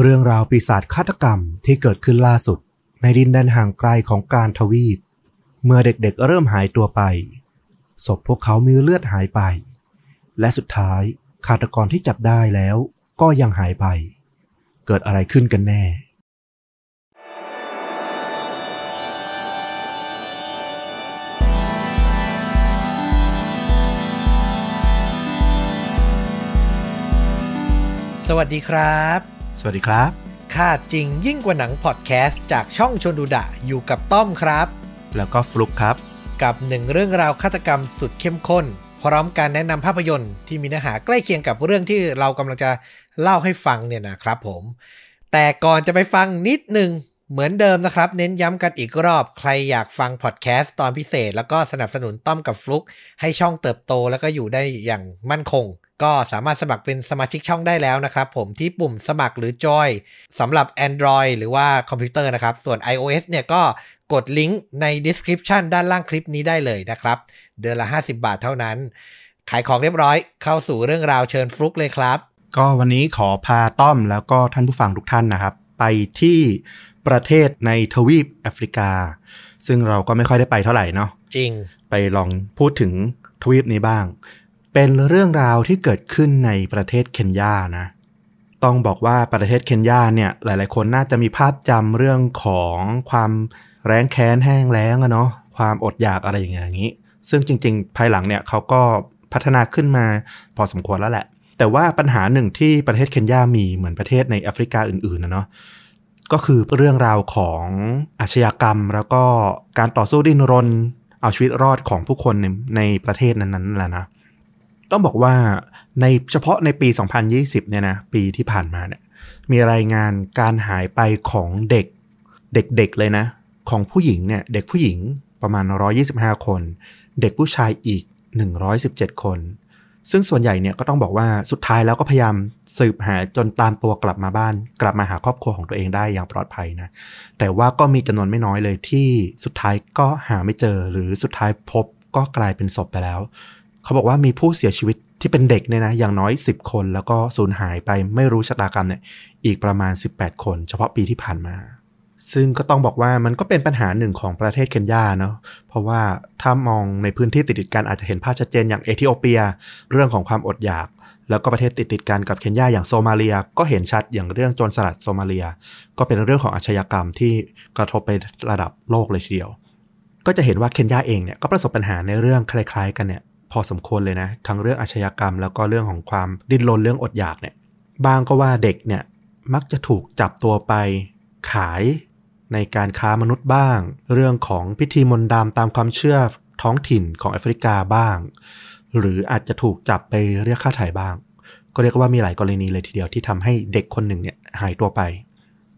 เรื่องราวปีศาจฆาตกรรมที่เกิดขึ้นล่าสุด ในดินแดนห่างไกลของการทวีป เมื่อเด็กๆเริ่มหายตัวไปศพพวกเขามีเลือดหายไป และสุดท้ายฆาตกรที่จับได้แล้วก็ยังหายไป เกิดอะไรขึ้นกันแน่ สวัสดีครับ สวัสดีครับ ค่าจริงยิ่งกว่าหนังพอดแคสต์จากช่องชนดูดะอยู่กับต้อมครับ แล้วก็ฟลุกครับ กับหนึ่งเรื่องราวฆาตกรรมสุดเข้มข้น พร้อมการแนะนำภาพยนตร์ที่มีเนื้อหาใกล้เคียงกับเรื่องที่เรากำลังจะเล่าให้ฟังเนี่ยนะครับผม แต่ก่อนจะไปฟังนิดหนึ่งเหมือนเดิมนะครับ เน้นย้ำกันอีกรอบ ใครอยากฟังพอดแคสต์ตอนพิเศษ แล้วก็สนับสนุนต้อมกับฟลุกให้ช่องเติบโตแล้วก็อยู่ได้อย่างมั่นคง ก็สามารถสมัครเป็นสมาชิกช่องได้แล้วนะครับ ผมที่ปุ่มสมัครหรือจอยสำหรับ Android หรือว่าคอมพิวเตอร์นะครับ ส่วน iOS เนี่ยก็กดลิงก์ใน description ด้านล่างคลิปนี้ได้เลยนะครับ เดือนละ 50 บาทเท่านั้น ขายของเรียบร้อยเข้าสู่เรื่องราวเชิญฟลุกเลยครับ ก็วันนี้ขอพาต้อมแล้วก็ท่านผู้ฟังทุกท่านนะครับ ไปที่ประเทศในทวีปแอฟริกา ซึ่งเราก็ไม่ค่อยได้ไปเท่าไหร่เนาะจริง ไปลองพูดถึงทวีปนี้บ้าง เป็นเรื่องราวที่เกิดขึ้นในประเทศเคนยานะ ต้องบอกว่าประเทศเคนยาเนี่ยหลาย ๆ คนน่าจะมีภาพจำเรื่องของความแรงแค้นแห้งแล้งอะเนาะความอดอยากอะไรอย่างเงี้ยซึ่งจริง ๆ ภายหลังเนี่ยเขาก็พัฒนาขึ้นมาพอสมควรแล้วแหละ แต่ว่าปัญหาหนึ่งที่ประเทศเคนยามีเหมือนประเทศในแอฟริกาอื่นๆนะเนาะก็คือเรื่องราวของอาชญากรรม แล้วก็การต่อสู้ดิ้นรน เอาชีวิตรอดของผู้คนในในประเทศนั้นๆแหละนะ ต้องบอกว่าในเฉพาะในปี 2020 เนี่ยนะปีที่ผ่านมาเนี่ยมีรายงานการหายไปของเด็กเด็กๆเลยนะ ของผู้หญิงเนี่ยเด็กผู้หญิงประมาณ 125 คน เด็กผู้ชายอีก 117 คน ซึ่งส่วนใหญ่เนี่ยก็ต้องบอกว่าสุดท้ายแล้วก็พยายามสืบหาจนตามตัวกลับมาบ้าน กลับมาหาครอบครัวของตัวเองได้อย่างปลอดภัยนะ แต่ว่าก็มีจำนวนไม่น้อยเลยที่สุดท้ายก็หาไม่เจอ หรือสุดท้ายพบก็กลายเป็นศพไปแล้ว เขาบอกว่ามีผู้เสียชีวิตที่เป็นเด็กเนี่ยนะอย่างน้อย 10 คน แล้วก็สูญหายไปไม่รู้ชะตากรรมเนี่ยอีกประมาณ 18 คน เฉพาะปีที่ผ่านมา ซึ่งก็ต้องบอกว่ามันก็เป็นปัญหาหนึ่งของประเทศเคนยาเนาะเพราะว่าถ้ามองในพื้นที่ติดๆกันอาจจะเห็นภาพชัดเจนอย่างเอธิโอเปีย เรื่องของความอดอยาก แล้วก็ประเทศติดๆกันกับเคนยาอย่างโซมาเลีย ก็เห็นชัดอย่างเรื่องโจรสลัดโซมาเลีย ก็เป็นเรื่องของอาชญากรรมที่กระทบไประดับโลกเลยทีเดียวก็จะเห็นว่าเคนยาเองเนี่ยก็ประสบปัญหาในเรื่องคล้ายๆ กันเนี่ย พอสมควรเลยนะ ทั้งเรื่องอาชญากรรม แล้วก็เรื่องของความดิ้นรนเรื่องอดอยากเนี่ยบางก็ว่าเด็กเนี่ยมักจะถูกจับตัวไปขายในการค้ามนุษย์บ้าง เรื่องของพิธีมนต์ดำตามความเชื่อท้องถิ่นของแอฟริกาบ้าง หรืออาจจะถูกจับไปเรียกค่าไถ่บ้าง ก็เรียกว่ามีหลายกรณีเลยทีเดียวที่ทำให้เด็กคนหนึ่งเนี่ยหายตัวไป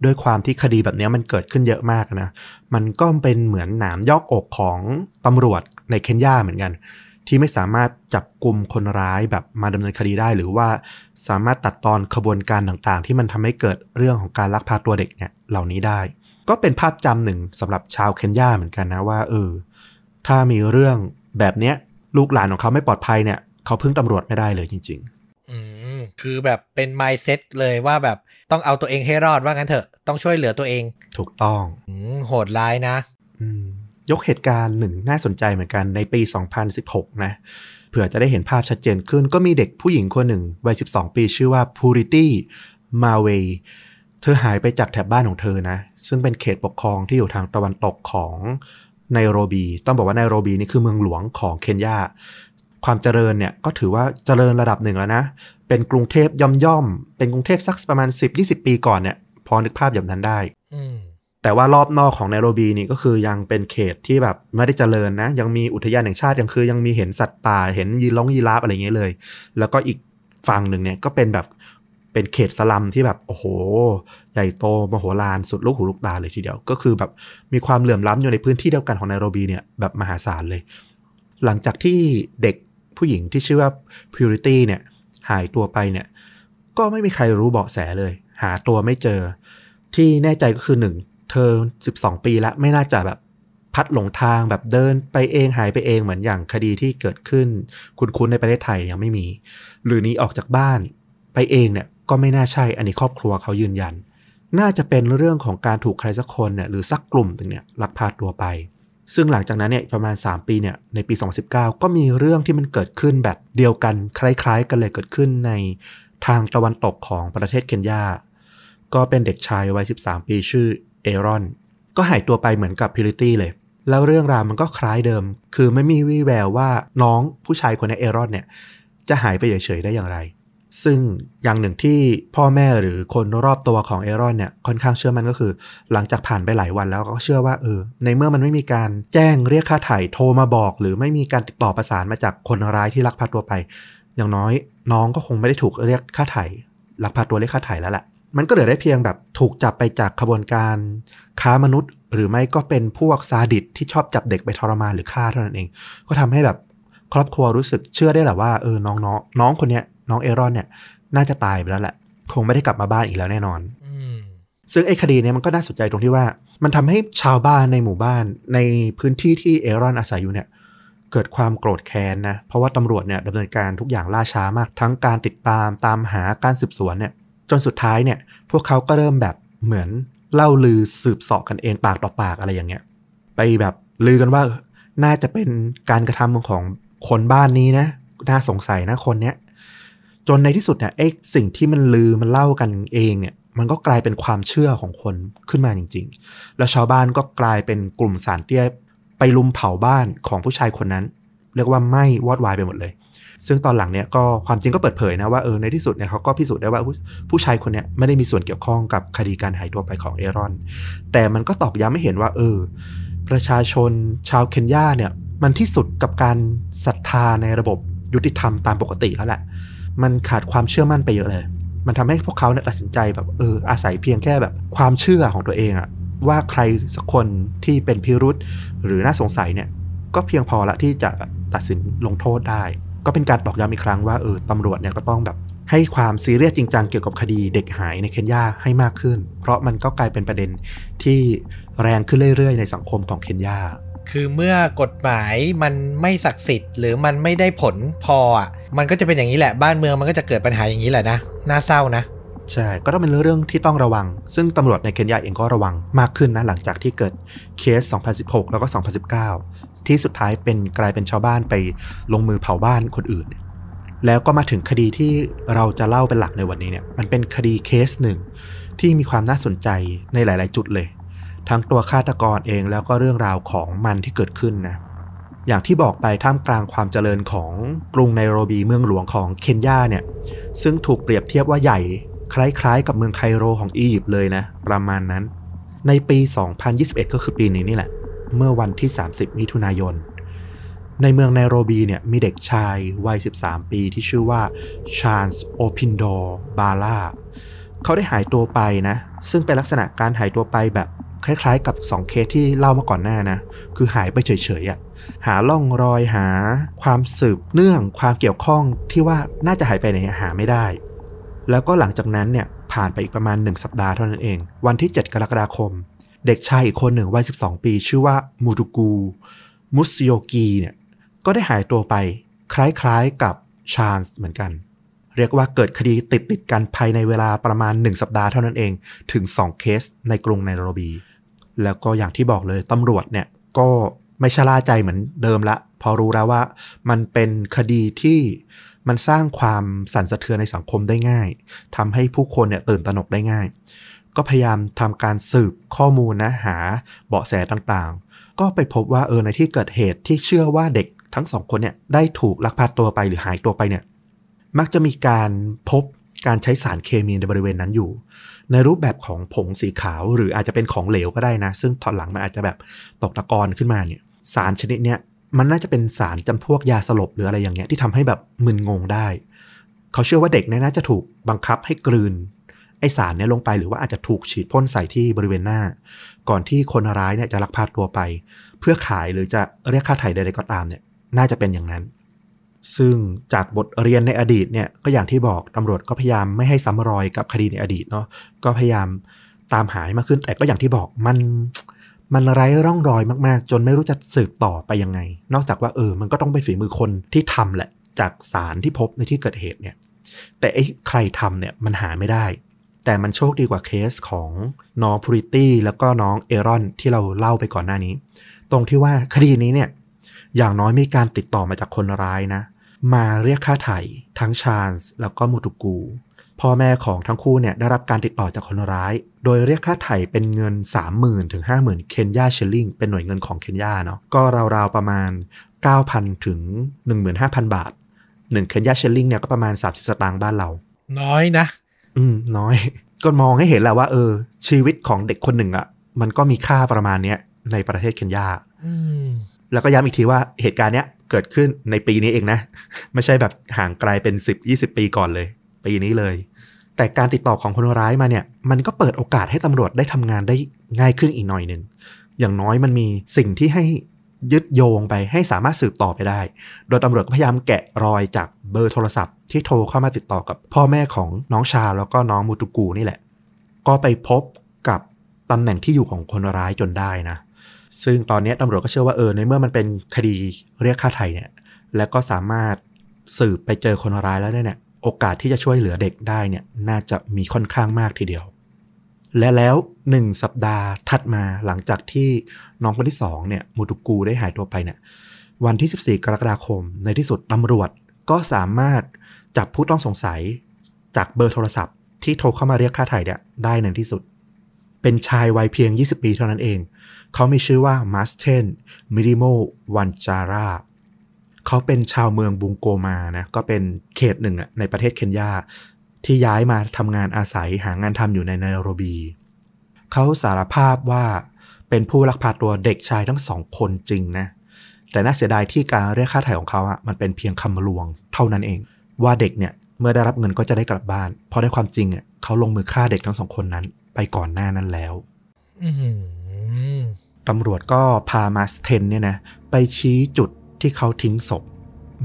ด้วยความที่คดีแบบนี้มันเกิดขึ้นเยอะมากนะ มันก็เป็นเหมือนหนามยอกอกของตำรวจในเคนยาเหมือนกัน ที่ไม่สามารถจับกลุ่มคนร้ายแบบมาดำเนินคดีได้ หรือว่าสามารถตัดตอนขบวนการต่างๆ ที่มันทำให้เกิดเรื่องของการลักพาตัวเด็กเนี่ยเหล่านี้ได้ ก็เป็นภาพจำหนึ่งสำหรับชาวเคนยาเหมือนกันนะว่าเออถ้ามีเรื่องแบบเนี้ยลูกหลานของเขาไม่ปลอดภัยเนี่ยเขาพึ่งตำรวจไม่ได้เลยจริงอืมคือแบบเป็น mindset เลยว่าแบบต้องเอาตัวเองให้รอดว่างั้นเถอะต้องช่วยเหลือตัวเองๆถูกต้อง อืมโหดร้ายนะ อืม ยกเหตุการณ์หนึ่งน่าสนใจเหมือนกันในปี 2016 นะ เผื่อจะได้เห็นภาพชัดเจนขึ้น ก็มีเด็กผู้หญิงคนหนึ่งวัย 12 ปีชื่อว่า Purity m a w e เธอหายไปจากแถบบ้านของเธอนะ ซึ่งเป็นเขตปกครองที่อยู่ทางตะวันตกของไนโรบี ต้องบอกว่าไนโรบีนี่คือเมืองหลวงของเคนยา ความเจริญเนี่ยก็ถือว่าเจริญระดับหนึ่งแล้วนะ เป็นกรุงเทพย่อมๆ เป็นกรุงเทพสักประมาณ 10-20 ปีก่อนเนี่ย พอนึกภาพแบบนั้นได้ แต่ว่ารอบนอกของไนโรบีนี่ก็คือยังเป็นเขตที่แบบไม่ได้เจริญนะ ยังมีอุทยานแห่งชาติยังคือยังมีเห็นสัตว์ป่าเห็นยีร้องยีราฟอะไรอย่างเงี้ยเลย แล้วก็อีกฝั่งหนึ่งเนี่ยก็เป็นแบบเป็นเขตสลัมที่แบบโอ้โห ใหญ่โตมโหฬารสุดลูกหูลูกตาเลยทีเดียว ก็คือแบบมีความเหลื่อมล้ำอยู่ในพื้นที่เดียวกันของไนโรบีเนี่ยแบบมหาศาลเลย หลังจากที่เด็กผู้หญิงที่ชื่อว่า Purity เนี่ยหายตัวไปเนี่ยก็ไม่มีใครรู้เบาะแสเลย หาตัวไม่เจอ ที่แน่ใจก็คือหนึ่ง เธอ 12 ปีแล้วไม่น่าจะแบบพัดหลงทางแบบเดินไปเองหายไปเองเหมือนอย่างคดีที่เกิดขึ้นคุณคุ้นๆในประเทศไทยยังไม่มี หรือนี้ออกจากบ้านไปเองเนี่ยก็ไม่น่าใช่อันนี้ครอบครัวเขายืนยัน น่าจะเป็นเรื่องของการถูกใครสักคนเนี่ยหรือสักกลุ่มหนึ่งเนี่ยลักพาตัวไป ซึ่งหลังจากนั้นเนี่ยประมาณ 3 ปีเนี่ยในปี 2019 ก็มีเรื่องที่มันเกิดขึ้นแบบเดียวกันคล้าย ๆ กันเลยเกิดขึ้นในทางตะวันตกของประเทศเคนยาก็เป็นเด็กชายวัย 13 ปีชื่อ เอรอน ก็หายตัวไปเหมือนกับพิลิตี้เลย แล้วเรื่องราวมันก็คล้ายเดิม คือไม่มีวี่แววว่าน้องผู้ชายคนนี้เอรอนเนี่ยจะหายไปเฉยๆได้อย่างไร ซึ่งอย่างหนึ่งที่พ่อแม่หรือคนรอบตัวของเอรอนเนี่ยค่อนข้างเชื่อมันก็คือ หลังจากผ่านไปหลายวันแล้วก็เชื่อว่าเออในเมื่อมันไม่มีการแจ้งเรียกค่าไถ่โทรมาบอก หรือไม่มีการติดต่อประสานมาจากคนร้ายที่ลักพาตัวไป อย่างน้อยน้องก็คงไม่ได้ถูกเรียกค่าไถ่ลักพาตัวเรียกค่าไถ่แล้วแหละ มันก็เหลือได้เพียงแบบถูกจับไปจากขบวนการค้ามนุษย์ หรือไม่ก็เป็นพวกซาดิสที่ชอบจับเด็กไปทรมานหรือฆ่าเท่านั้นเอง ก็ทำให้แบบครอบครัวรู้สึกเชื่อได้แหละว่าเออน้องน้องน้องคนเนี้ยน้องเอรอนเนี่ย น่าจะตายไปแล้วแหละ คงไม่ได้กลับมาบ้านอีกแล้วแน่นอนอืมซึ่งไอ้คดีเนี้ยมันก็น่าสนใจตรงที่ว่า มันทำให้ชาวบ้านในหมู่บ้านในพื้นที่ที่เอรอนอาศัยอยู่เนี่ยเกิดความโกรธแค้นนะเพราะว่าตำรวจเนี่ยดำเนินการทุกอย่างล่าช้ามาก ทั้งการติดตามตามหาการสืบสวนเนี่ย จนสุดท้ายเนี่ย พวกเขาก็เริ่มแบบเหมือนเล่าลือสืบเสาะกันเองปากต่อปากอะไรอย่างเงี้ย ไปแบบลือกันว่าน่าจะเป็นการกระทำของคนบ้านนี้นะ น่าสงสัยนะคนเนี้ยจนในที่สุดเนี่ยไอ้สิ่งที่มันลือมันเล่ากันเองเนี่ย มันก็กลายเป็นความเชื่อของคนขึ้นมาจริง ๆ แล้วชาวบ้านก็กลายเป็นกลุ่มสารเตี้ยไปลุมเผาบ้านของผู้ชายคนนั้น เรียกว่าไหม้วอดวายไปหมดเลย ซึ่งตอนหลังเนี่ยก็ความจริงก็เปิดเผยนะว่าเออในที่สุดเนี่ยเขาก็พิสูจน์ได้ว่าผู้ชายคนเนี้ยไม่ได้มีส่วนเกี่ยวข้องกับคดีการหายตัวไปของเอรอน แต่มันก็ตอกย้ำให้เห็นว่า เออ ประชาชนชาวเคนยาเนี่ย มันที่สุดกับการศรัทธาในระบบยุติธรรมตามปกติแล้วแหละ มันขาดความเชื่อมั่นไปเยอะเลย มันทำให้พวกเขาเนี่ยตัดสินใจแบบเอออาศัยเพียงแค่แบบความเชื่อของตัวเองอะว่าใครสักคนที่เป็นพิรุษหรือน่าสงสัยเนี่ย ก็เพียงพอละที่จะตัดสินลงโทษได้ ก็เป็นการตอกย้ำอีกครั้งว่าเออตำรวจเนี่ยก็ต้องแบบให้ความซีเรียสจริงจังเกี่ยวกับคดีเด็กหายในเคนยาให้มากขึ้น เพราะมันก็กลายเป็นประเด็นที่แรงขึ้นเรื่อยๆ ในสังคมของเคนยา คือเมื่อกฎหมายมันไม่ศักดิ์สิทธิ์หรือมันไม่ได้ผลพออะมันก็จะเป็นอย่างนี้แหละบ้านเมืองมันก็จะเกิดปัญหาอย่างนี้แหละนะน่าเศร้านะใช่ก็ต้องเป็นเรื่องที่ต้องระวัง ซึ่งตำรวจในเคนยาเองก็ระวังมากขึ้นนะหลังจากที่เกิดเคส 2016 แล้วก็ 2019 ที่สุดท้ายเป็นกลายเป็นชาวบ้านไปลงมือเผาบ้านคนอื่น แล้วก็มาถึงคดีที่เราจะเล่าเป็นหลักในวันนี้เนี่ยมันเป็นคดีเคสหนึ่งที่มีความน่าสนใจในหลาย ๆ จุดเลย ทั้งตัวฆาตกรเองแล้วก็เรื่องราวของมันที่เกิดขึ้นนะอย่างที่บอกไปท่ามกลางความเจริญของกรุงไนโรบีเมืองหลวงของเคนยาเนี่ยซึ่งถูกเปรียบเทียบว่าใหญ่คล้าย ๆ กับเมืองไคโรของอียิปต์เลยนะ ประมาณนั้น ในปี 2021 ก็คือปีนี้นี่แหละ เมื่อวันที่ 30 มิถุนายน ในเมืองไนโรบีเนี่ยมีเด็กชายวัย 13 ปีที่ชื่อว่าชาร์ลส์โอพินโดบาล่าเขาได้หายตัวไปนะ ซึ่งเป็นลักษณะการหายตัวไปแบบคล้ายๆ กับ 2 เคสที่เล่ามาก่อนหน้านะ คือหายไปเฉยๆอะ่ะหาล่องรอยหาความสืบเนื่องความเกี่ยวข้องที่ว่าน่าจะหายไปไหนหาไม่ได้ แล้วก็หลังจากนั้นเนี่ยผ่านไปอีกประมาณ 1 สัปดาห์เท่านั้นเอง วันที่ 7 กรกฎาคม เด็กชายอีกคนหนึ่งวัย 12 ปี ชื่อว่ามูรุกู มุสโยกีเนี่ยก็ได้หายตัวไปคล้ายๆกับชาญส์เหมือนกัน เรียกว่าเกิดคดีติดติดกันภายในเวลาประมาณ 1 สัปดาห์เท่านั้นเองถึง 2 เคสในกรุงไนโรบี แล้วก็อย่างที่บอกเลยตำรวจเนี่ยก็ไม่ชะล่าใจเหมือนเดิมละ พอรู้แล้วว่ามันเป็นคดีที่มันสร้างความสั่นสะเทือนในสังคมได้ง่ายทำให้ผู้คนเนี่ยตื่นตระหนกได้ง่าย ก็พยายามทำการสืบข้อมูลนะหาเบาะแสต่างๆ ก็ไปพบว่าเออในที่เกิดเหตุที่เชื่อว่าเด็กทั้งสองคนเนี่ยได้ถูกลักพาตัวไปหรือหายตัวไปเนี่ยมักจะมีการพบการใช้สารเคมีในบริเวณนั้นอยู่ ในรูปแบบของผงสีขาวหรืออาจจะเป็นของเหลวก็ได้นะ ซึ่งตอนหลังมันอาจจะแบบตกตะกอนขึ้นมาเนี่ยสารชนิดเนี้ยมันน่าจะเป็นสารจำพวกยาสลบหรืออะไรอย่างเงี้ยที่ทำให้แบบมึนงงได้ เขาเชื่อว่าเด็กเนี่ยน่าจะถูกบังคับให้กลืน อสารเนี่ยลงไปหรือว่าอาจจะถูกฉีดพ่นใส่ที่บริเวณหน้า ก่อนที่คนร้ายเนี่ยจะลักพาตัวไป เพื่อขายหรือจะเรียกค่าไถ่ใดๆก็ตามเนี่ยน่าจะเป็นอย่างนั้น ซึ่งจากบทเรียนในอดีตเนี่ยก็อย่างที่บอกตำรวจก็พยายามไม่ให้ซ้ำรอยกับคดีในอดีตเนาะก็พยายามตามหายมากขึ้นแต่ก็อย่างที่บอกมันมันไร้ร่องรอยมาก ๆ จนไม่รู้จะสืบต่อไปยังไง นอกจากว่าเออ มันก็ต้องเป็นฝีมือคนที่ทำแหละ จากสารที่พบในที่เกิดเหตุเนี่ย แต่ไอ้ใครทำเนี่ยมันหาไม่ได้ แต่มันโชคดีกว่าเคสของน้องพูริตี้แล้วก็น้องเอรอนที่เราเล่าไปก่อนหน้านี้ ตรงที่ว่าคดีนี้เนี่ยอย่างน้อยมีการติดต่อมาจากคนร้ายนะ มาเรียกค่าไถ่ทั้งชาญส์แล้วก็มูตุกูพ่อแม่ของทั้งคู่เนี่ยได้รับการติดต่อจากคนร้าย โดยเรียกค่าไถ่เป็นเงิน 30,000ถึง50,000 เคนยาเชลลิงเป็นหน่วยเงินของเคนยาเนาะก็ราวๆประมาณ 9,000 ถึง 15,000 บาท 1 เคนยาเชลลิงเนี่ยก็ประมาณ 30 สตางค์บ้านเรา น้อยนะ อืมน้อย ก็มองให้เห็นแหละว่า เออ ชีวิตของเด็กคนหนึ่งอะ่ะ มันก็มีค่าประมาณเนี้ยในประเทศเคนยาอืมแล้วก็ย้ำอีกทีว่าเหตุการณ์เนี้ยเกิดขึ้นในปีนี้เองนะ ไม่ใช่แบบห่างไกลเป็น10 20ปีก่อนเลย ปีนี้เลย แต่การติดต่อของคนร้ายมาเนี่ย มันก็เปิดโอกาสให้ตำรวจได้ทำงานได้ง่ายขึ้นอีกหน่อยหนึ่งอย่างน้อยมันมีสิ่งที่ให้ ยึดโยงไปให้สามารถสืบต่อไปได้ โดยตำรวจก็พยายามแกะรอยจากเบอร์โทรศัพท์ที่โทรเข้ามาติดต่อกับพ่อแม่ของน้องชาแล้วก็น้องมูตุกูนี่แหละ ก็ไปพบกับตำแหน่งที่อยู่ของคนร้ายจนได้นะ ซึ่งตอนนี้ตำรวจก็เชื่อว่าเออในเมื่อมันเป็นคดีเรียกค่าไถ่เนี่ย และก็สามารถสืบไปเจอคนร้ายแล้วเนี่ย โอกาสที่จะช่วยเหลือเด็กได้เนี่ยน่าจะมีค่อนข้างมากทีเดียวและแล้วหนึ่งสัปดาห์ถัดมาหลังจากที่ น้องคนที่สองเนี่ยมูตุกูได้หายตัวไปเนี่ยวันที่ 14 กรกฎาคม ในที่สุดตำรวจก็สามารถจับผู้ต้องสงสัยจากเบอร์โทรศัพท์ที่โทรเข้ามาเรียกค่าไถ่เนี่ยได้ในที่สุด เป็นชายวัยเพียง 20 ปีเท่านั้นเอง เขามีชื่อว่ามาสเทนมิริโมวันจาราเขาเป็นชาวเมืองบุงโกมานะก็เป็นเขตหนึ่งอะในประเทศเคนยาที่ย้ายมาทำงานอาศัยหางานทำอยู่ในไนโรบี เขาสารภาพว่า เป็นผู้ลักพาตัวเด็กชายทั้งสองคนจริงนะ แต่น่าเสียดายที่การเรียกค่าไถ่ของเขาอะมันเป็นเพียงคำลวงเท่านั้นเอง ว่าเด็กเนี่ยเมื่อได้รับเงินก็จะได้กลับบ้าน เพราะในความจริงอะเขาลงมือฆ่าเด็กทั้งสองคนนั้น ไปก่อนหน้านั้นแล้วอืมตำรวจก็พามาสเทนเนี่ยนะไปชี้จุดที่เขาทิ้งศพ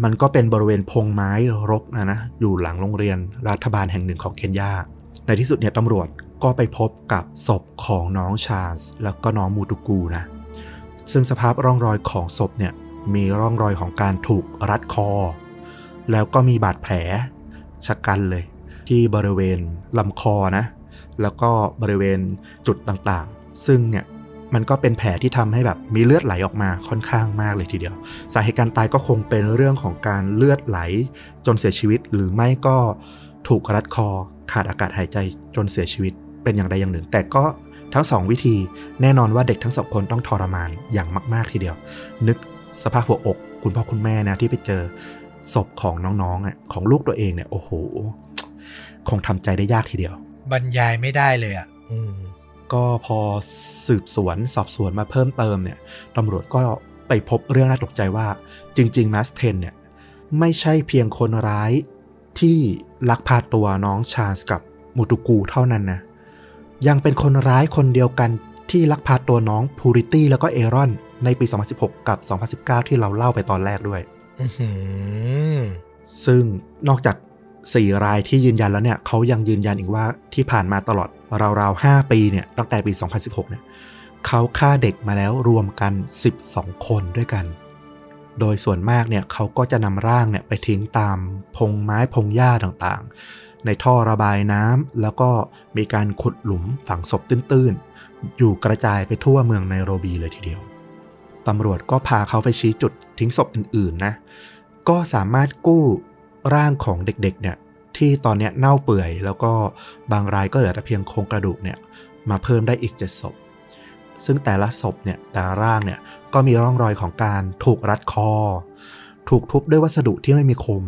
มันก็เป็นบริเวณพงไม้รกนะนะอยู่หลังโรงเรียนรัฐบาลแห่งหนึ่งของเคนยาในที่สุดเนี่ยตำรวจ ก็ไปพบกับศพของน้องชาร์ลส์แล้วก็น้องมูตุกูนะ ซึ่งสภาพร่องรอยของศพเนี่ยมีร่องรอยของการถูกรัดคอ แล้วก็มีบาดแผลชะกันเลย ที่บริเวณลำคอนะ แล้วก็บริเวณจุดต่างๆ ซึ่งเนี่ยมันก็เป็นแผลที่ทำให้แบบมีเลือดไหลออกมาค่อนข้างมากเลยทีเดียว สาเหตุการตายก็คงเป็นเรื่องของการเลือดไหลจนเสียชีวิต หรือไม่ก็ถูกรัดคอขาดอากาศหายใจจนเสียชีวิต เป็นอย่างใดอย่างหนึ่ง แต่ก็ทั้งสองวิธีแน่นอนว่าเด็กทั้งสองคนต้องทรมานอย่างมาก ๆทีเดียว นึกสภาพหัวอก คุณพ่อคุณแม่นะที่ไปเจอศพของน้องๆอะของลูกตัวเองเนี่ยโอ้โห คงทำใจได้ยากทีเดียว บรรยายไม่ได้เลยอะอืมก็พอสืบสวนสอบสวนมาเพิ่มเติมเนี่ยตำรวจก็ไปพบเรื่องน่าตกใจว่า จริงๆมาสเทนเนี่ยไม่ใช่เพียงคนร้ายที่ลักพาตัวน้องชาร์ลส์กับมูตุกูเท่านั้นนะ ยังเป็นคนร้ายคนเดียวกันที่ลักพาตัวน้องพูริตี้แล้วก็เอรอน ในปี 2016 กับ 2019 ที่เราเล่าไปตอนแรกด้วยอือหือซึ่งนอกจาก4รายที่ยืนยันแล้วเนี่ยเขายังยืนยันอีกว่าที่ผ่านมาตลอดราวๆ5ปีเนี่ยตั้งแต่ปี 2016 เนี่ยเขาฆ่าเด็กมาแล้วรวมกัน 12 คนด้วยกัน โดยส่วนมากเนี่ยเขาก็จะนำร่างเนี่ยไปทิ้งตามพงไม้พงหญ้าต่างๆ ในท่อระบายน้ำแล้วก็มีการขุดหลุมฝังศพตื้นๆ อยู่กระจายไปทั่วเมืองไนโรบีเลยทีเดียว ตำรวจก็พาเขาไปชี้จุดทิ้งศพอื่นๆนะ ก็สามารถกู้ร่างของเด็กๆเนี่ยที่ตอนนี้เน่าเปื่อย แล้วก็บางรายก็เหลือแต่เพียงโครงกระดูกเนี่ยมาเพิ่มได้อีกเจ็ดศพ ซึ่งแต่ละศพเนี่ยแต่ละร่างเนี่ยก็มีร่องรอยของการถูกรัดคอ ถูกทุบด้วยวัสดุที่ไม่มีคม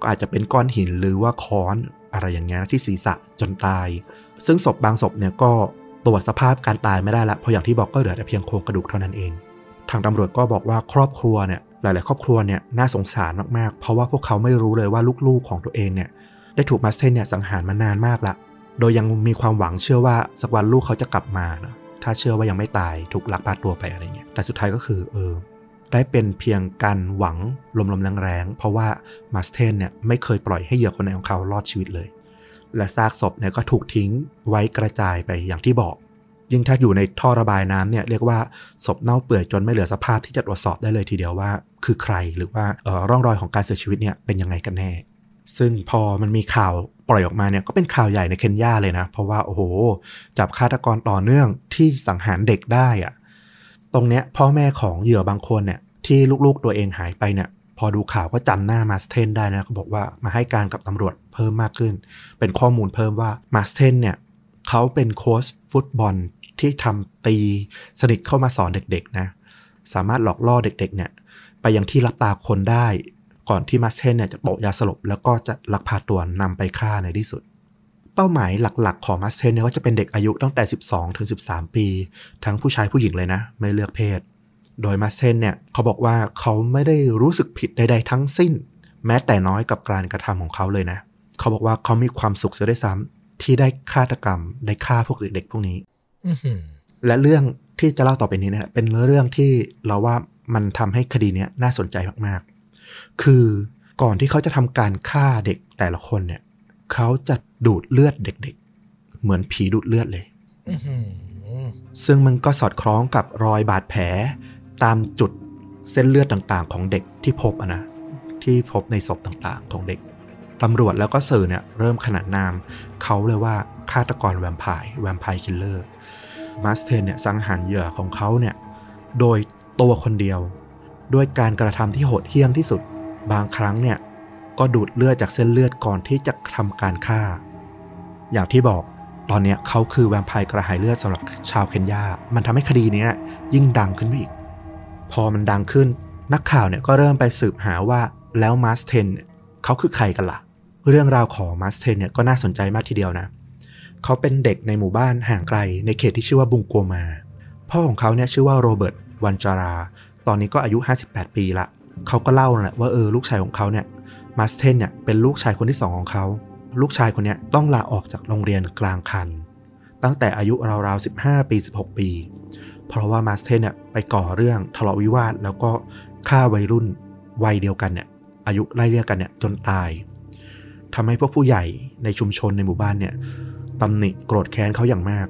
ก็อาจจะเป็นก้อนหินหรือว่าค้อน อะไรอย่างเงี้ยที่ศีรษะจนตาย ซึ่งศพบางศพเนี่ยก็ตรวจสภาพการตายไม่ได้ละเพราะอย่างที่บอกก็เหลือแต่เพียงโครงกระดูกเท่านั้นเอง ทางตำรวจก็บอกว่าครอบครัวเนี่ยหลาย ๆ ครอบครัวเนี่ยน่าสงสารมาก ๆ เพราะว่าพวกเขาไม่รู้เลยว่าลูก ๆ ของตัวเองเนี่ยได้ถูกมาสเทนเนี่ยสังหารมานานมากละ โดยยังมีความหวังเชื่อว่าสักวันลูกเขาจะกลับมานะถ้าเชื่อว่ายังไม่ตายถูกลักพาตัวไปอะไรเงี้ย แต่สุดท้ายก็คือเออ ได้เป็นเพียงการหวังลมๆแรงๆเพราะว่ามาสเทนเนี่ยไม่เคยปล่อยให้เหยื่อคนไหนของเขารอดชีวิตเลย และซากศพเนี่ยก็ถูกทิ้งไว้กระจายไปอย่างที่บอก ยิ่งถ้าอยู่ในท่อระบายน้ำเนี่ยเรียกว่าศพเน่าเปื่อยจนไม่เหลือสภาพที่จะตรวจสอบได้เลยทีเดียวว่า คือใครหรือว่าออร่องรอยของการเสียชีวิตเนี่ยเป็นยังไงกันแน่ ซึ่งพอมันมีข่าวปล่อยออกมาเนี่ยก็เป็นข่าวใหญ่ในเคนยาเลยนะ เพราะว่าโอ้โห จับฆาตกรต่อเนื่องที่สังหารเด็กได้อะ ตรงเนี้ยพ่อแม่ของเหยื่อบางคนเนี่ยที่ลูกๆตัวเองหายไปเนี่ยพอดูข่าวก็จำหน้ามาสเทนได้นะเขาบอกว่ามาให้การกับตำรวจเพิ่มมากขึ้น เป็นข้อมูลเพิ่มว่ามาสเทนเนี่ยเขาเป็นโค้ชฟุตบอลที่ทำตีสนิทเข้ามาสอนเด็กๆนะสามารถหลอกล่อเด็กๆเนี่ยไปยังที่ลับตาคนได้ ก่อนที่มาสเทนเนี่ยจะโปะยาสลบแล้วก็จะลักพาตัวนำไปฆ่าในที่สุด เป้าหมายหลักๆ ของมาสเทนเนี่ยก็จะเป็นเด็กอายุตั้งแต่ 12 ถึง 13 ปี ทั้งผู้ชายผู้หญิงเลยนะ ไม่เลือกเพศ โดยมาสเทนเนี่ยเขาบอกว่าเขาไม่ได้รู้สึกผิดใดๆทั้งสิ้น แม้แต่น้อยกับการกระทำของเขาเลยนะ เขาบอกว่าเขามีความสุขเสียด้วยซ้ำที่ได้ฆาตกรรมได้ฆ่าพวกเด็กๆพวกนี้อื้อหือและเรื่องที่จะเล่าต่อไปนี้เนี่ยเป็นเรื่องที่เราว่ามันทำให้คดีเนี้ยน่าสนใจมากๆ คือก่อนที่เขาจะทำการฆ่าเด็กแต่ละคนเนี่ย เขาจะ ดูดเลือดเด็กๆ เหมือนผีดูดเลือดเลยอื้อหือซึ่งมันก็สอดคล้องกับรอยบาดแผล ตามจุดเส้นเลือดต่างๆ ของเด็กที่พบอะนะ ที่พบในศพต่างๆ ของเด็กตำรวจแล้วก็สื่อเนี่ยเริ่มขนานนาม เขาเลยว่าฆาตกรแวมไพร์ vampire killer มาสเทนเนี่ยสังหารเหยื่อของเขาเนี่ยโดยตัวคนเดียว ด้วยการกระทำที่โหดเหี้ยมที่สุด บางครั้งเนี่ยก็ดูดเลือดจากเส้นเลือดก่อนที่จะทำการฆ่า อย่างที่บอกตอนนี้เขาคือแวมไพร์กระหายเลือดสำหรับชาวเคนยา มันทำให้คดีนี้ยิ่งดังขึ้นไปอีก พอมันดังขึ้น นักข่าวเนี่ยก็เริ่มไปสืบหาว่าแล้วมาสเทนเขาคือใครกันล่ะ เรื่องราวของมาสเทนเนี่ยก็น่าสนใจมากทีเดียวนะ เขาเป็นเด็กในหมู่บ้านห่างไกลในเขตที่ชื่อว่าบุงโกมา พ่อของเขาเนี่ยชื่อว่าโรเบิร์ตวันจารา ตอนนี้ก็อายุ 58 ปีละ เขาก็เล่าแหละว่าเออลูกชายของเขาเนี่ยมาสเทนเนี่ยเป็นลูกชายคนที่สองของเขา ลูกชายคนนี้ต้องลาออกจากโรงเรียนกลางคัน ตั้งแต่อายุราวๆ 15 ปี 16 ปี เพราะว่ามาสเทนเนี่ยไปก่อเรื่องทะเลาะวิวาท แล้วก็ฆ่าวัยรุ่นวัยเดียวกันเนี่ยอายุไล่เรียกกันเนี่ยจนตายทำให้พวกผู้ใหญ่ในชุมชนในหมู่บ้านเนี่ยตำหนิโกรธแค้นเขาอย่างมาก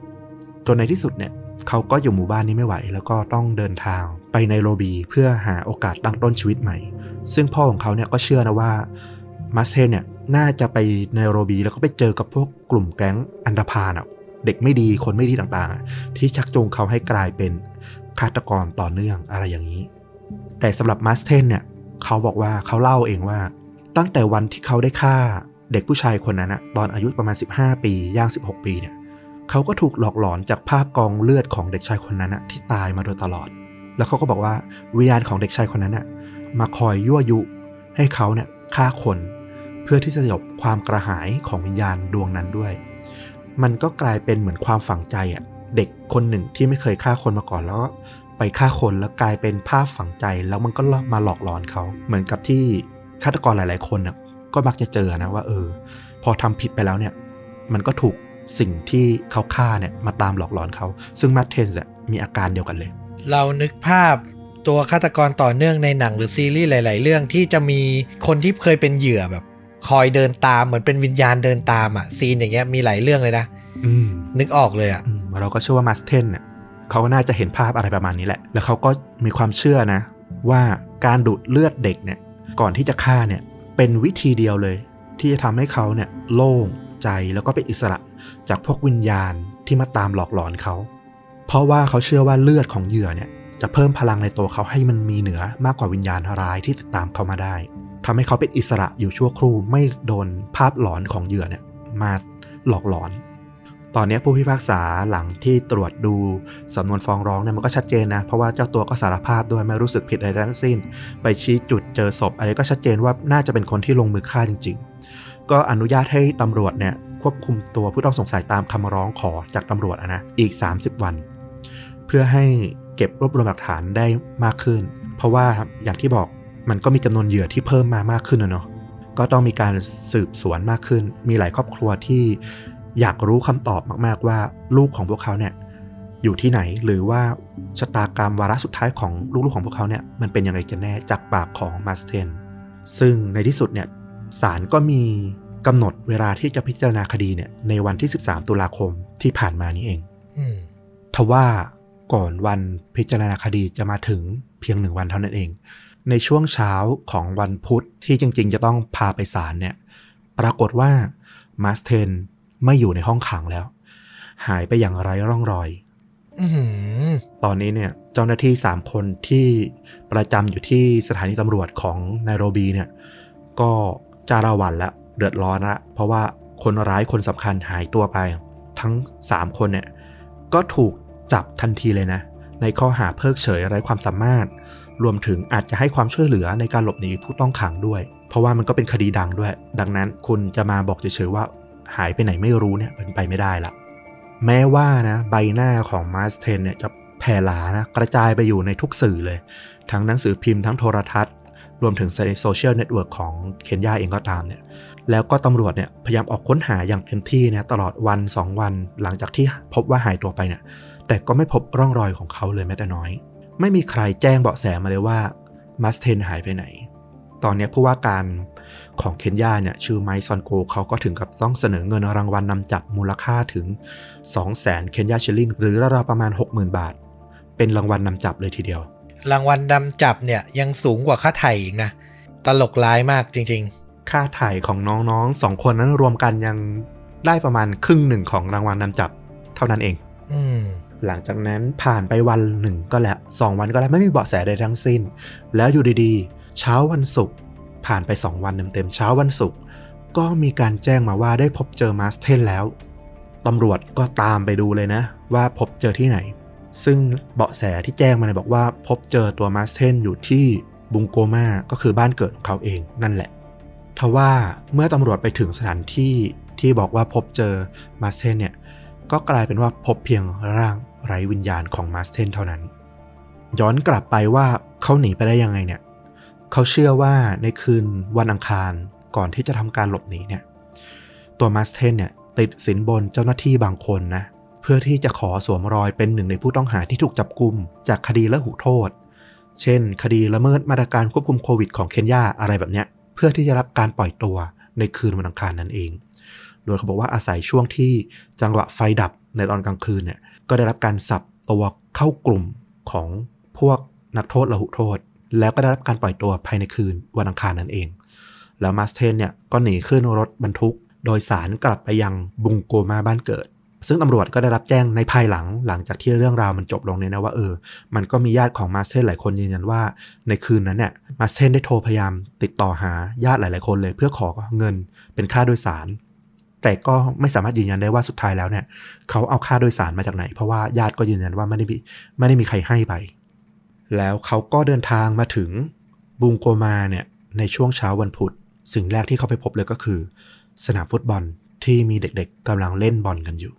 จนในที่สุดเนี่ยเขาก็อยู่หมู่บ้านนี้ไม่ไหว แล้วก็ต้องเดินทางไปในโรบีเพื่อหาโอกาสตั้งต้นชีวิตใหม่ ซึ่งพ่อของเขาเนี่ยก็เชื่อนะว่ามาสเทนเนี่ย น่าจะไปในโรบีแล้วก็ไปเจอกับพวกกลุ่มแก๊งอันดาพาลอะเด็กไม่ดีคนไม่ดีต่างๆ ที่ชักจูงเขาให้กลายเป็นฆาตกรต่อเนื่องอะไรอย่างนี้ แต่สำหรับมาสเทนเนี่ยเขาบอกว่าเขาเล่าเองว่า ตั้งแต่วันที่เขาได้ฆ่าเด็กผู้ชายคนนั้นนะตอนอายุประมาณ 15 ปีย่าง 16 ปีเนี่ยเขาก็ถูกหลอกหลอนจากภาพกองเลือดของเด็กชายคนนั้นนะที่ตายมาโดยตลอด แล้วเขาก็บอกว่าวิญญาณของเด็กชายคนนั้นน่ะมาคอยยั่วยุให้เขาเนี่ยฆ่าคน พื่อที่จะสยบความกระหายของวิญญาณดวงนั้นด้วย มันก็กลายเป็นเหมือนความฝังใจอะเด็กคนหนึ่งที่ไม่เคยฆ่าคนมาก่อนแล้วก็ไปฆ่าคนแล้วกลายเป็นภาพฝังใจแล้วมันก็มาหลอกหลอนเขาเหมือนกับที่ฆาตกรหลาย ๆ คนน่ะก็มักจะเจอนะว่าเออ พอทำผิดไปแล้วเนี่ย มันก็ถูกสิ่งที่เขาฆ่าเนี่ยมาตามหลอกหลอนเขา ซึ่งแมทเทนส์มีอาการเดียวกันเลย เรานึกภาพตัวฆาตกรต่อเนื่องในหนังหรือซีรีส์หลาย ๆ เรื่องที่จะมีคนที่เคยเป็นเหยื่อแบบ คอยเดินตามเหมือนเป็นวิญญาณเดินตามอะซีนอย่างเงี้ยมีหลายเรื่องเลยนะอืมนึกออกเลยอะอืมเราก็เชื่อว่ามาสเทนเนี่ยเขาก็น่าจะเห็นภาพอะไรประมาณนี้แหละ แล้วเขาก็มีความเชื่อนะ ว่าการดูดเลือดเด็กเนี่ย ก่อนที่จะฆ่าเนี่ย เป็นวิธีเดียวเลย ที่จะทำให้เขาเนี่ยโล่งใจแล้วก็เป็นอิสระจากพวกวิญญาณที่มาตามหลอกหลอนเขา เพราะว่าเขาเชื่อว่าเลือดของเหยื่อเนี่ย จะเพิ่มพลังในตัวเขาให้มันมีเหนือมากกว่าวิญญาณร้ายที่ติดตามเขามาได้ ทำให้เขาเป็นอิสระอยู่ชั่วครู่ไม่โดนภาพหลอนของเหยื่อเนี่ยมาหลอกหลอน ตอนนี้ผู้พิพากษาหลังที่ตรวจดูสำนวนฟ้องร้องเนี่ยมันก็ชัดเจนนะ เพราะว่าเจ้าตัวก็สารภาพด้วยไม่รู้สึกผิดอะไรทั้งสิ้น ไปชี้จุดเจอศพอะไรก็ชัดเจนว่าน่าจะเป็นคนที่ลงมือฆ่าจริง ๆ ก็อนุญาตให้ตำรวจเนี่ยควบคุมตัวผู้ต้องสงสัยตามคำร้องขอจากตำรวจอะนะอีก 30 วัน เพื่อให้เก็บรวบรวมหลักฐานได้มากขึ้น เพราะว่าอย่างที่บอก มันก็มีจำนวนเหยื่อที่เพิ่มมามากขึ้นนะเนาะก็ต้องมีการสืบสวนมากขึ้น มีหลายครอบครัวที่อยากรู้คำตอบมาก ๆ ว่าลูกของพวกเขาเนี่ยอยู่ที่ไหนหรือว่าชะตากรรมวาระสุดท้ายของลูกๆของพวกเขาเนี่ยมันเป็นยังไงกันแน่จากปากของมาสเทนซึ่งในที่สุดเนี่ยศาลก็มีกำหนดเวลาที่จะพิจารณาคดีเนี่ยในวันที่ 13 ตุลาคมที่ผ่านมานี้เองอืมทว่าก่อนวันพิจารณาคดีจะมาถึงเพียงหนึ่งวันเท่านั้นเอง ในช่วงเช้าของวันพุธที่จริง ๆ จะต้องพาไปศาลเนี่ย ปรากฏว่ามาสเทนไม่อยู่ในห้องขังแล้ว หายไปอย่างไร้ร่องรอยอื้อหือตอนนี้เนี่ย เจ้าหน้าที่3คนที่ประจำอยู่ที่สถานีตำรวจของไนโรบีเนี่ย ก็จาราวันละเดือดร้อนละเพราะว่าคนร้ายคนสำคัญหายตัวไป ทั้ง3คนเนี่ย ก็ถูกจับทันทีเลยนะ ในข้อหาเพิกเฉยไร้ความสามารถ รวมถึงอาจจะให้ความช่วยเหลือในการหลบหนีผู้ต้องขังด้วย เพราะว่ามันก็เป็นคดีดังด้วย ดังนั้นคุณจะมาบอกเฉยๆว่าหายไปไหนไม่รู้เนี่ยเป็นไปไม่ได้ละแม้ว่านะใบหน้าของมาสเทนเนี่ยจะแผ่หลานะกระจายไปอยู่ในทุกสื่อเลย ทั้งหนังสือพิมพ์ทั้งโทรทัศน์ รวมถึงใน social network ของเคนยาเองก็ตามเนี่ยแล้วก็ตำรวจเนี่ยพยายามออกค้นหาอย่างเต็มที่นะตลอดวัน 2 วันหลังจากที่พบว่าหายตัวไปเนี่ยแต่ก็ไม่พบร่องรอยของเขาเลยแม้แต่น้อย ไม่มีใครแจ้งเบาะแสมาเลยว่ามาสเทนหายไปไหน ตอนนี้ผู้ว่าการของเคนยาเนี่ยชื่อไมซอนโกเขาก็ถึงกับต้องเสนอเงินรางวัลนำจับมูลค่าถึง 2 0 0 0 0 0เคนยาชิลลิงหรือราวๆประมาณ 60,000 บาท เป็นรางวัลนนำจับเลยทีเดียว รางวัลดำจับเนี่ยยังสูงกว่าค่าไถ่อีกนะ ตลกร้ายมากจริงค่าถ่ายของน้องๆสองคนนั้นรวมกันยังได้ประมาณครึ่งหนึ่งของรางวัลนนำจับเท่านั้นเองๆอืม หลังจากนั้นผ่านไปวันหนึ่งก็แล้วสองวันก็แล้วไม่มีเบาะแสใดทั้งสิ้น แล้วอยู่ดีๆ เช้าวันศุกร์ผ่านไป2วันเต็มๆเช้าวันศุกร์ก็มีการแจ้งมาว่าได้พบเจอมาสเทนแล้วตำรวจก็ตามไปดูเลยนะ ว่าพบเจอที่ไหน ซึ่งเบาะแสที่แจ้งมาเนี่ยบอกว่าพบเจอตัวมาสเทนอยู่ที่บุงโกมาก็คือบ้านเกิดของเขาเองนั่นแหละทว่าเมื่อตำรวจไปถึงสถานที่ที่บอกว่าพบเจอมาสเทนเนี่ยก็กลายเป็นว่าพบเพียงร่าง ไร้วิญญาณของมาสเทนเท่านั้น ย้อนกลับไปว่าเขาหนีไปได้ยังไงเนี่ยเขาเชื่อว่าในคืนวันอังคารก่อนที่จะทำการหลบหนีเนี่ย ตัวมาสเทนเนี่ยติดสินบนเจ้าหน้าที่บางคนนะเพื่อที่จะขอสวมรอยเป็นหนึ่งในผู้ต้องหาที่ถูกจับกุมจากคดีละหุโทษ เช่น คดีละเมิดมาตรการควบคุมโควิดของเคนยาอะไรแบบเนี้ย เพื่อที่จะรับการปล่อยตัวในคืนวันอังคารนั่นเอง โดยเขาบอกว่าอาศัยช่วงที่จังหวะไฟดับในตอนกลางคืนเนี่ย ก็ได้รับการสับตัวเข้ากลุ่มของพวกนักโทษละหุโทษ แล้วก็ได้รับการปล่อยตัวภายในคืนวันอังคารนั่นเอง แล้วมาสเทนเนี่ยก็หนีขึ้นรถบรรทุก โดยสารกลับไปยังบุงโกมาบ้านเกิด ซึ่งตำรวจก็ได้รับแจ้งในภายหลังหลังจากที่เรื่องราวมันจบลงเนี่ยนะว่าเออ มันก็มีญาติของมาสเทนหลายคนยืนยันว่า ในคืนนั้นเนี่ยมาสเทนได้โทรพยายามติดต่อหาญาติหลาย ๆ คนเลย เพื่อขอเงินเป็นค่าโดยสาร แต่ก็ไม่สามารถยืนยันได้ว่าสุดท้ายแล้วเนี่ย เขาเอาค่าโดยสารมาจากไหน เพราะว่าญาติก็ยืนยันว่าไม่ได้มีไม่ได้มีใครให้ไป แล้วเขาก็เดินทางมาถึงบุงโกมาเนี่ยในช่วงเช้าวันพุธสิ่งแรกที่เขาไปพบเลยก็คือ สนามฟุตบอลที่มีเด็กๆกำลังเล่นบอลกันอยู่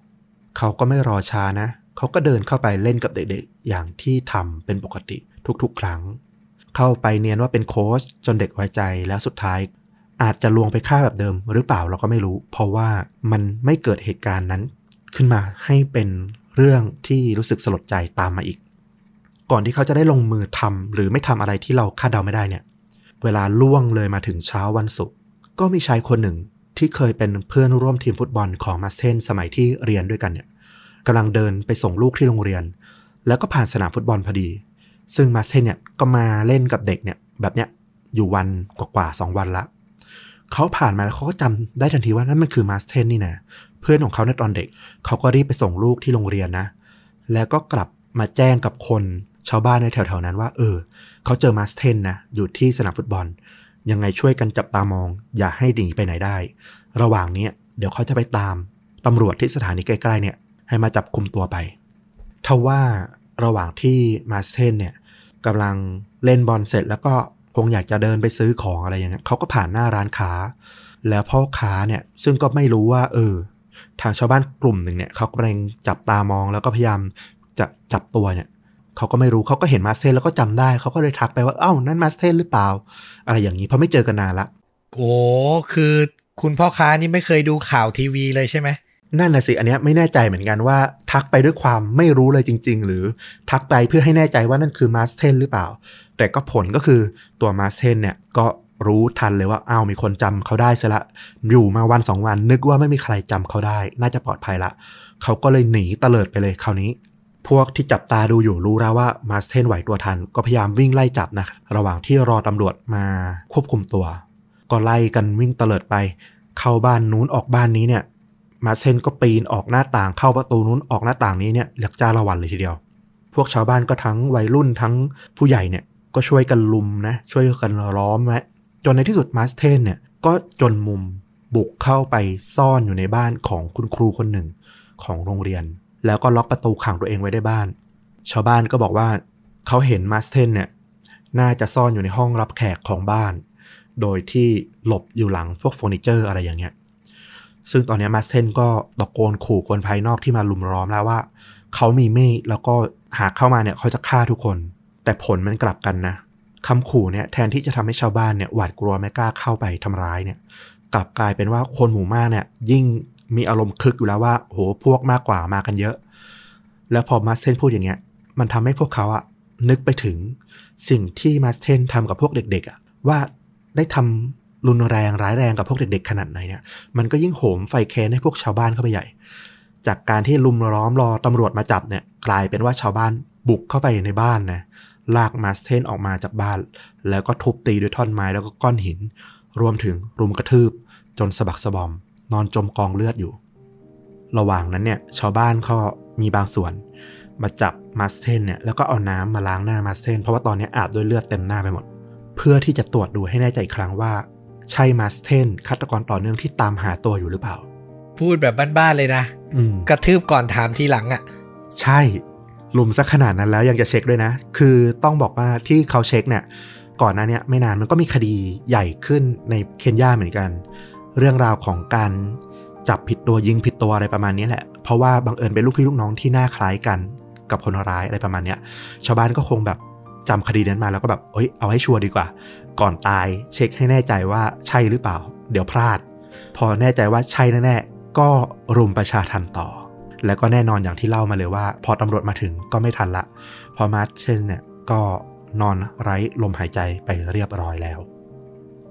เขาก็ไม่รอช้านะ เขาก็เดินเข้าไปเล่นกับเด็กๆ อย่างที่ทำเป็นปกติทุกๆ ครั้ง เข้าไปเนียนว่าเป็นโค้ชจนเด็กไว้ใจแล้วสุดท้าย อาจจะลวงไปฆ่าแบบเดิมหรือเปล่าเราก็ไม่รู้ เพราะว่ามันไม่เกิดเหตุการณ์นั้นขึ้นมาให้เป็นเรื่องที่รู้สึกสลดใจตามมาอีก ก่อนที่เขาจะได้ลงมือทำหรือไม่ทำอะไรที่เราคาดเดาไม่ได้เนี่ย เวลาล่วงเลยมาถึงเช้าวันศุกร์ก็มีชายคนหนึ่งที่เคยเป็นเพื่อนร่วมทีมฟุตบอลของมาสเทนสมัยที่เรียนด้วยกันเนี่ยกำลังเดินไปส่งลูกที่โรงเรียน แล้วก็ผ่านสนามฟุตบอลพอดี ซึ่งมาสเทนเนี่ยก็มาเล่นกับเด็กเนี่ยแบบเนี้ยอยู่วันกว่าๆสองวันละ เขาผ่านมาแล้วเขาก็จำได้ทันทีว่านั่นมันคือมาสเทนนี่นะเพื่อนของเขาในตอนเด็ก เขาก็รีบไปส่งลูกที่โรงเรียนนะ แล้วก็กลับมาแจ้งกับคนชาวบ้านในแถวๆนั้นว่า เออ เขาเจอมาสเทนนะอยู่ที่สนามฟุตบอล ยังไงช่วยกันจับตามอง อย่าให้หนีไปไหนได้ ระหว่างนี้เดี๋ยวเขาจะไปตามตำรวจที่สถานีใกล้ๆเนี่ย ให้มาจับคุมตัวไปทว่าระหว่างที่มาสเทนเนี่ยกำลังเล่นบอลเสร็จแล้วก็ คงอยากจะเดินไปซื้อของอะไรอย่างเงี้ยเขาก็ผ่านหน้าร้านค้า แล้วพ่อค้าเนี่ยซึ่งก็ไม่รู้ว่า เออ ทางชาวบ้านกลุ่มหนึ่งเนี่ยเขากำลังจับตามองแล้วก็พยายามจะจับตัวเนี่ยเขาก็ไม่รู้เขาก็เห็นมาสเทนแล้วก็จำได้เขาก็เลยทักไปว่าเอ้านั่นมาสเทนหรือเปล่า อะไรอย่างนี้เพราะไม่เจอกันนานละโอ้คือคุณพ่อค้านี่ไม่เคยดูข่าวทีวีเลยใช่ไหม นั่นน่ะสิอันนี้ไม่แน่ใจเหมือนกันว่า ทักไปด้วยความไม่รู้เลยจริง ๆ หรือทักไปเพื่อให้แน่ใจว่านั่นคือมาสเทนหรือเปล่า แต่ก็ผลก็คือตัวมาสเทนเนี่ยก็รู้ทันเลยว่าอ้าวมีคนจำเขาได้ซะละ อยู่มาวันสองวันนึกว่าไม่มีใครจำเขาได้ น่าจะปลอดภัยละ เขาก็เลยหนีเตลิดไปเลยคราวนี้ พวกที่จับตาดูอยู่รู้แล้วว่ามาสเทนไหวตัวทัน ก็พยายามวิ่งไล่จับนะระหว่างที่รอตำรวจมาควบคุมตัว ก็ไล่กันวิ่งเตลิดไป เข้าบ้านนู้นออกบ้านนี้เนี่ย มาสเทนก็ปีนออกหน้าต่างเข้าประตูนู้นออกหน้าต่างนี้เนี่ยเรียกจ้าละหวั่นเลยทีเดียว พวกชาวบ้านก็ทั้งวัยรุ่นทั้งผู้ใหญ่เนี่ยก็ช่วยกันรุมนะช่วยกันล้อมไว้จนในที่สุดมาสเทนเนี่ยก็จนมุมบุกเข้าไปซ่อนอยู่ในบ้านของคุณครูคนหนึ่งของโรงเรียน แล้วก็ล็อกประตูขังตัวเองไว้ในบ้าน ชาวบ้านก็บอกว่าเขาเห็นมาสเทนเนี่ยน่าจะซ่อนอยู่ในห้องรับแขกของบ้าน โดยที่หลบอยู่หลังพวกเฟอร์นิเจอร์อะไรอย่างเงี้ย ซึ่งตอนนี้มาสเทนก็ตะโกนขู่คนภายนอกที่มาลุมล้อมแล้วว่า เขามีมีดแล้วก็หากเข้ามาเนี่ยเขาจะฆ่าทุกคน แต่ผลมันกลับกันนะคำขู่เนี่ยแทนที่จะทำให้ชาวบ้านเนี่ยหวาดกลัวไม่กล้าเข้าไปทำร้ายเนี่ย กลับกลายเป็นว่าคนหมู่มากเนี่ย ยิ่งมีอารมณ์คึกอยู่แล้วว่าโหพวกมากกว่ามากันเยอะ แล้วพอมาสเทนพูดอย่างเงี้ย มันทำให้พวกเขาอะนึกไปถึงสิ่งที่มาสเทนทำกับพวกเด็กๆอะว่าได้ทำ รุนแรงร้ายแรงกับพวกเด็กๆขนาดไหนเนี่ยมันก็ยิ่งโหมไฟแค้นให้พวกชาวบ้านเข้าไปใหญ่ จากการที่ลุมล้อมรอตำรวจมาจับเนี่ยกลายเป็นว่าชาวบ้านบุกเข้าไปในบ้านนะลากมาสเทนออกมาจากบ้าน แล้วก็ทุบตีด้วยท่อนไม้แล้วก็ก้อนหิน รวมถึงรุมกระทืบ จนสะบักสะบอม นอนจมกองเลือดอยู่ ระหว่างนั้นเนี่ยชาวบ้านก็มีบางส่วน มาจับมาสเทนเนี่ยแล้วก็เอาน้ำมาล้างหน้ามาสเทนเพราะว่าตอนนี้อาบด้วยเลือดเต็มหน้าไปหมด เพื่อที่จะตรวจดูให้แน่ใจอีกครั้งว่า ใช่มาสเทนฆาตกรต่อเนื่องที่ตามหาตัวอยู่หรือเปล่า พูดแบบบ้านๆเลยนะอืมกระทืบก่อนถามทีหลังอะ่ะ ใช่ลุมซะขนาดนั้นแล้วยังจะเช็คด้วยนะ คือต้องบอกว่าที่เขาเช็คเนี่ย ก่อนหน้าเนี้ยไม่นานมันก็มีคดีใหญ่ขึ้นในเคนยาเหมือนกัน เรื่องราวของการจับผิดตัวยิงผิดตัวอะไรประมาณนี้แหละ เพราะว่าบังเอิญเป็นลูกพี่ลูกน้องที่หน้าคล้ายกันกับคนร้ายอะไรประมาณเนี้ย ชาวบ้านก็คงแบบ จำคดีนั้นมาแล้วก็แบบเอ้ยเอาให้ชัวร์ดีกว่า ก่อนตายเช็คให้แน่ใจว่าใช่หรือเปล่า เดี๋ยวพลาด พอแน่ใจว่าใช่แน่ๆก็รุมประชาทันต่อ แล้วก็แน่นอนอย่างที่เล่ามาเลยว่า พอตำรวจมาถึงก็ไม่ทันละ พอมาร์เชนเนี่ยก็นอนไร้ลมหายใจไปเรียบร้อยแล้ว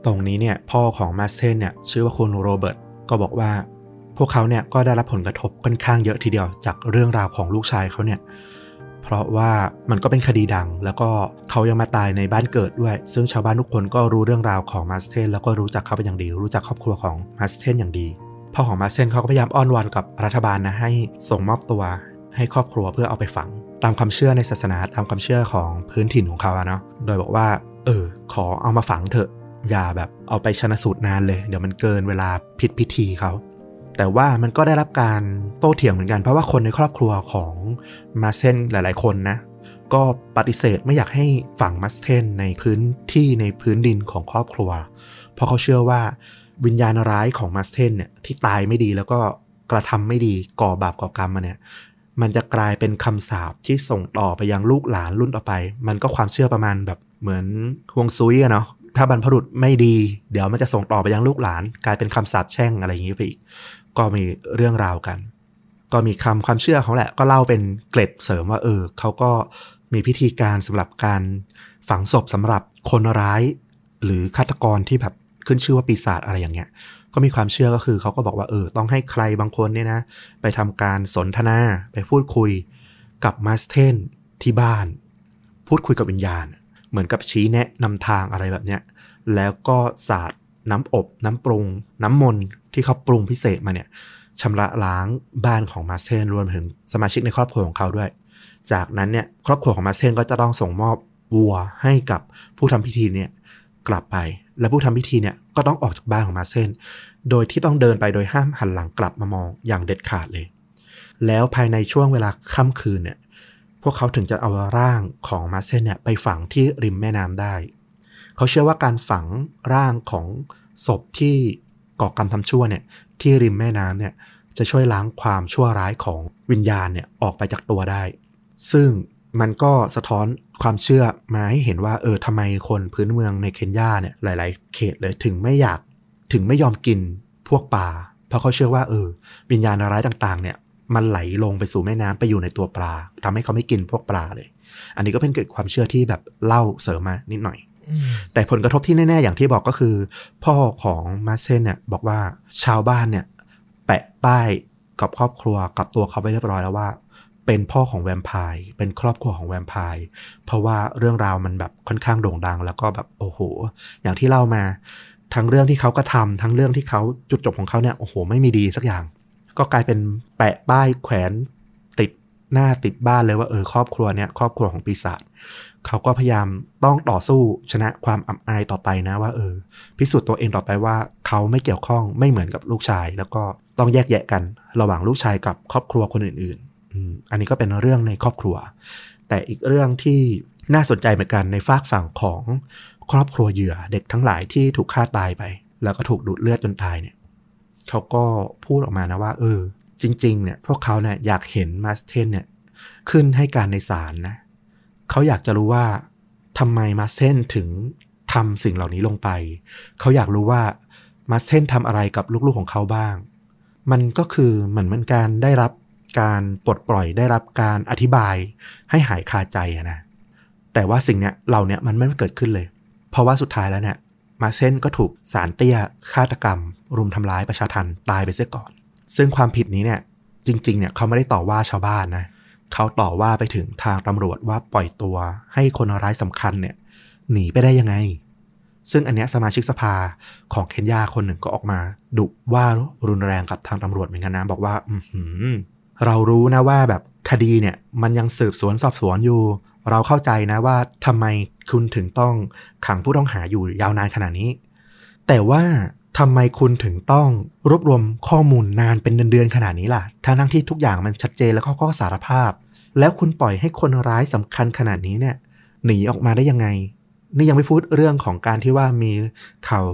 ตรงนี้เนี่ยพ่อของมาสเทนเนี่ยชื่อว่าคุณโรเบิร์ตก็บอกว่า พวกเขาเนี่ยก็ได้รับผลกระทบค่อนข้างเยอะทีเดียวจากเรื่องราวของลูกชายเขาเนี่ย เพราะว่ามันก็เป็นคดีดัง แล้วก็เขายังมาตายในบ้านเกิดด้วย ซึ่งชาวบ้านทุกคนก็รู้เรื่องราวของมาสเทนแล้วก็รู้จักเขาเป็นอย่างดี รู้จักครอบครัวของมาสเทนอย่างดีพ่อของมาสเทนเขาก็พยายามอ้อนวอนกับรัฐบาลนะให้ส่งมอบตัวให้ครอบครัวเพื่อเอาไปฝัง ตามความเชื่อในศาสนาตามความเชื่อของพื้นถิ่นของเขาเนาะโดยบอกว่า เออ ขอเอามาฝังเถอะอย่าแบบเอาไปชนะสูตรนานเลย เดี๋ยวมันเกินเวลาผิดพิธีเขา แต่ว่ามันก็ได้รับการโต้เถียงเหมือนกัน เพราะว่าคนในครอบครัวของมาเซนหลาย ๆ คนนะ ก็ปฏิเสธไม่อยากให้ฝังมัสเทนในพื้นที่ในพื้นดินของครอบครัว เพราะเขาเชื่อว่าวิญญาณร้ายของมัสเทนเนี่ยที่ตายไม่ดีแล้วก็กระทำไม่ดีก่อบาปก่อกรรมมาเนี่ยมันจะกลายเป็นคำสาปที่ส่งต่อไปยังลูกหลานรุ่นต่อไป มันก็ความเชื่อประมาณแบบเหมือนฮวงซุยอะเนาะถ้าบรรพบุรุษไม่ดี เดี๋ยวมันจะส่งต่อไปยังลูกหลาน กลายเป็นคำสาปแช่งอะไรอย่างนี้ไปอีก ก็มีเรื่องราวกัน ก็มีคำความเชื่อเขาแหละ ก็เล่าเป็นเกร็ดเสริมว่าเออเขาก็มีพิธีการสำหรับการฝังศพสำหรับคนร้าย หรือฆาตกรที่แบบขึ้นชื่อว่าปีศาจอะไรอย่างเงี้ย ก็มีความเชื่อก็คือเขาก็บอกว่าเออ ต้องให้ใครบางคนเนี่ยนะ ไปทำการสนทนาไปพูดคุยกับมาสเทนที่บ้าน พูดคุยกับวิญญาณ เหมือนกับชี้แนะนำทางอะไรแบบเนี้ยแล้วก็สาด น้ำอบน้ำปรุง น้ำมนที่เขาปรุงพิเศษมาเนี่ยชำระล้างบ้านของมาเทนรวมถึงสมาชิกในครอบครัวของเขาด้วย จากนั้นเนี่ยครอบครัวของมาเทนก็จะต้องส่งมอบวัวให้กับผู้ทำพิธีเนี่ยกลับไป และผู้ทำพิธีเนี่ยก็ต้องออกจากบ้านของมาเทนโดยที่ต้องเดินไปโดยห้ามหันหลังกลับมามองอย่างเด็ดขาดเลย แล้วภายในช่วงเวลาค่ำคืนเนี่ยพวกเขาถึงจะเอาร่างของมาเซนเนี่ยไปฝังที่ริมแม่น้ำได้ เขาเชื่อว่าการฝังร่างของศพที่ก่อกรรมทำชั่วเนี่ยที่ริมแม่น้ำเนี่ยจะช่วยล้างความชั่วร้ายของวิญญาณเนี่ยออกไปจากตัวได้ ซึ่งมันก็สะท้อนความเชื่อมาให้เห็นว่าเออทำไมคนพื้นเมืองในเคนยาเนี่ยหลาย ๆ เขตเลยถึงไม่อยากถึงไม่ยอมกินพวกปลาเพราะเขาเชื่อว่าเออ วิญญาณร้ายต่าง ๆ เนี่ย มันไหลลงไปสู่แม่น้ำไปอยู่ในตัวปลาทำให้เขาไม่กินพวกปลาเลย อันนี้ก็เป็นเกิดความเชื่อที่แบบเล่าเสริมมานิดหน่อย แต่ผลกระทบที่แน่ ๆ อย่างที่บอกก็คือ พ่อของมาเซนเนี่ยบอกว่าชาวบ้านเนี่ย แปะป้ายกับครอบครัวกับตัวเขาไปเรียบร้อยแล้วว่า เป็นพ่อของแวมไพร์เป็นครอบครัวของแวมไพร์เพราะว่าเรื่องราวมันแบบค่อนข้างโด่งดัง แล้วก็แบบโอ้โห อย่างที่เล่ามาทั้งเรื่องที่เขาก็ทำทั้งเรื่องที่เขาจุดจบของเขาเนี่ยโอ้โห ไม่มีดีสักอย่าง ก็กลายเป็นแปะป้ายแขวนติดหน้าติดบ้านเลยว่าเออครอบครัวเนี่ยครอบครัวของปีศาจ เขาก็พยายามต้องต่อสู้ชนะความอับอายต่อไปนะว่าเออ พิสูจน์ตัวเองต่อไปว่า เขาไม่เกี่ยวข้องไม่เหมือนกับลูกชาย แล้วก็ต้องแยกแยะกัน ระหว่างลูกชายกับครอบครัวคนอื่นๆอืมอันนี้ก็เป็นเรื่องในครอบครัว แต่อีกเรื่องที่น่าสนใจเหมือนกันในฟากฝั่งของครอบครัวเหยื่อเด็กทั้งหลายที่ถูกฆ่าตายไป แล้วก็ถูกดูดเลือดจนตายเนี่ยเขาก็พูดออกมานะว่า เออ จริง ๆ เนี่ยพวกเขาเนี่ยอยากเห็นมาสเทนเนี่ยขึ้นให้การในศาลนะ เขาอยากจะรู้ว่าทำไมมาสเทนถึงทำสิ่งเหล่านี้ลงไป เขาอยากรู้ว่ามาสเทนทำอะไรกับลูกๆของเขาบ้าง มันก็คือเหมือนมันการได้รับการปลดปล่อยได้รับการอธิบายให้หายคาใจนะ แต่ว่าสิ่งเนี้ยเราเนี่ยมันไม่เกิดขึ้นเลย เพราะว่าสุดท้ายแล้วเนี่ยมาเซนก็ถูกสารเตี้ยฆาตกรรม รุมทำร้ายประชาทันตายไปเสียก่อน ซึ่งความผิดนี้เนี่ยจริงๆเนี่ยเขาไม่ได้ต่อว่าชาวบ้านนะ เขาต่อว่าไปถึงทางตำรวจว่าปล่อยตัวให้คนร้ายสำคัญเนี่ย หนีไปได้ยังไง ซึ่งอันเนี้ยสมาชิกสภาของเคนยาคนหนึ่งก็ออกมา ดุว่ารุนแรงกับทางตำรวจเหมือนกันนะบอกว่า อืเรารู้นะว่าแบบคดีเนี่ย มันยังสืบสวนสอบสวนอยู่ เราเข้าใจนะว่าทำไมคุณถึงต้องขังผู้ต้องหาอยู่ยาวนานขนาดนี้ แต่ว่าทำไมคุณถึงต้องรวบรวมข้อมูลนานเป็นเดือนๆขนาดนี้ล่ะ ทั้งทั้งที่ทุกอย่างมันชัดเจนแล้วเขาก็สารภาพ แล้วคุณปล่อยให้คนร้ายสำคัญขนาดนี้เนี่ย หนีออกมาได้ยังไง นี่ยังไม่พูดเรื่องของการที่ว่ามีข่าว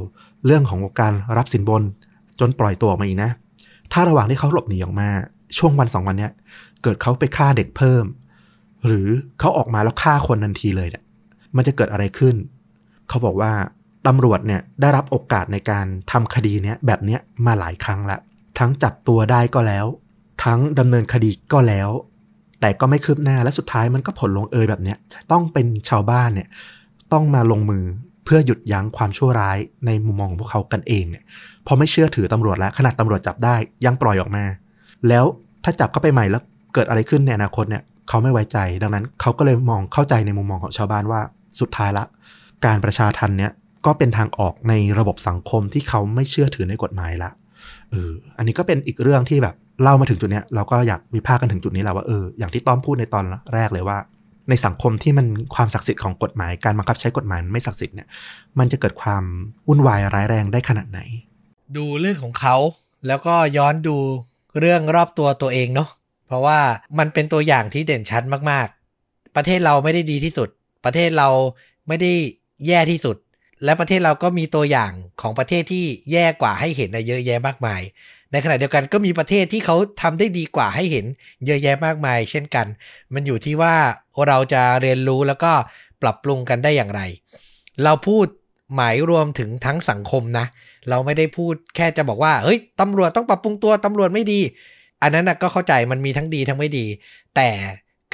เรื่องของการรับสินบน จนปล่อยตัวออกมาอีกนะ ถ้าระหว่างที่เขาหลบหนีออกมา ช่วงวันสองวันเนี้ย เกิดเขาไปฆ่าเด็กเพิ่ม หรือเขาออกมาแล้วฆ่าคนทันทีเลยเนี่ยมันจะเกิดอะไรขึ้น เขาบอกว่าตำรวจเนี่ยได้รับโอกาสในการทำคดีเนี้ยแบบเนี้ยมาหลายครั้งละ ทั้งจับตัวได้ก็แล้ว ทั้งดำเนินคดีก็แล้ว แต่ก็ไม่คืบหน้าและสุดท้ายมันก็ผลลงเอยแบบเนี้ยต้องเป็นชาวบ้านเนี่ยต้องมาลงมือเพื่อหยุดยั้งความชั่วร้ายในมุมมองของพวกเขากันเองเนี่ยพอไม่เชื่อถือตำรวจแล้วขนาดตำรวจจับได้ยังปล่อยออกมา แล้วถ้าจับเข้าไปใหม่แล้วเกิดอะไรขึ้นในอนาคตเนี่ยเขาไม่ไว้ใจ ดังนั้นเขาก็เลยมองเข้าใจในมุมมองของชาวบ้านว่าสุดท้ายละ การประชาทันเนี่ยก็เป็นทางออกในระบบสังคมที่เขาไม่เชื่อถือในกฎหมายละเอออันนี้ก็เป็นอีกเรื่องที่แบบ เล่ามาถึงจุดเนี้ยเราก็อยากวิพากษ์กันถึงจุดนี้แหละว่าเอออย่างที่ต้อมพูดในตอนแรกเลยว่า ในสังคมที่มันความศักดิ์สิทธิ์ของกฎหมายการบังคับใช้กฎหมายไม่ศักดิ์สิทธิ์เนี่ยมันจะเกิดความวุ่นวายร้ายแรงได้ขนาดไหน ดูเรื่องของเขาแล้วก็ย้อนดูเรื่องรอบตัวตัวเองเนาะเพราะว่ามันเป็นตัวอย่างที่เด่นชัดมากๆ ประเทศเราไม่ได้ดีที่สุด ประเทศเราไม่ได้แย่ที่สุด และประเทศเราก็มีตัวอย่างของประเทศที่แย่กว่าให้เห็นเยอะแยะมากมาย ในขณะเดียวกันก็มีประเทศที่เขาทำได้ดีกว่าให้เห็นเยอะแยะมากมาย เช่นกัน มันอยู่ที่ว่าเราจะเรียนรู้แล้วก็ปรับปรุงกันได้อย่างไร เราพูดหมายรวมถึงทั้งสังคมนะ เราไม่ได้พูดแค่จะบอกว่า เฮ้ยตำรวจต้องปรับปรุงตัวตำรวจไม่ดี อันนั้นนะก็เข้าใจมันมีทั้งดีทั้งไม่ดี แต่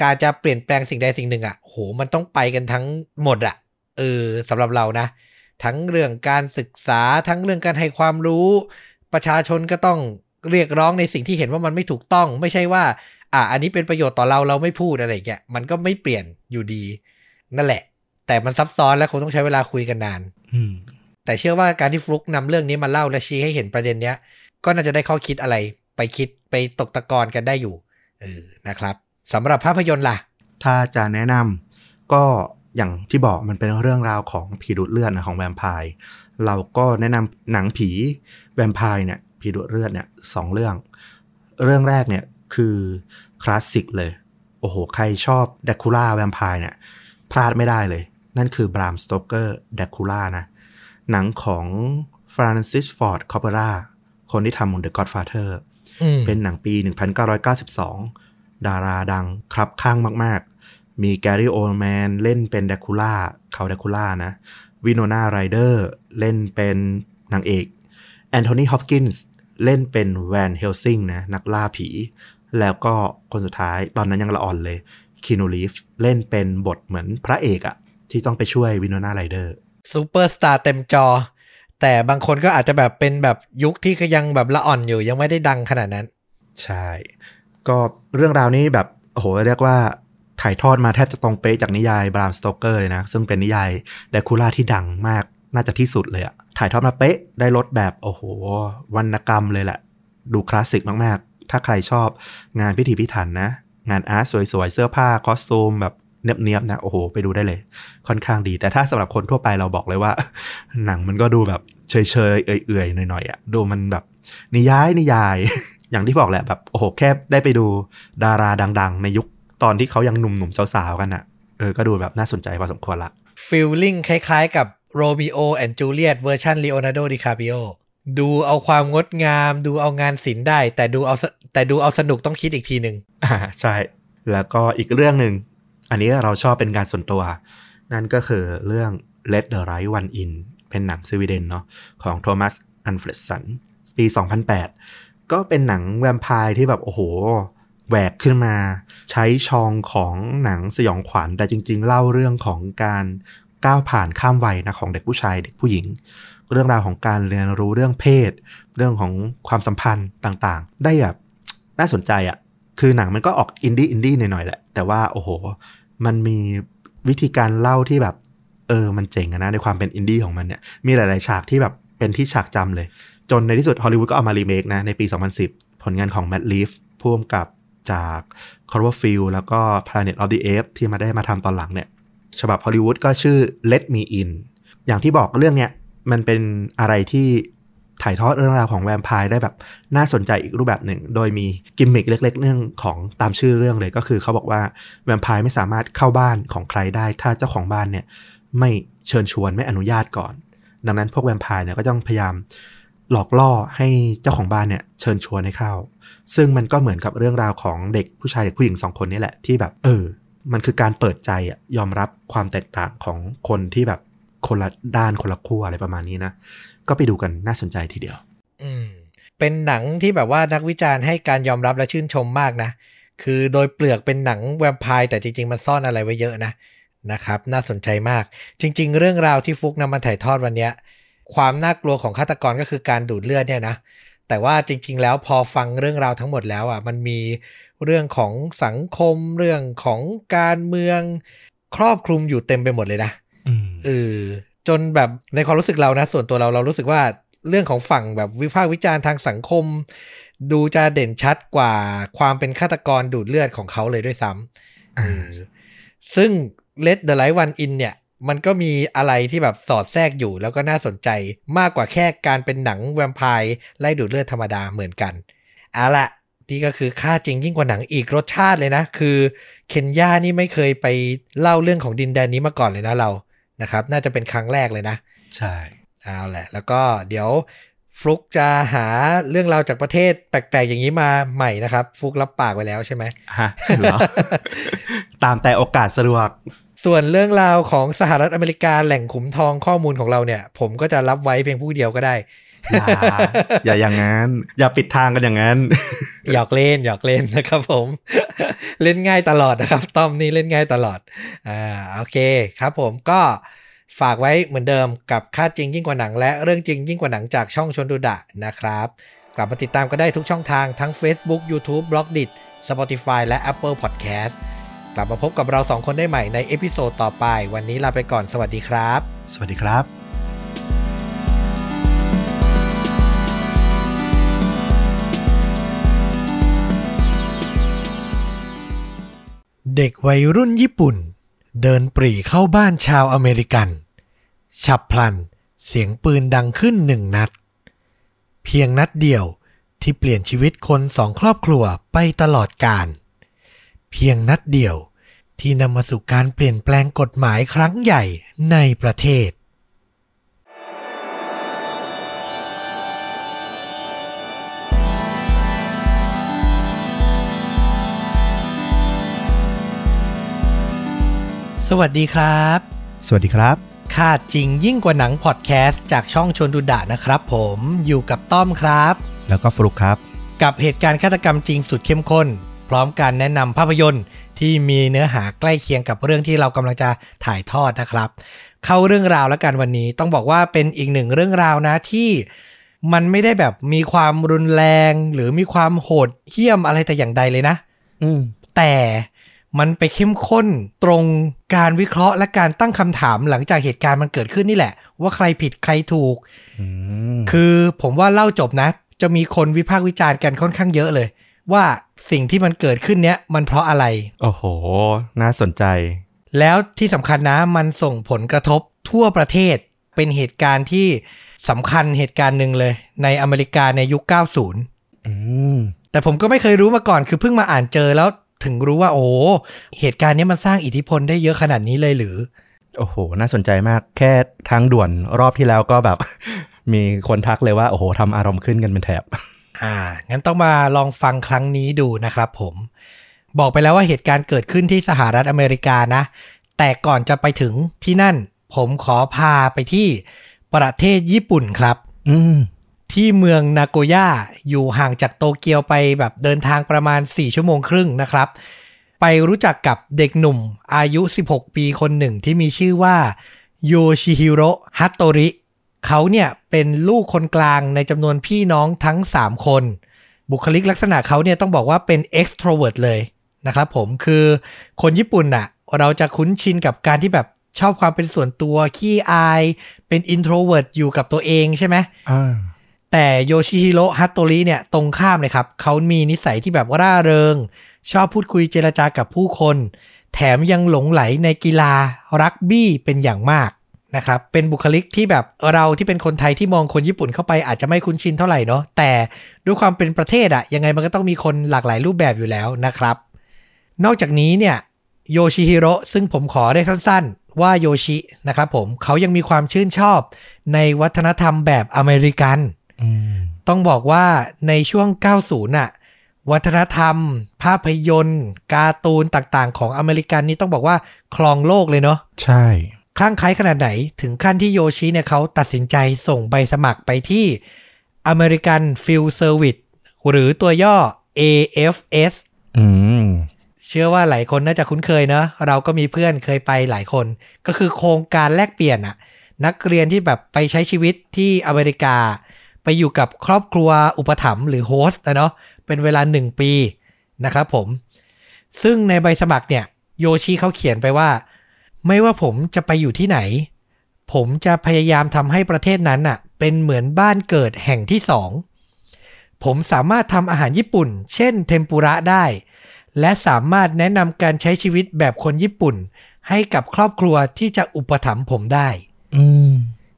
การจะเปลี่ยนแปลงสิ่งใดสิ่งหนึ่งอะ่ะโหมันต้องไปกันทั้งหมดอะ่ะเออสำหรับเรานะ ทั้งเรื่องการศึกษาทั้งเรื่องการให้ความรู้ ประชาชนก็ต้องเรียกร้องในสิ่งที่เห็นว่ามันไม่ถูกต้อง ไม่ใช่ว่า อะอันนี้เป็นประโยชน์ต่อเราเราไม่พูดอะไรอย่างเงี้ยมันก็ไม่เปลี่ยนอยู่ดี นั่นแหละ แต่มันซับซ้อนและคงต้องใช้เวลาคุยกันนานอืมแต่เชื่อว่าการที่ฟลุกนำเรื่องนี้มาเล่าและชี้ให้เห็นประเด็นเนี้ย ก็น่าจะได้ข้อคิดอะไรไปคิดไปตกตะกอนกันได้อยู่เออนะครับสำหรับภาพยนตร์ล่ะ ถ้าจะแนะนำก็อย่างที่บอกมันเป็นเรื่องราวของผีดูดเลือดนะของแวมไพร์ เราก็แนะนำหนังผีแวมไพร์เนี่ยผีดูดเลือดเนี่ยสองเรื่อง เรื่องแรกเนี่ยคือคลาสสิกเลย โอ้โห ใครชอบแดร็กคูล่าแวมไพร์เนี่ยพลาดไม่ได้เลย นั่นคือ Bram Stoker's Dracula นะ หนังของฟรานซิสฟอร์ดคอปโปลาคนที่ทำ The Godfather อืมเป็นหนังปี 1992 ดาราดังคับคั่งมาก ๆ มีแกรี่โอลด์แมนเล่นเป็นแดร็กคูล่าเคานต์แดร็กคูล่านะ วิโนนาไรเดอร์เล่นเป็นนางเอกแอนโทนีฮอปกินส์เล่นเป็นแวนเฮลซิงนะนักล่าผี แล้วก็คนสุดท้ายตอนนั้นยังละอ่อนเลยคีนูรีฟเล่นเป็นบทเหมือนพระเอกอะที่ต้องไปช่วยวิโนนาไรเดอร์ซูเปอร์สตาร์เต็มจอ แต่บางคนก็อาจจะแบบเป็นแบบยุคที่ก็ยังแบบละอ่อนอยู่ยังไม่ได้ดังขนาดนั้น ใช่ ก็เรื่องราวนี้แบบโอ้โหเรียกว่า ถ่ายทอดมาแทบจะตรงเป๊ะจากนิยายบรามสโตเกอร์เลยนะ ซึ่งเป็นนิยายแดร็กคูล่าที่ดังมากน่าจะที่สุดเลยอะถ่ายทอดมาเป๊ะได้รสแบบโอ้โหวรรณกรรมเลยแหละ ดูคลาสสิกมากๆ ถ้าใครชอบงานพิถีพิถันนะ งาน art สวยๆ เสื้อผ้า costume แบบเนียบๆนะโอ้โห ไปดูได้เลย ค่อนข้างดี แต่ถ้าสำหรับคนทั่วไปเราบอกเลยว่า หนังมันก็ดูแบบเฉยๆ เอื่อยๆ หน่อยๆอะดูมันแบบนิยายนิยาย อย่างที่บอกแหละแบบโอ้โหแค่ได้ไปดูดาราดัง ๆ ในยุค ตอนที่เขายังหนุ่มๆสาวๆกันอะเออก็ดูแบบน่าสนใจพอสมควรละ feeling คล้ายๆกับ Romeo and Juliet เวอร์ชันลีโอนาร์โดดิคาปริโอดูเอาความงดงาม ดูเอางานศิลป์ได้ แต่ดูเอาสแต่ดูเอาสนุกต้องคิดอีกทีหนึ่งอ่าใช่ แล้วก็อีกเรื่องหนึ่ง อันนี้เราชอบเป็นการส่วนตัว นั่นก็คือเรื่อง Let the Right One In เป็นหนังสวีเดนเนาะของโทมัสอันเฟรดสันปี 2008 ก็เป็นหนังแวมไพร์ที่แบบ โอ้โห แหวกขึ้นมาใช้ชองของหนังสยองขวัญ แต่จริง ๆ เล่าเรื่องของการก้าวผ่านข้ามวัยนะของเด็กผู้ชายเด็กผู้หญิง เรื่องราวของการเรียนรู้เรื่องเพศ เรื่องของความสัมพันธ์ต่างๆ ได้แบบน่าสนใจอะ่ะคือหนังมันก็ออกอินดี้อินดี้หน่อยๆแหละ แต่ว่าโอ้โห มันมีวิธีการเล่าที่แบบ เออมันเจ๋งนะในความเป็นอินดี้ของมันเนี่ยมีหลาย ๆ ฉากที่แบบเป็นที่ฉากจำเลย จนในที่สุดฮอลลีวูดก็เอามารีเมคนะในปี 2010 ผลงานของแม t ลีฟพ่วงกับ จาก c o r v e r f i e l d แล้วก็ Planet of the Apes ที่มาได้มาทำตอนหลังเนี่ย ฉบับฮอลลีวูดก็ชื่อ Let Me In อย่างที่บอกเรื่องเนี้ยมันเป็นอะไรที่ถ่ายทอดเรื่องราวของแวมไพร์ได้แบบน่าสนใจอีกรูปแบบหนึ่ง โดยมีกิมมิคเล็ก ๆ เรื่องของตามชื่อเรื่องเลยก็คือเขาบอกว่าแวมไพร์ไม่สามารถเข้าบ้านของใครได้ ถ้าเจ้าของบ้านเนี่ยไม่เชิญชวนไม่อนุญาตก่อน ดังนั้นพวกแวมไพร์เนี่ยก็ต้องพยายามหลอกล่อให้เจ้าของบ้านเนี่ยเชิญชวนให้เข้า ซึ่งมันก็เหมือนกับเรื่องราวของเด็กผู้ชายเด็กผู้หญิงสองคนนี่แหละที่แบบ เออ มันคือการเปิดใจอะยอมรับความแตกต่างของคนที่แบบคนละด้านคนละขั้วอะไรประมาณนี้นะ ก็ไปดูกันน่าสนใจทีเดียว อืม เป็นหนังที่แบบว่านักวิจารณ์ให้การยอมรับและชื่นชมมากนะ คือโดยเปลือกเป็นหนังแวมไพร์แต่จริง ๆ มันซ่อนอะไรไว้เยอะนะนะครับ น่าสนใจมาก จริง ๆ เรื่องราวที่ฟุกนำมาถ่ายทอดวันเนี้ยความน่ากลัวของฆาตกรก็คือการดูดเลือดเนี่ยนะ แต่ว่าจริง ๆ แล้วพอฟังเรื่องราวทั้งหมดแล้วอะมันมีเรื่องของสังคมเรื่องของการเมืองครอบคลุมอยู่เต็มไปหมดเลยนะอืมเออจนแบบในความรู้สึกเรานะ ส่วนตัวเราเรารู้สึกว่าเรื่องของฝั่งแบบวิพากษ์วิจารณ์ทางสังคม ดูจะเด่นชัดกว่าความเป็นฆาตกรดูดเลือดของเขาเลยด้วยซ้ำอ่าเออซึ่ง Let the Light One In เนี่ย มันก็มีอะไรที่แบบสอดแทรกอยู่แล้วก็น่าสนใจมากกว่าแค่การเป็นหนังแวมไพร์ไล่ดูดเลือดธรรมดาเหมือนกันเอาละนี่ก็คือค่าจริงยิ่งกว่าหนังอีกรสชาติเลยนะ คือเคนยานี่ไม่เคยไปเล่าเรื่องของดินแดนนี้มาก่อนเลยนะเรานะครับ น่าจะเป็นครั้งแรกเลยนะ ใช่เอาแหละ แล้วก็เดี๋ยวฟลุกจะหาเรื่องราวจากประเทศแปลกๆอย่างนี้มาใหม่นะครับ ฟลุกรับปากไว้แล้วใช่ไหมฮะเหรอตามแต่โอกาสสะดวก ส่วนเรื่องราวของสหรัฐอเมริกาแหล่งขุมทองข้อมูลของเราเนี่ย ผมก็จะรับไว้เพียงผู้เดียวก็ได้ อย่าอย่าอย่างนั้น อย่าปิดทางกันอย่างนั้น หยอกเล่นหยอกเล่นนะครับผม เล่นง่ายตลอดนะครับ ต้อมนี่เล่นง่ายตลอดอ่าโอเคครับผมก็ฝากไว้เหมือนเดิมกับค่าจริงยิ่งกว่าหนัง และเรื่องจริงยิ่งกว่าหนังจากช่องชวนดูดะนะครับ กลับมาติดตามก็ได้ทุกช่องทางทั้ง Facebook YouTube b l o g d i t Spotify และ Apple Podcast กลับมาพบกับเราสองคนได้ใหม่ใน episode ต่อไป วันนี้ลาไปก่อนสวัสดีครับ สวัสดีครับเด็กวัยรุ่นญี่ปุ่น เดินปรีเข้าบ้านชาวอเมริกัน ฉับพลัน เสียงปืนดังขึ้นหนึ่งนัด เพียงนัดเดียวที่เปลี่ยนชีวิตคนสองครอบครัวไปตลอดกาล เพียงนัดเดียว ที่นำมาสู่การเปลี่ยนแปลงกฎหมายครั้งใหญ่ในประเทศ สวัสดีครับ สวัสดีครับค่าจริงยิ่งกว่าหนังพอดแคสต์จากช่องชนดูดะนะครับผมอยู่กับต้อมครับ แล้วก็ฟลุกครับ กับเหตุการณ์ฆาตกรรมจริงสุดเข้มข้น พร้อมการแนะนำภาพยนตร์ที่มีเนื้อหาใกล้เคียงกับเรื่องที่เรากำลังจะถ่ายทอดนะครับ เข้าเรื่องราวแล้วกันวันนี้ต้องบอกว่าเป็นอีกหนึ่งเรื่องราวนะที่มันไม่ได้แบบมีความรุนแรง หรือมีความโหดเหี้ยมอะไรแต่อย่างใดเลยนะอืมแต่มันไปเข้มข้นตรงการวิเคราะห์และการตั้งคำถามหลังจากเหตุการณ์มันเกิดขึ้นนี่แหละ ว่าใครผิดใครถูกอืมคือผมว่าเล่าจบนะ จะมีคนวิพากษ์วิจารณ์กันค่อนข้างเยอะเลย ว่าสิ่งที่มันเกิดขึ้นเนี้ยมันเพราะอะไร โอ้โห น่าสนใจ แล้วที่สำคัญนะมันส่งผลกระทบทั่วประเทศเป็นเหตุการณ์ที่สำคัญเหตุการณ์หนึ่งเลย ในอเมริกาในยุค 90 อืม แต่ผมก็ไม่เคยรู้มาก่อนคือเพิ่งมาอ่านเจอแล้วถึงรู้ว่าโอ้โหเหตุการณ์เนี้ยมันสร้างอิทธิพลได้เยอะขนาดนี้เลยหรือ โอ้โห น่าสนใจมากแค่ทางด่วนรอบที่แล้วก็แบบ มีคนทักเลยว่า โอ้โหทำอารมณ์ขึ้นกันเป็นแถบ อ่า งั้นต้องมาลองฟังครั้งนี้ดูนะครับผม บอกไปแล้วว่าเหตุการณ์เกิดขึ้นที่สหรัฐอเมริกานะ แต่ก่อนจะไปถึงที่นั่น ผมขอพาไปที่ประเทศญี่ปุ่นครับ อืมที่เมืองนาโกย่าอยู่ห่างจากโตเกียวไปแบบเดินทางประมาณ 4 ชั่วโมงครึ่งนะครับ ไปรู้จักกับเด็กหนุ่มอายุ 16 ปีคนหนึ่งที่มีชื่อว่าโยชิฮิโร่ฮัตโตริ เขาเนี่ยเป็นลูกคนกลางในจำนวนพี่น้องทั้ง 3 คน บุคลิกลักษณะเขาเนี่ยต้องบอกว่าเป็น extrovert เลยนะครับผมคือคนญี่ปุ่นน่ะเราจะคุ้นชินกับการที่แบบชอบความเป็นส่วนตัวขี้อาย เป็น introvert อยู่กับตัวเองใช่ไหมอ่าแต่โยชิฮิโร่ฮัตโตริเนี่ยตรงข้ามเลยครับเขามีนิสัยที่แบบร่าเริง ชอบพูดคุยเจรจากับผู้คน แถมยังหลงไหลในกีฬารักบี้เป็นอย่างมาก นะครับเป็นบุคลิกที่แบบเราที่เป็นคนไทยที่มองคนญี่ปุ่นเข้าไปอาจจะไม่คุ้นชินเท่าไหร่เนาะแต่ด้วยความเป็นประเทศอะยังไงมันก็ต้องมีคนหลากหลายรูปแบบอยู่แล้วนะครับ นอกจากนี้เนี่ยโยชิฮิโร่ซึ่งผมขอได้สั้นๆ ว่าโยชินะครับผมเขายังมีความชื่นชอบในวัฒนธรรมแบบอเมริกันอืมต้องบอกว่าในช่วง 90น่ะวัฒนธรรม ภาพยนตร์ การ์ตูนต่างๆ ของอเมริกันนี่ต้องบอกว่าครองโลกเลยเนาะใช่ คลั่งไคล้ขนาดไหน ถึงขั้นที่โยชิเนี่ยเขาตัดสินใจส่งใบสมัครไปที่ American Field Service หรือตัวย่อ AFS อืมเชื่อว่าหลายคนน่าจะคุ้นเคยเนอะเราก็มีเพื่อนเคยไปหลายคน ก็คือโครงการแลกเปลี่ยนอะนักเรียนที่แบบไปใช้ชีวิตที่อเมริกา ไปอยู่กับครอบครัวอุปถัมภ์หรือโฮสต์นะเนาะเป็นเวลา 1 ปีนะครับผม ซึ่งในใบสมัครเนี่ย โยชิเขาเขียนไปว่า ไม่ว่าผมจะไปอยู่ที่ไหน ผมจะพยายามทำให้ประเทศนั้นน่ะ เป็นเหมือนบ้านเกิดแห่งที่สอง ผมสามารถทำอาหารญี่ปุ่น เช่นเทมปุระได้ และสามารถแนะนำการใช้ชีวิตแบบคนญี่ปุ่น ให้กับครอบครัวที่จะอุปถัมภ์ผมได้อืม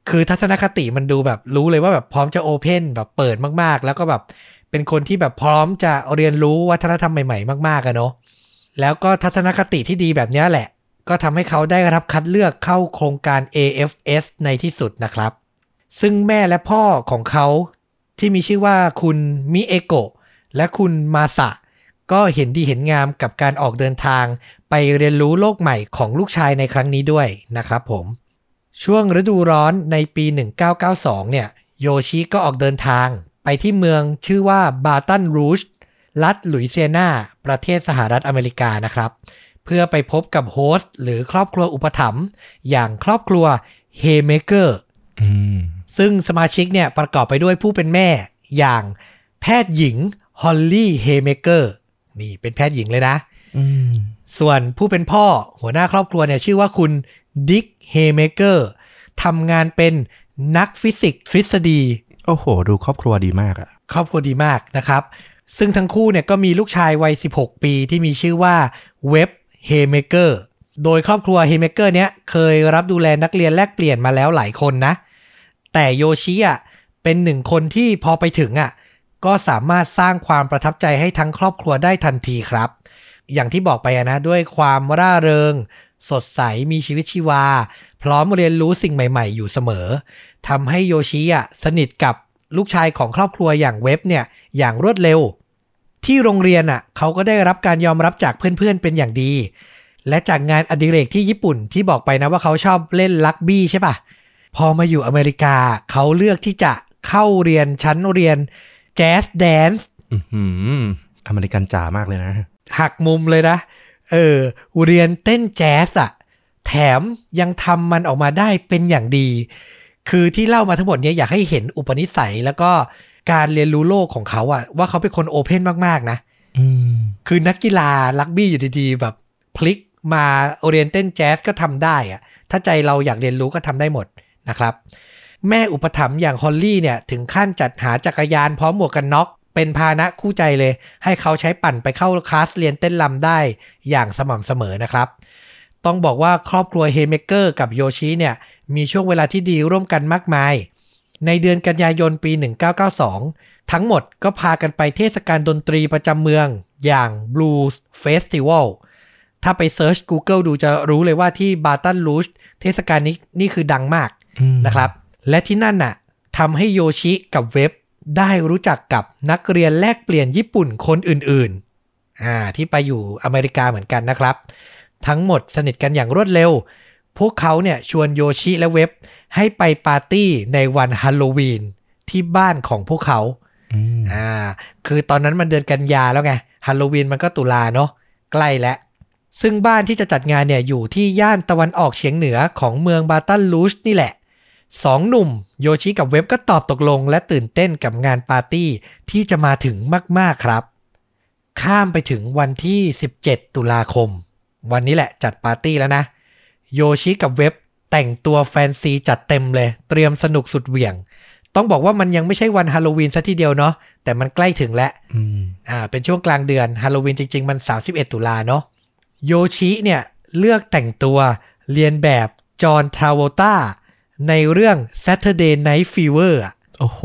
คือทัศนคติมันดูแบบรู้เลยว่าแบบพร้อมจะโอเพนแบบเปิดมากๆ แล้วก็แบบเป็นคนที่แบบพร้อมจะเรียนรู้วัฒนธรรมใหม่ ๆ มากๆอะเนาะแล้วก็ทัศนคติที่ดีแบบเนี้ยแหละ ก็ทำให้เขาได้รับคัดเลือกเข้าโครงการ AFS ในที่สุดนะครับ ซึ่งแม่และพ่อของเขาที่มีชื่อว่าคุณมิเอโกะและคุณมาสะก็เห็นดีเห็นงามกับการออกเดินทาง ไปเรียนรู้โลกใหม่ของลูกชายในครั้งนี้ด้วยนะครับผม ช่วงฤดูร้อนในปี 1992 เนี่ย โยชิก็ออกเดินทางไปที่เมืองชื่อว่าบาตันรูชรัฐหลุยเซียนา ประเทศสหรัฐอเมริกานะครับ เพื่อไปพบกับ host หรือครอบครัวอุปถัมภ์อย่างครอบครัวเฮเมเกอร์อืมซึ่งสมาชิกเนี่ยประกอบไปด้วยผู้เป็นแม่อย่างแพทย์หญิงฮอลลี่เฮเมเกอร์นี่เป็นแพทย์หญิงเลยนะอืมส่วนผู้เป็นพ่อหัวหน้าครอบครัวเนี่ยชื่อว่าคุณดิกเฮเมเกอร์ทำงานเป็นนักฟิสิกส์ทฤษฎี โอ้โห ดูครอบครัวดีมากอะครอบครัวดีมากนะครับ ซึ่งทั้งคู่เนี่ยก็มีลูกชายวัย 16 ปีที่มีชื่อว่าเว็บ เฮเมเกอร์โดยครอบครัวเฮเมเกอร์เนี้ยเคยรับดูแลนักเรียนแลกเปลี่ยนมาแล้วหลายคนนะ แต่โยชิอะเป็นหนึ่งคนที่พอไปถึงอะก็สามารถสร้างความประทับใจให้ทั้งครอบครัวได้ทันทีครับ อย่างที่บอกไปนะด้วยความร่าเริง สดใสมีชีวิตชีวา พร้อมเรียนรู้สิ่งใหม่ ๆ อยู่เสมอทำให้โยชิอะสนิทกับลูกชายของครอบครัวอย่างเว็บเนี่ยอย่างรวดเร็ว ที่โรงเรียนอะเขาก็ได้รับการยอมรับจากเพื่อนๆเป็นอย่างดี และจากงานอดิเรกที่ญี่ปุ่นที่บอกไปนะว่าเขาชอบเล่นลักบี้ใช่ปะพอมาอยู่อเมริกาเขาเลือกที่จะเข้าเรียนชั้นเรียนแจ๊สแดนซ์อือหืออเมริกันจ๋ามากเลยนะ หักมุมเลยนะ เออ เรียนเต้นแจ๊สอะแถมยังทำมันออกมาได้เป็นอย่างดี คือที่เล่ามาทั้งหมดเนี้ยอยากให้เห็นอุปนิสัยแล้วก็ การเรียนรู้โลกของเขาอะว่าเขาเป็นคนโอเพนมากๆนะออืมคือนักกีฬาลักบี้อยู่ดีๆ แบบพลิกมาโอเรียนเต้นแจ๊สก็ทำได้อะถ้าใจเราอยากเรียนรู้ก็ทำได้หมดนะครับ แม่อุปถัมภ์อย่างฮอลลี่เนี่ย ถึงขั้นจัดหาจักรยานพร้อมหมวกกันน็อกเป็นพาหนะคู่ใจเลย ให้เขาใช้ปั่นไปเข้าคลาสเรียนเต้นรำได้อย่างสม่ำเสมอนะครับ ต้องบอกว่าครอบครัวเฮเมเกอร์กับโยชิเนี่ย มีช่วงเวลาที่ดีร่วมกันมากมาย ในเดือนกันยายนปี 1992 ทั้งหมดก็พากันไปเทศกาลดนตรีประจำเมืองอย่าง Blues Festival ถ้าไปเซิร์ช Google ดูจะรู้เลยว่าที่บาตันรูชเทศกาลนี้นี่คือดังมากอืมนะครับ และที่นั่นน่ะทำให้โยชิกับเว็บได้รู้จักกับนักเรียนแลกเปลี่ยนญี่ปุ่นคนอื่นๆอ่าที่ไปอยู่อเมริกาเหมือนกันนะครับ ทั้งหมดสนิทกันอย่างรวดเร็ว พวกเขาเนี่ยชวนโยชิและเว็บ ให้ไปปาร์ตี้ในวันฮาโลวีนที่บ้านของพวกเขาอืมอ่าคือตอนนั้นมันเดือนกันยาแล้วไงฮาโลวีนมันก็ตุลาเนาะใกล้แล้วซึ่งบ้านที่จะจัดงานเนี่ยอยู่ที่ย่านตะวันออกเฉียงเหนือของเมืองบาตันลูชนี่แหละสองหนุ่มโยชิกับเว็บก็ตอบตกลง และตื่นเต้นกับงานปาร์ตี้ที่จะมาถึงมาก ๆ ครับ ข้ามไปถึงวันที่ 17 ตุลาคม วันนี้แหละจัดปาร์ตี้แล้วนะ โยชิกับเว็บ แต่งตัวแฟนซีจัดเต็มเลย เตรียมสนุกสุดเหวี่ยง ต้องบอกว่ามันยังไม่ใช่วันฮาโลวีนซะทีเดียวเนาะแต่มันใกล้ถึงแล้วอืมอ่า เป็นช่วงกลางเดือนฮาโลวีนจริง ๆ มัน 31 ตุลาเนาะโยชิเนี่ยเลือกแต่งตัวเรียนแบบจอห์นทราโวลตาในเรื่อง Saturday Night Fever อะโอ้โห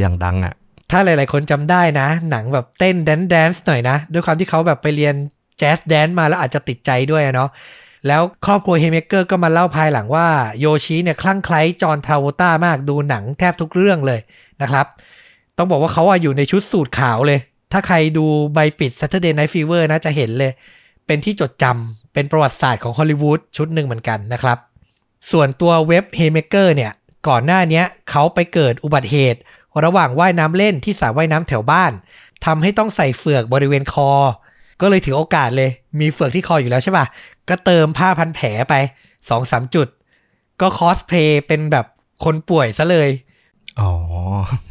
อย่างดังอะ ถ้าหลาย ๆ คนจำได้นะ หนังแบบเต้นแดนแดนซ์หน่อยนะ ด้วยความที่เขาแบบไปเรียนjazz dance มาแล้วอาจจะติดใจด้วยอะเนาะ แล้วครอบครัวเฮเมเกอร์ก็มาเล่าภายหลังว่าโยชิเนี่ยคลั่งไคล้จอห์นทราโวลตามากดูหนังแทบทุกเรื่องเลยนะครับ ต้องบอกว่าเขาอะอยู่ในชุดสูทขาวเลย ถ้าใครดูใบปิด Saturday Night Fever นะจะเห็นเลย เป็นที่จดจำเป็นประวัติศาสตร์ของฮอลลีวูดชุดหนึ่งเหมือนกันนะครับ ส่วนตัวเว็บเฮเมเกอร์เนี่ยก่อนหน้านี้เขาไปเกิดอุบัติเหตุ ระหว่างว่ายน้ำเล่นที่สระว่ายน้ำแถวบ้านทำให้ต้องใส่เฝือกบริเวณคอ ก็เลยถือโอกาสเลย มีเฝือกที่คออยู่แล้วใช่ป่ะ ก็เติมผ้าพันแผลไปสองสามจุด ก็คอสเพลย์เป็นแบบคนป่วยซะเลย อ๋อ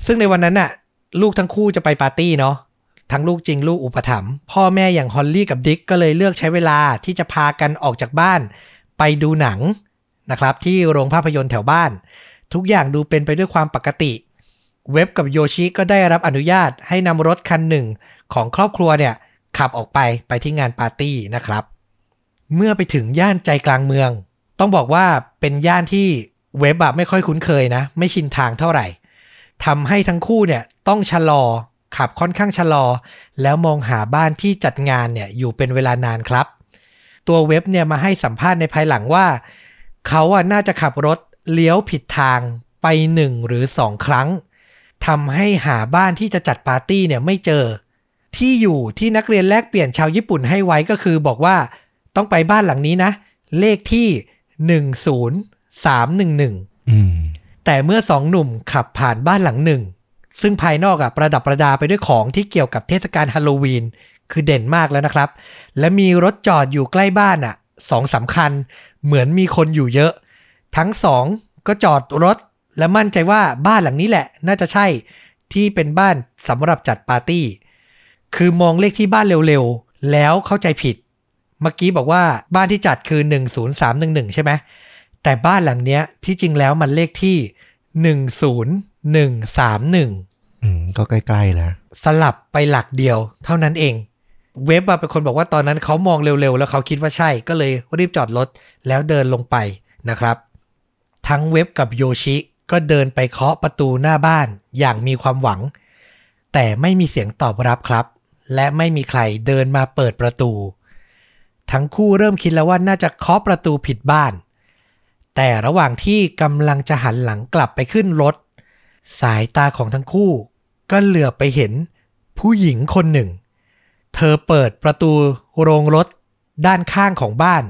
ซึ่งในวันนั้นน่ะ ลูกทั้งคู่จะไปปาร์ตี้เนาะ ทั้งลูกจริงลูกอุปถัมภ์พ่อแม่อย่างฮอลลี่กับดิกก็เลยเลือกใช้เวลาที่จะพากันออกจากบ้าน ไปดูหนังนะครับ ที่โรงภาพยนตร์แถวบ้าน ทุกอย่างดูเป็นไปด้วยความปกติ เว็บกับโยชิก็ได้รับอนุญาตให้นำรถคันหนึ่งของครอบครัวเนี่ย ขับออกไปไปที่งานปาร์ตี้นะครับ เมื่อไปถึงย่านใจกลางเมือง ต้องบอกว่าเป็นย่านที่เว็บอะไม่ค่อยคุ้นเคยนะ ไม่ชินทางเท่าไหร่ทำให้ทั้งคู่เนี่ยต้องชะลอขับค่อนข้างชะลอ แล้วมองหาบ้านที่จัดงานเนี่ยอยู่เป็นเวลานานครับ ตัวเว็บเนี่ยมาให้สัมภาษณ์ในภายหลังว่า เขาอะน่าจะขับรถเลี้ยวผิดทางไปหนึ่งหรือสองครั้งทำให้หาบ้านที่จะจัดปาร์ตี้เนี่ยไม่เจอ ที่อยู่ที่นักเรียนแลกเปลี่ยนชาวญี่ปุ่นให้ไว้ก็คือบอกว่าต้องไปบ้านหลังนี้นะ เลขที่ 10311อืมแต่เมื่อสองหนุ่มขับผ่านบ้านหลังหนึ่ง ซึ่งภายนอกอะประดับประดาไปด้วยของที่เกี่ยวกับเทศกาลฮาโลวีน คือเด่นมากแล้วนะครับ และมีรถจอดอยู่ใกล้บ้านอะสองสามคัญ เหมือนมีคนอยู่เยอะ ทั้งสองก็จอดรถและมั่นใจว่าบ้านหลังนี้แหละ น่าจะใช่ที่เป็นบ้านสำหรับจัดปาร์ตี้ คือมองเลขที่บ้านเร็วๆ แล้วเข้าใจผิด เมื่อกี้บอกว่าบ้านที่จัดคือ 10311 ใช่ไหมแต่บ้านหลังเนี้ยที่จริงแล้วมันเลขที่ 10131 อืม ก็ใกล้ๆแล้วสลับไปหลักเดียวเท่านั้นเอง เว็บอะเป็นคนบอกว่าตอนนั้นเขามองเร็วๆ แล้วเขาคิดว่าใช่ก็เลยรีบจอดรถแล้วเดินลงไปนะครับ ทั้งเว็บกับโยชิก็เดินไปเคาะประตูหน้าบ้านอย่างมีความหวัง แต่ไม่มีเสียงตอบรับครับ และไม่มีใครเดินมาเปิดประตู ทั้งคู่เริ่มคิดแล้วว่าน่าจะเคาะประตูผิดบ้าน แต่ระหว่างที่กำลังจะหันหลังกลับไปขึ้นรถ สายตาของทั้งคู่ ก็เหลือบไปเห็นผู้หญิงคนหนึ่ง เธอเปิดประตูโรงรถด้านข้างของบ้าน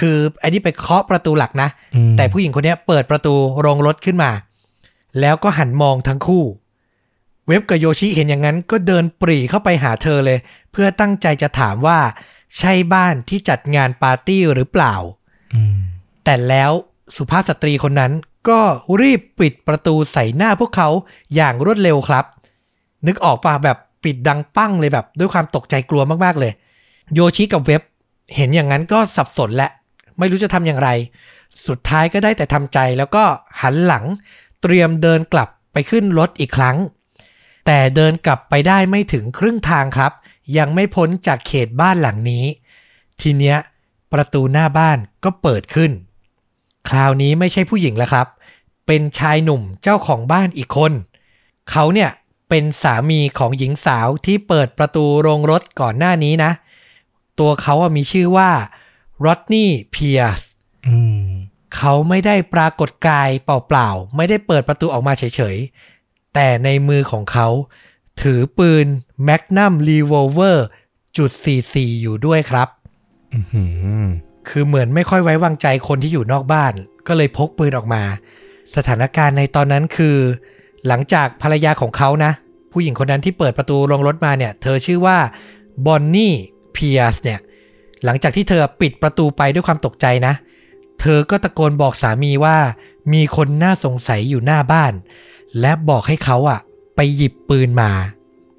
คือไอ้นี่ไปเคาะประตูหลักนะอืมแต่ผู้หญิงคนเนี้ยเปิดประตูโรงรถขึ้นมา แล้วก็หันมองทั้งคู่ เว็บกับโยชิเห็นอย่างนั้นก็เดินปรีเข้าไปหาเธอเลย เพื่อตั้งใจจะถามว่า ใช่บ้านที่จัดงานปาร์ตี้หรือเปล่าอืมแต่แล้วสุภาพสตรีคนนั้นก็รีบปิดประตูใส่หน้าพวกเขาอย่างรวดเร็วครับ นึกออกป่ะแบบปิดดังปั้งเลยแบบ ด้วยความตกใจกลัวมากๆเลย โยชิกับเว็บ เห็นอย่างนั้นก็สับสนและไม่รู้จะทำอย่างไร สุดท้ายก็ได้แต่ทำใจแล้วก็หันหลัง เตรียมเดินกลับไปขึ้นรถอีกครั้ง แต่เดินกลับไปได้ไม่ถึงครึ่งทางครับ ยังไม่พ้นจากเขตบ้านหลังนี้ ทีเนี้ย ประตูหน้าบ้านก็เปิดขึ้น คราวนี้ไม่ใช่ผู้หญิงแล้วครับ เป็นชายหนุ่มเจ้าของบ้านอีกคน เขาเนี่ยเป็นสามีของหญิงสาวที่เปิดประตูโรงรถก่อนหน้านี้นะ ตัวเขาอะมีชื่อว่ารอดนี่เพียสอืมเขาไม่ได้ปรากฏกายเปล่าๆ ไม่ได้เปิดประตูออกมาเฉยๆ แต่ในมือของเขา ถือปืน Magnum revolver จุด44 อยู่ด้วยครับอื้อหือคือเหมือนไม่ค่อยไว้วางใจคนที่อยู่นอกบ้าน ก็เลยพกปืนออกมา สถานการณ์ในตอนนั้นคือ หลังจากภรรยาของเขานะ ผู้หญิงคนนั้นที่เปิดประตูลงรถมาเนี่ย เธอชื่อว่าบอนนี่เพียสเนี่ย หลังจากที่เธอปิดประตูไปด้วยความตกใจนะ เธอก็ตะโกนบอกสามีว่า มีคนน่าสงสัยอยู่หน้าบ้าน และบอกให้เขาอะไปหยิบปืนมา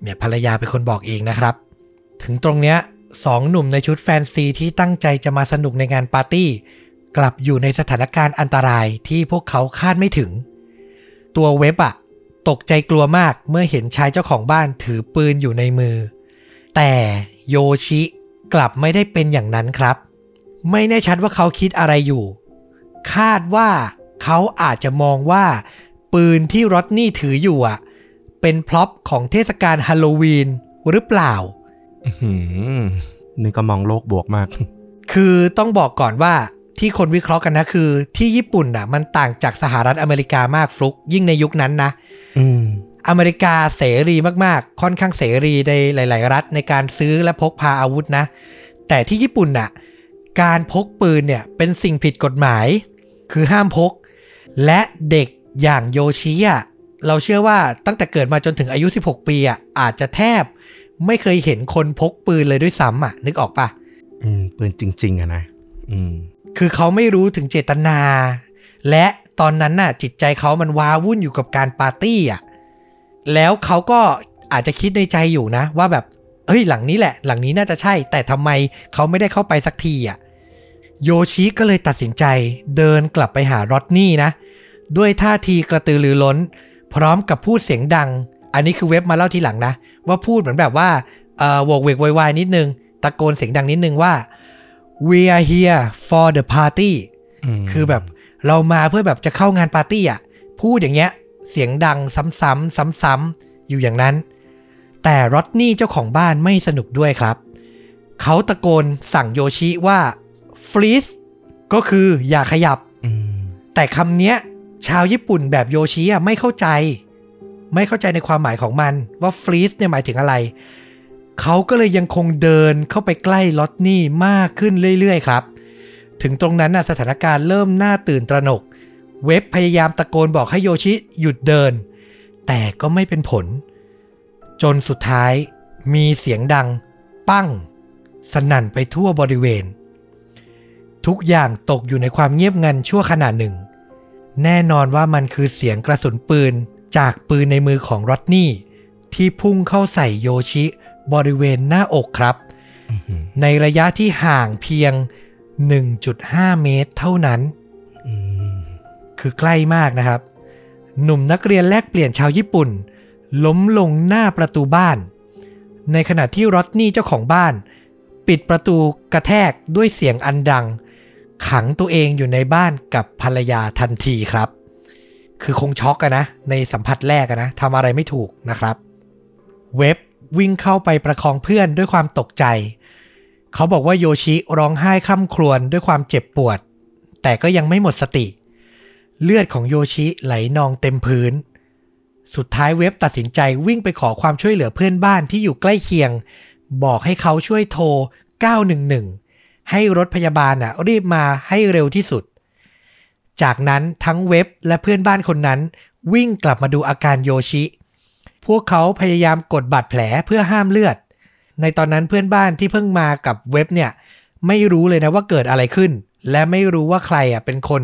เนี่ยภรรยาเป็นคนบอกเองนะครับ ถึงตรงเนี้ยสองหนุ่มในชุดแฟนซีที่ตั้งใจจะมาสนุกในงานปาร์ตี้ กลับอยู่ในสถานการณ์อันตรายที่พวกเขาคาดไม่ถึง ตัวเว็บอะตกใจกลัวมากเมื่อเห็นชายเจ้าของบ้านถือปืนอยู่ในมือ แต่โยชิกลับไม่ได้เป็นอย่างนั้นครับ ไม่แน่ชัดว่าเขาคิดอะไรอยู่ คาดว่าเขาอาจจะมองว่า ปืนที่รอดนี่ถืออยู่อะ เป็นพล็อปของเทศกาลฮาโลวีนหรือเปล่าอื้อหือนี่ก็มองโลกบวกมาก คือต้องบอกก่อนว่าที่คนวิเคราะห์กันนะคือ ที่ญี่ปุ่นอะ มันต่างจากสหรัฐอเมริกามากฟลุก ยิ่งในยุคนั้นนะอืมอเมริกาเสรีมากๆ ค่อนข้างเสรีในหลาย ๆ รัฐในการซื้อและพกพาอาวุธนะ แต่ที่ญี่ปุ่นน่ะ การพกปืนเนี่ยเป็นสิ่งผิดกฎหมาย คือห้ามพก และเด็ก อย่างโยชิอะเราเชื่อว่าตั้งแต่เกิดมาจนถึงอายุ 16 ปีอะอาจจะแทบไม่เคยเห็นคนพกปืนเลยด้วยซ้ำอะ นึกออกปะอืม ปืนจริง ๆอะนะอืม คือเขาไม่รู้ถึงเจตนา และตอนนั้นน่ะ จิตใจเขามันว้าวุ่นอยู่กับการปาร์ตี้อะแล้วเขาก็อาจจะคิดในใจอยู่นะ ว่าแบบเฮ้ยหลังนี้แหละ หลังนี้น่าจะใช่ แต่ทำไมเขาไม่ได้เข้าไปสักทีอะโยชิก็เลยตัดสินใจเดินกลับไปหารอดนี่นะ ด้วยท่าทีกระตือรือร้น พร้อมกับพูดเสียงดัง อันนี้คือเว็บมาเล่าทีหลังนะ ว่าพูดเหมือนแบบว่าเอ่อโวกเวกโวยวายนิดนึง ตะโกนเสียงดังนิดนึงว่า we are here for the party อืมคือแบบเรามาเพื่อแบบจะเข้างานปาร์ตี้อะ พูดอย่างเงี้ย เสียงดังซ้ำๆซ้ำๆอยู่อย่างนั้น แต่รอดนี่เจ้าของบ้านไม่สนุกด้วยครับ เขาตะโกนสั่งโยชิว่า freeze ก็คืออย่าขยับอืมแต่คำเนี้ย ชาวญี่ปุ่นแบบโยชิอะไม่เข้าใจ ไม่เข้าใจในความหมายของมันว่าฟรีสเนี่ยหมายถึงอะไร เขาก็เลยยังคงเดินเข้าไปใกล้ลอตนี่มากขึ้นเรื่อย ๆ ครับ ถึงตรงนั้นนะสถานการณ์เริ่มน่าตื่นตระหนก เว็บพยายามตะโกนบอกให้โยชิหยุดเดิน แต่ก็ไม่เป็นผล จนสุดท้ายมีเสียงดัง ปั้ง สนั่นไปทั่วบริเวณ ทุกอย่างตกอยู่ในความเงียบงันชั่วขณะหนึ่ง แน่นอนว่ามันคือเสียงกระสุนปืน จากปืนในมือของรอดนี่ ที่พุ่งเข้าใส่โยชิ บริเวณหน้าอกครับอื้อหือในระยะที่ห่างเพียง 1.5 เมตรเท่านั้นอืมคือใกล้มากนะครับ หนุ่มนักเรียนแลกเปลี่ยนชาวญี่ปุ่น ล้มลงหน้าประตูบ้าน ในขณะที่รอดนี่เจ้าของบ้าน ปิดประตูกระแทกด้วยเสียงอันดัง ขังตัวเองอยู่ในบ้านกับภรรยาทันทีครับ คือคงช็อกกันนะ ในสัมผัสแรกอะนะทำอะไรไม่ถูกนะครับ เว็บวิ่งเข้าไปประคองเพื่อนด้วยความตกใจ เขาบอกว่าโยชิร้องไห้คร่ำครวญด้วยความเจ็บปวด แต่ก็ยังไม่หมดสติ เลือดของโยชิไหลนองเต็มพื้น สุดท้ายเว็บตัดสินใจวิ่งไปขอความช่วยเหลือเพื่อนบ้านที่อยู่ใกล้เคียง บอกให้เขาช่วยโทร 911 ให้รถพยาบาลน่ะรีบมาให้เร็วที่สุด จากนั้นทั้งเว็บและเพื่อนบ้านคนนั้น วิ่งกลับมาดูอาการโยชิ พวกเขาพยายามกดบาดแผลเพื่อห้ามเลือด ในตอนนั้นเพื่อนบ้านที่เพิ่งมากับเว็บเนี่ยไม่รู้เลยนะว่าเกิดอะไรขึ้น และไม่รู้ว่าใครอะเป็นคน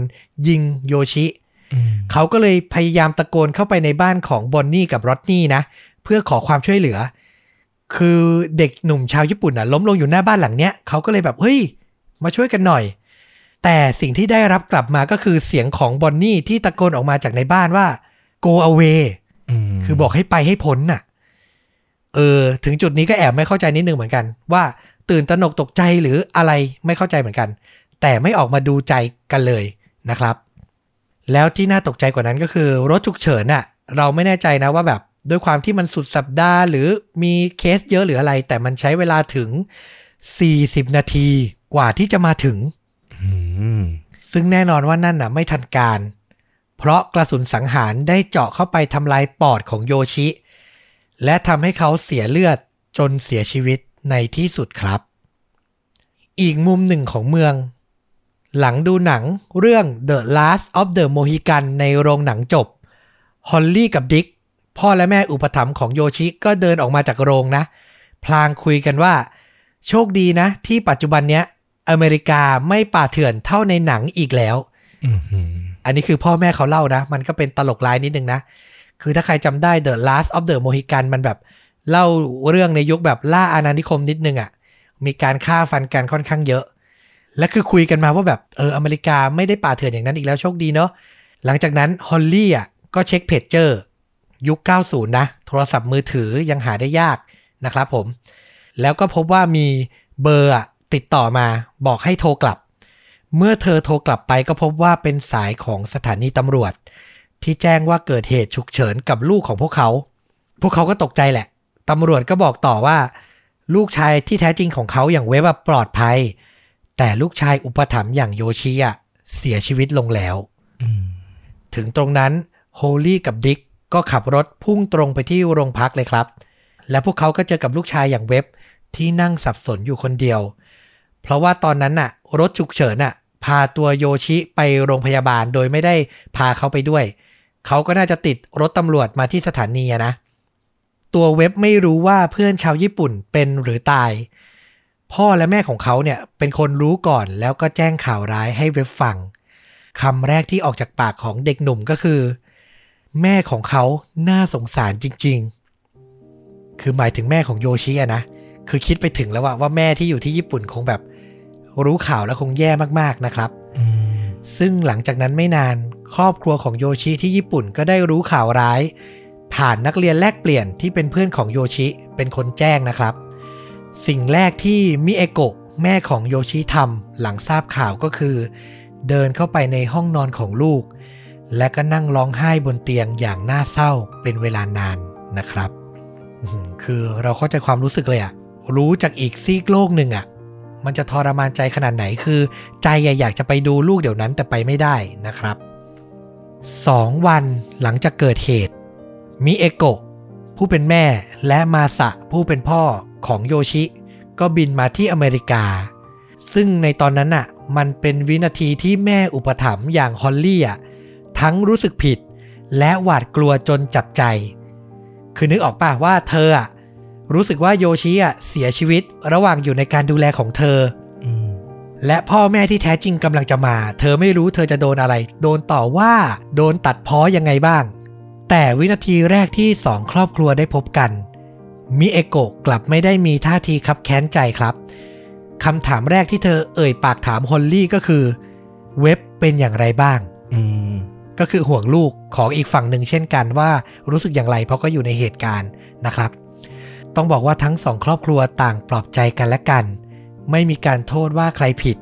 ยิงโยชิอืมเขาก็เลยพยายามตะโกนเข้าไปในบ้านของบอนนี่กับรอดนี่นะ เพื่อขอความช่วยเหลือ คือเด็กหนุ่มชาวญี่ปุ่นอะล้มลงอยู่หน้าบ้านหลังเนี้ยเขาก็เลยแบบเฮ้ย มาช่วยกันหน่อย แต่สิ่งที่ได้รับกลับมาก็คือเสียงของบอนนี่ที่ตะโกนออกมาจากในบ้านว่า go away คือบอกให้ไปให้พ้นน่ะ เออ ถึงจุดนี้ก็แอบไม่เข้าใจนิดนึงเหมือนกัน ว่าตื่นตระหนกตกใจหรืออะไรไม่เข้าใจเหมือนกัน แต่ไม่ออกมาดูใจกันเลยนะครับ แล้วที่น่าตกใจกว่านั้นก็คือ รถฉุกเฉินน่ะ เราไม่แน่ใจนะว่าแบบ ด้วยความที่มันสุดสัปดาห์ หรือมีเคสเยอะหรืออะไร แต่มันใช้เวลาถึง 40 นาทีกว่าที่จะมาถึงอืมซึ่งแน่นอนว่านั่นน่ะไม่ทันการ เพราะกระสุนสังหารได้เจาะเข้าไปทำลายปอดของโยชิ และทำให้เขาเสียเลือดจนเสียชีวิตในที่สุดครับ อีกมุมหนึ่งของเมือง หลังดูหนังเรื่อง The Last of the Mohican ในโรงหนังจบฮอลลี่กับดิก พ่อและแม่อุปถัมภ์ของโยชิก็เดินออกมาจากโรงนะ พลางคุยกันว่า โชคดีนะ ที่ปัจจุบันเนี้ย อเมริกาไม่ป่าเถื่อนเท่าในหนังอีกแล้วอืมอืมอันนี้คือพ่อแม่เขาเล่านะ มันก็เป็นตลกร้ายนิดนึงนะ คือถ้าใครจำได้ The Last of the Mohicans มันแบบเล่าเรื่องในยุคแบบล่าอาณานิคมนิดนึงอะ่ะ มีการฆ่าฟันกันค่อนข้างเยอะ และคือคุยกันมาว่าแบบเอออเมริกาไม่ได้ป่าเถื่อนอย่างนั้นอีกแล้วโชคดีเนาะ หลังจากนั้นฮอลลี่อะก็เช็คเพจเจอร์ ยุค 90 นะ โทรศัพท์มือถือยังหาได้ยากนะครับผม แล้วก็พบว่ามีเบอร์อะติดต่อมาบอกให้โทรกลับ เมื่อเธอโทรกลับไปก็พบว่าเป็นสายของสถานีตำรวจ ที่แจ้งว่าเกิดเหตุฉุกเฉินกับลูกของพวกเขา พวกเขาก็ตกใจแหละตำรวจก็บอกต่อว่า ลูกชายที่แท้จริงของเขาอย่างเว็บอะปลอดภัย แต่ลูกชายอุปถัมภ์อย่างโยชิอะเสียชีวิตลงแล้วอืมถึงตรงนั้นโฮลี่กับดิก ก็ขับรถพุ่งตรงไปที่โรงพักเลยครับ และพวกเขาก็เจอกับลูกชายอย่างเว็บที่นั่งสับสนอยู่คนเดียว เพราะว่าตอนนั้นน่ะ รถฉุกเฉินน่ะ พาตัวโยชิไปโรงพยาบาลโดยไม่ได้พาเขาไปด้วย เขาก็น่าจะติดรถตำรวจมาที่สถานีนะ ตัวเว็บไม่รู้ว่าเพื่อนชาวญี่ปุ่นเป็นหรือตาย พ่อและแม่ของเขาเนี่ยเป็นคนรู้ก่อนแล้วก็แจ้งข่าวร้ายให้เว็บฟังคำแรกที่ออกจากปากของเด็กหนุ่มก็คือ แม่ของเขาน่าสงสารจริง ๆ คือหมายถึงแม่ของโยชิอะนะ คือคิดไปถึงแล้วว่าว่าแม่ที่อยู่ที่ญี่ปุ่นคงแบบ รู้ข่าวแล้วคงแย่มากๆนะครับ ซึ่งหลังจากนั้นไม่นานครอบครัวของโยชิที่ญี่ปุ่นก็ได้รู้ข่าวร้าย ผ่านนักเรียนแลกเปลี่ยนที่เป็นเพื่อนของโยชิเป็นคนแจ้งนะครับ สิ่งแรกที่มิเอโกะแม่ของโยชิทำหลังทราบข่าวก็คือ เดินเข้าไปในห้องนอนของลูก และก็นั่งร้องไห้บนเตียงอย่างน่าเศร้าเป็นเวลานานนะครับ คือเราเข้าใจความรู้สึกเลยอะรู้จากอีกซีกโลกหนึ่งอะมันจะทรมานใจขนาดไหนคือ ใจอะอยากจะไปดูลูกเดี๋ยวนั้นแต่ไปไม่ได้นะครับสองวันหลังจากเกิดเหตุ มิเอโกะผู้เป็นแม่และมาสะผู้เป็นพ่อของโยชิ ก็บินมาที่อเมริกา ซึ่งในตอนนั้นน่ะ มันเป็นวินาทีที่แม่อุปถัมภ์อย่างฮอลลี่อะ ทั้งรู้สึกผิด และหวาดกลัวจนจับใจ คือนึกออกป่ะว่าเธออะรู้สึกว่าโยชิอะเสียชีวิตระหว่างอยู่ในการดูแลของเธออและพ่อแม่ที่แท้จริงกำลังจะมา เธอไม่รู้เธอจะโดนอะไร โดนต่อว่า โดนตัดพ้อยังไงบ้าง แต่วินาทีแรกที่สองครอบครัวได้พบกัน มิเอโกะกลับไม่ได้มีท่าทีคับแค้นใจครับคำถามแรกที่เธอเอ่ยปากถามฮอลลี่ก็คือ เว็บเป็นอย่างไรบ้างอืม ก็คือห่วงลูกของอีกฝั่งหนึ่งเช่นกันว่ารู้สึกอย่างไรเพราะก็อยู่ในเหตุการณ์นะครับ ต้องบอกว่าทั้งสองครอบครัวต่างปลอบใจกันและกัน ไม่มีการโทษว่าใครผิด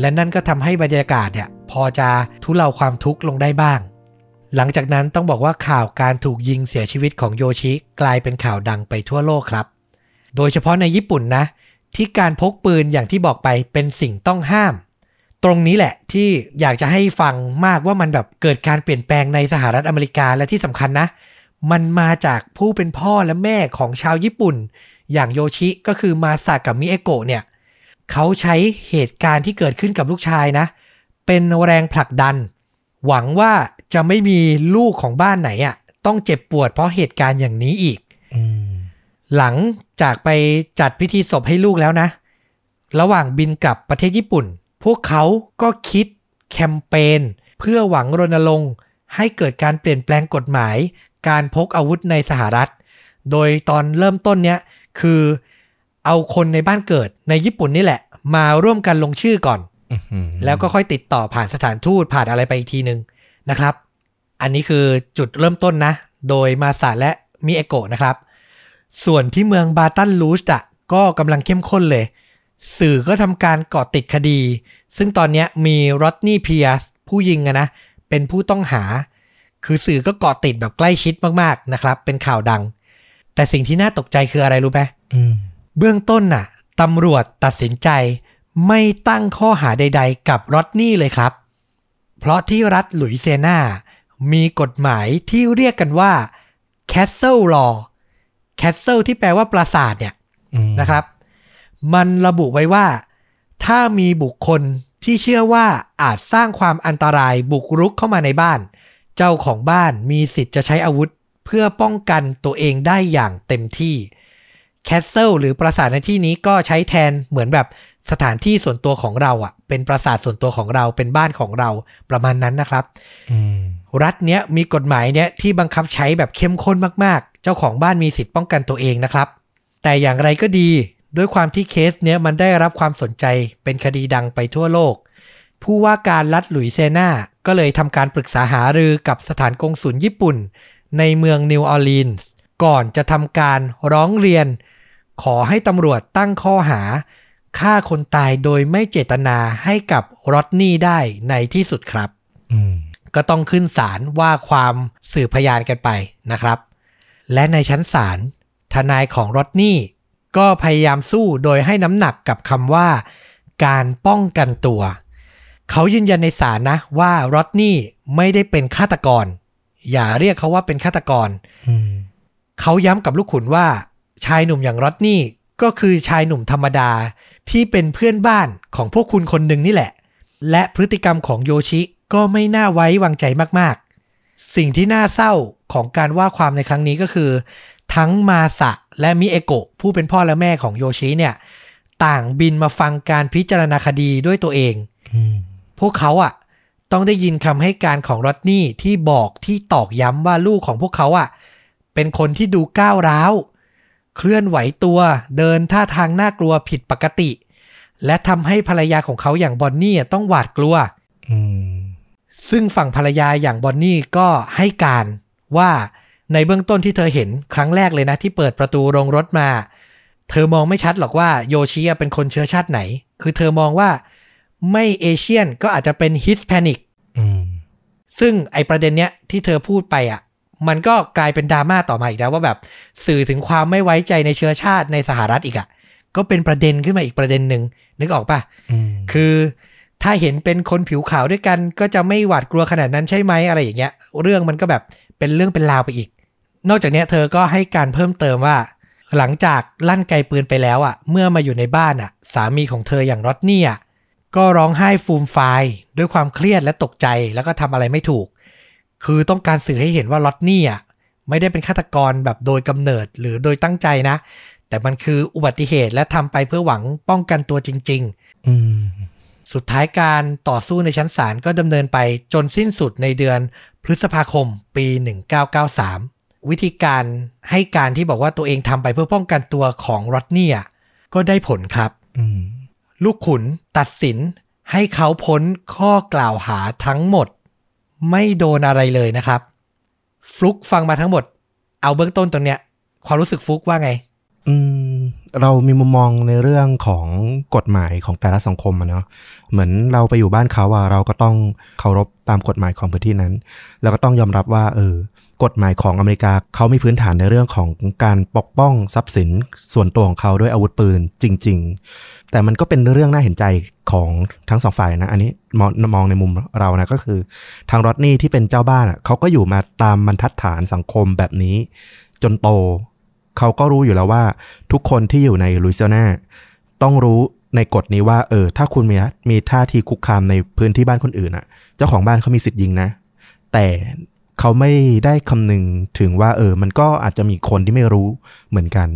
และนั่นก็ทำให้บรรยากาศเนี่ยพอจะทุเลาความทุกข์ลงได้บ้าง หลังจากนั้นต้องบอกว่าข่าวการถูกยิงเสียชีวิตของโยชิกลายเป็นข่าวดังไปทั่วโลกครับ โดยเฉพาะในญี่ปุ่นนะ ที่การพกปืนอย่างที่บอกไปเป็นสิ่งต้องห้าม ตรงนี้แหละที่อยากจะให้ฟังมากว่ามันแบบเกิดการเปลี่ยนแปลงในสหรัฐอเมริกาและที่สำคัญนะ มันมาจากผู้เป็นพ่อและแม่ของชาวญี่ปุ่น อย่างโยชิก็คือมาซากับมิเอโกะเนี่ยเขาใช้เหตุการณ์ที่เกิดขึ้นกับลูกชายนะ เป็นแรงผลักดัน หวังว่าจะไม่มีลูกของบ้านไหนอะต้องเจ็บปวดเพราะเหตุการณ์อย่างนี้อีกอืมหลังจากไปจัดพิธีศพให้ลูกแล้วนะ ระหว่างบินกลับประเทศญี่ปุ่น พวกเขาก็คิดแคมเปญเพื่อหวังรณรงค์ให้เกิดการเปลี่ยนแปลงกฎหมาย การพกอาวุธในสหรัฐ โดยตอนเริ่มต้นเนี้ยคือเอาคนในบ้านเกิดในญี่ปุ่นนี่แหละ มาร่วมกันลงชื่อก่อนอื้อหือแล้วก็ค่อยติดต่อผ่านสถานทูตผ่านอะไรไปอีกทีหนึ่งนะครับ อันนี้คือจุดเริ่มต้นนะ โดยมาสาและมิเอโกะนะครับ ส่วนที่เมืองบาตันลูชอะก็กำลังเข้มข้นเลย สื่อก็ทำการเกาะติดคดี ซึ่งตอนเนี้ยมีรอดนี่เพียสผู้ยิงอะนะเป็นผู้ต้องหา คือสื่อก็เกาะติดแบบใกล้ชิดมากๆนะครับ เป็นข่าวดัง แต่สิ่งที่น่าตกใจคืออะไรรู้ไหมอืมเบื้องต้นน่ะตำรวจตัดสินใจไม่ตั้งข้อหาใด ๆ กับรอดนี่เลยครับ เพราะที่รัฐหลุยเซียนามีกฎหมายที่เรียกกันว่า Castle Law Castle ที่แปลว่าปราสาทเนี่ยอืมนะครับ มันระบุไว้ว่า ถ้ามีบุคคลที่เชื่อว่าอาจสร้างความอันตรายบุกรุกเข้ามาในบ้าน เจ้าของบ้านมีสิทธิ์จะใช้อาวุธ เพื่อป้องกันตัวเองได้อย่างเต็มที่แคสเซิลหรือปราสาทในที่นี้ก็ใช้แทนเหมือนแบบสถานที่ส่วนตัวของเราอะ่ะ เป็นปราสาทส่วนตัวของเราเป็นบ้านของเราประมาณนั้นนะครับอืมรัฐเนี้ยมีกฎหมายเนี้ยที่บังคับใช้แบบเข้มข้นมากๆ เจ้าของบ้านมีสิทธิ์ป้องกันตัวเองนะครับ แต่อย่างไรก็ดี ด้วยความที่เคสเนี้ยมันได้รับความสนใจเป็นคดีดังไปทั่วโลก ผู้ว่าการรัฐหลุยเซียนาก็เลยทำการปรึกษาหารือกับสถานกงสุลญี่ปุ่น ในเมืองนิวออร์ลีนส์ก่อนจะทำการร้องเรียน ขอให้ตำรวจตั้งข้อหาฆ่าคนตายโดยไม่เจตนาให้กับรอดนี่ได้ในที่สุดครับอืมก็ต้องขึ้นศาลว่าความสืบพยานกันไปนะครับ และในชั้นศาลทนายของรอดนี่ ก็พยายามสู้โดยให้น้ำหนักกับคำว่า การป้องกันตัว เขายืนยันในศาลนะว่ารอดนี่ไม่ได้เป็นฆาตกร อย่าเรียกเขาว่าเป็นฆาตกรอืมเขาย้ำกับลูกขุนว่า ชายหนุ่มอย่างรอดนี่ก็คือชายหนุ่มธรรมดาที่เป็นเพื่อนบ้านของพวกคุณคนหนึ่งนี่แหละ และพฤติกรรมของโยชิก็ไม่น่าไว้วางใจมากๆ สิ่งที่น่าเศร้าของการว่าความในครั้งนี้ก็คือ ทั้งมาสะและมิเอโกะผู้เป็นพ่อและแม่ของโยชิเนี่ย ต่างบินมาฟังการพิจารณาคดีด้วยตัวเองอืมพวกเขาอะต้องได้ยินคำให้การของรอดนี่ที่บอกที่ตอกย้ำว่าลูกของพวกเขาอะเป็นคนที่ดูก้าวร้าว เคลื่อนไหวตัวเดินท่าทางน่ากลัวผิดปกติ และทำให้ภรรยาของเขาอย่างบอนนี่อะต้องหวาดกลัวอืมซึ่งฝั่งภรรยาอย่างบอนนี่ก็ให้การว่า ในเบื้องต้นที่เธอเห็นครั้งแรกเลยนะ ที่เปิดประตูโรงรถมา เธอมองไม่ชัดหรอกว่าโยชิอะเป็นคนเชื้อชาติไหน คือเธอมองว่าไม่เอเชียนก็อาจจะเป็นฮิสแพนิกอืมซึ่งไอประเด็นเนี้ยที่เธอพูดไปอะ มันก็กลายเป็นดราม่าต่อมาอีกแล้วว่าแบบสื่อถึงความไม่ไว้ใจในเชื้อชาติในสหรัฐอีกอะ ก็เป็นประเด็นขึ้นมาอีกประเด็นหนึ่งนึกออกปะอืมคือถ้าเห็นเป็นคนผิวขาวด้วยกัน ก็จะไม่หวาดกลัวขนาดนั้นใช่ไหมอะไรอย่างเงี้ย เรื่องมันก็แบบเป็นเรื่องเป็นราวไปอีก นอกจากเนี้ยเธอก็ให้การเพิ่มเติมว่า หลังจากลั่นไกปืนไปแล้วอะ เมื่อมาอยู่ในบ้านอะ สามีของเธออย่างรอดนี่อะก็ร้องไห้ฟูมฟายด้วยความเครียดและตกใจแล้วก็ทำอะไรไม่ถูก คือต้องการสื่อให้เห็นว่าลอตนี่อะไม่ได้เป็นฆาตกรแบบโดยกำเนิดหรือโดยตั้งใจนะ แต่มันคืออุบัติเหตุและทำไปเพื่อหวังป้องกันตัวจริงๆอืมสุดท้ายการต่อสู้ในชั้นศาลก็ดำเนินไปจนสิ้นสุดในเดือนพฤษภาคมปี 1993 วิธีการให้การที่บอกว่าตัวเองทำไปเพื่อป้องกันตัวของรอดนี่ยก็ได้ผลครับอืมลูกขุนตัดสินให้เขาพ้นข้อกล่าวหาทั้งหมด ไม่โดนอะไรเลยนะครับ ฟลุกฟังมาทั้งหมด เอาเบื้องต้นตรงเนี้ย ความรู้สึกฟลุกว่าไง อืม เรามีมุมมองในเรื่องของกฎหมายของแต่ละสังคมอะเนาะเหมือนเราไปอยู่บ้านเขาอะเราก็ต้องเคารพตามกฎหมายของพื้นที่นั้น แล้วก็ต้องยอมรับว่า เออ กฎหมายของอเมริกาเขามีพื้นฐานในเรื่องของการปกป้องทรัพย์สินส่วนตัวของเขาด้วยอาวุธปืนจริง ๆ แต่มันก็เป็นเรื่องน่าเห็นใจของทั้งสองฝ่ายนะ อันนี้มองมองในมุมเรานะก็คือ ทางรอดนี่ที่เป็นเจ้าบ้านอะเขาก็อยู่มาตามบรรทัดฐานสังคมแบบนี้ จนโต เขาก็รู้อยู่แล้วว่า ทุกคนที่อยู่ในลุยเซียนาต้องรู้ในกฎนี้ว่าเออถ้าคุณมีมีท่าทีคุกคามในพื้นที่บ้านคนอื่นอะ เจ้าของบ้านเขามีสิทธิ์ยิงนะ แต่ เขาไม่ได้คำนึงถึงว่า เออ มันก็อาจจะมีคนที่ไม่รู้เหมือนกัน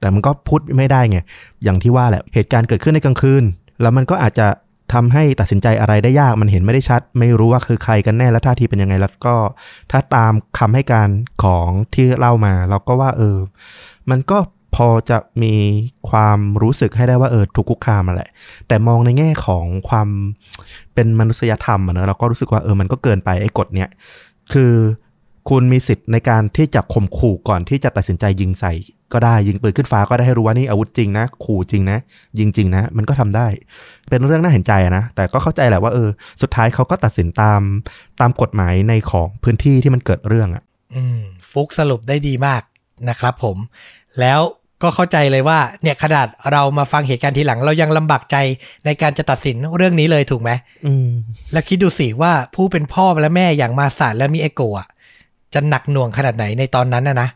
แต่มันก็พูดไม่ได้ไง อย่างที่ว่าแหละ เหตุการณ์เกิดขึ้นในกลางคืน แล้วมันก็อาจจะทำให้ตัดสินใจอะไรได้ยาก มันเห็นไม่ได้ชัด ไม่รู้ว่าคือใครกันแน่ และท่าทีเป็นยังไง แล้วก็ ถ้าตามคำให้การของที่เล่ามา เราก็ว่า เออ มันก็พอจะมีความรู้สึกให้ได้ว่าเออถูกคุกคามมาแหละ แต่มองในแง่ของความเป็นมนุษยธรรมอะเนอะเราก็รู้สึกว่าเออมันก็เกินไปไอ้กฎเนี้ย คือคุณมีสิทธิ์ในการที่จะข่มขู่ก่อนที่จะตัดสินใจยิงใส่ ก็ได้ยิงปืนขึ้นฟ้าก็ได้ให้รู้ว่านี่อาวุธจริงนะ ขู่จริงนะ ยิงจริงนะ มันก็ทำได้ เป็นเรื่องน่าเห็นใจนะ แต่ก็เข้าใจแหละว่าเออ สุดท้ายเขาก็ตัดสินตามตามกฎหมายในของพื้นที่ที่มันเกิดเรื่องอะอืม ฟุกสรุปได้ดีมากนะครับผม แล้ว ก็เข้าใจเลยว่าเนี่ยขนาดเรามาฟังเหตุการณ์ทีหลังเรายังลำบากใจในการจะตัดสินเรื่องนี้เลยถูกไหมอืมแล้วคิดดูสิว่าผู้เป็นพ่อและแม่อย่างมาสาดและมีเอโกะจะหนักหน่วงขนาดไหนในตอนนั้นนะนะ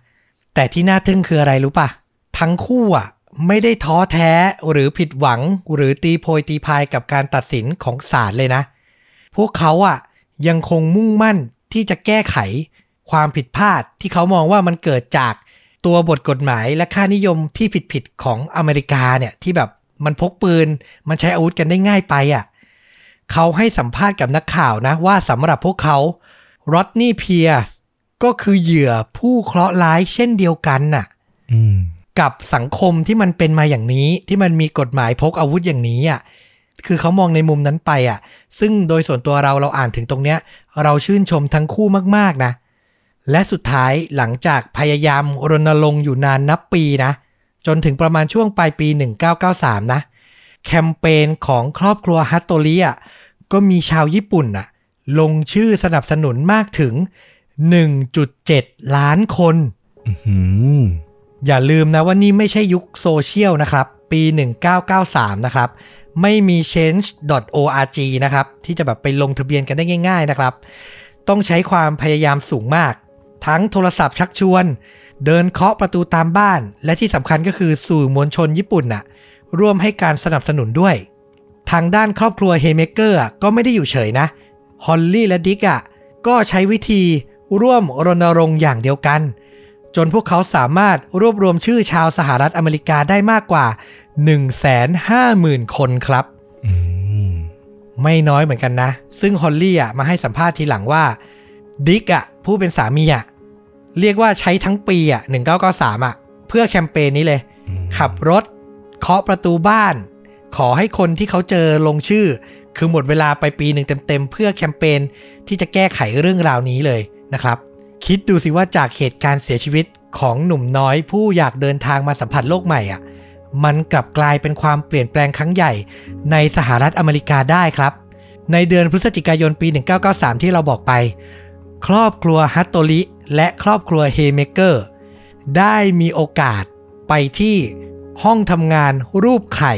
แต่ที่น่าทึ่งคืออะไรรู้ปะทั้งคู่อะไม่ได้ท้อแท้หรือผิดหวังหรือตีโพยตีพายกับการตัดสินของศาลเลยนะ พวกเขาอะยังคงมุ่งมั่นที่จะแก้ไขความผิดพลาดที่เขามองว่ามันเกิดจาก ตัวบทกฎหมายและค่านิยมที่ผิดๆของอเมริกาเนี่ยที่แบบมันพกปืน มันใช้อาวุธกันได้ง่ายไปอะเขาให้สัมภาษณ์กับนักข่าวนะว่าสำหรับพวกเขารอดนี่เพียร์สก็คือเหยื่อผู้เคราะห์ร้ายเช่นเดียวกันน่ะอืมกับสังคมที่มันเป็นมาอย่างนี้ที่มันมีกฎหมายพกอาวุธอย่างนี้อะคือเขามองในมุมนั้นไปอะ ซึ่งโดยส่วนตัวเราเราอ่านถึงตรงเนี้ย เราชื่นชมทั้งคู่มาก ๆ นะ และสุดท้ายหลังจากพยายามรณรงค์อยู่นานนับปีนะ จนถึงประมาณช่วงปลายปี 1993 นะ แคมเปญของครอบครัวฮัตโตริอะก็มีชาวญี่ปุ่นอะลงชื่อสนับสนุนมากถึง 1.7 ล้านคนอืมอย่าลืมนะว่านี่ไม่ใช่ยุคโซเชียลนะครับ ปี 1993 นะครับ ไม่มี change.org นะครับ ที่จะแบบไปลงทะเบียนกันได้ง่าย ๆ นะครับ ต้องใช้ความพยายามสูงมาก ทั้งโทรศัพท์ชักชวน เดินเคาะประตูตามบ้าน และที่สำคัญก็คือสื่อมวลชนญี่ปุ่นน่ะ ร่วมให้การสนับสนุนด้วย ทางด้านครอบครัวเฮเมเกอร์ก็ไม่ได้อยู่เฉยนะ ฮอลลี่และดิกอะก็ใช้วิธีร่วมรณรงค์อย่างเดียวกัน จนพวกเขาสามารถรวบรวมชื่อชาวสหรัฐอเมริกาได้มากกว่า 150,000 คนครับอืมไม่น้อยเหมือนกันนะ ซึ่งฮอลลี่อะมาให้สัมภาษณ์ทีหลังว่าดิกอะผู้เป็นสามีอะ เรียกว่าใช้ทั้งปีอะ1993อะ เพื่อแคมเปญนี้เลยอืมขับรถ เคาะประตูบ้าน ขอให้คนที่เขาเจอลงชื่อ คือหมดเวลาไปปีหนึ่งเต็มๆ เพื่อแคมเปญที่จะแก้ไขเรื่องราวนี้เลยนะครับ คิดดูสิว่าจากเหตุการณ์เสียชีวิตของหนุ่มน้อยผู้อยากเดินทางมาสัมผัสโลกใหม่อะมันกลับกลายเป็นความเปลี่ยนแปลงครั้งใหญ่ ในสหรัฐอเมริกาได้ครับ ในเดือนพฤศจิกายนปี 1993 ที่เราบอกไป ครอบครัวฮัตโตริ และครอบครัวเฮเมเกอร์ได้มีโอกาสไปที่ห้องทำงานรูปไข่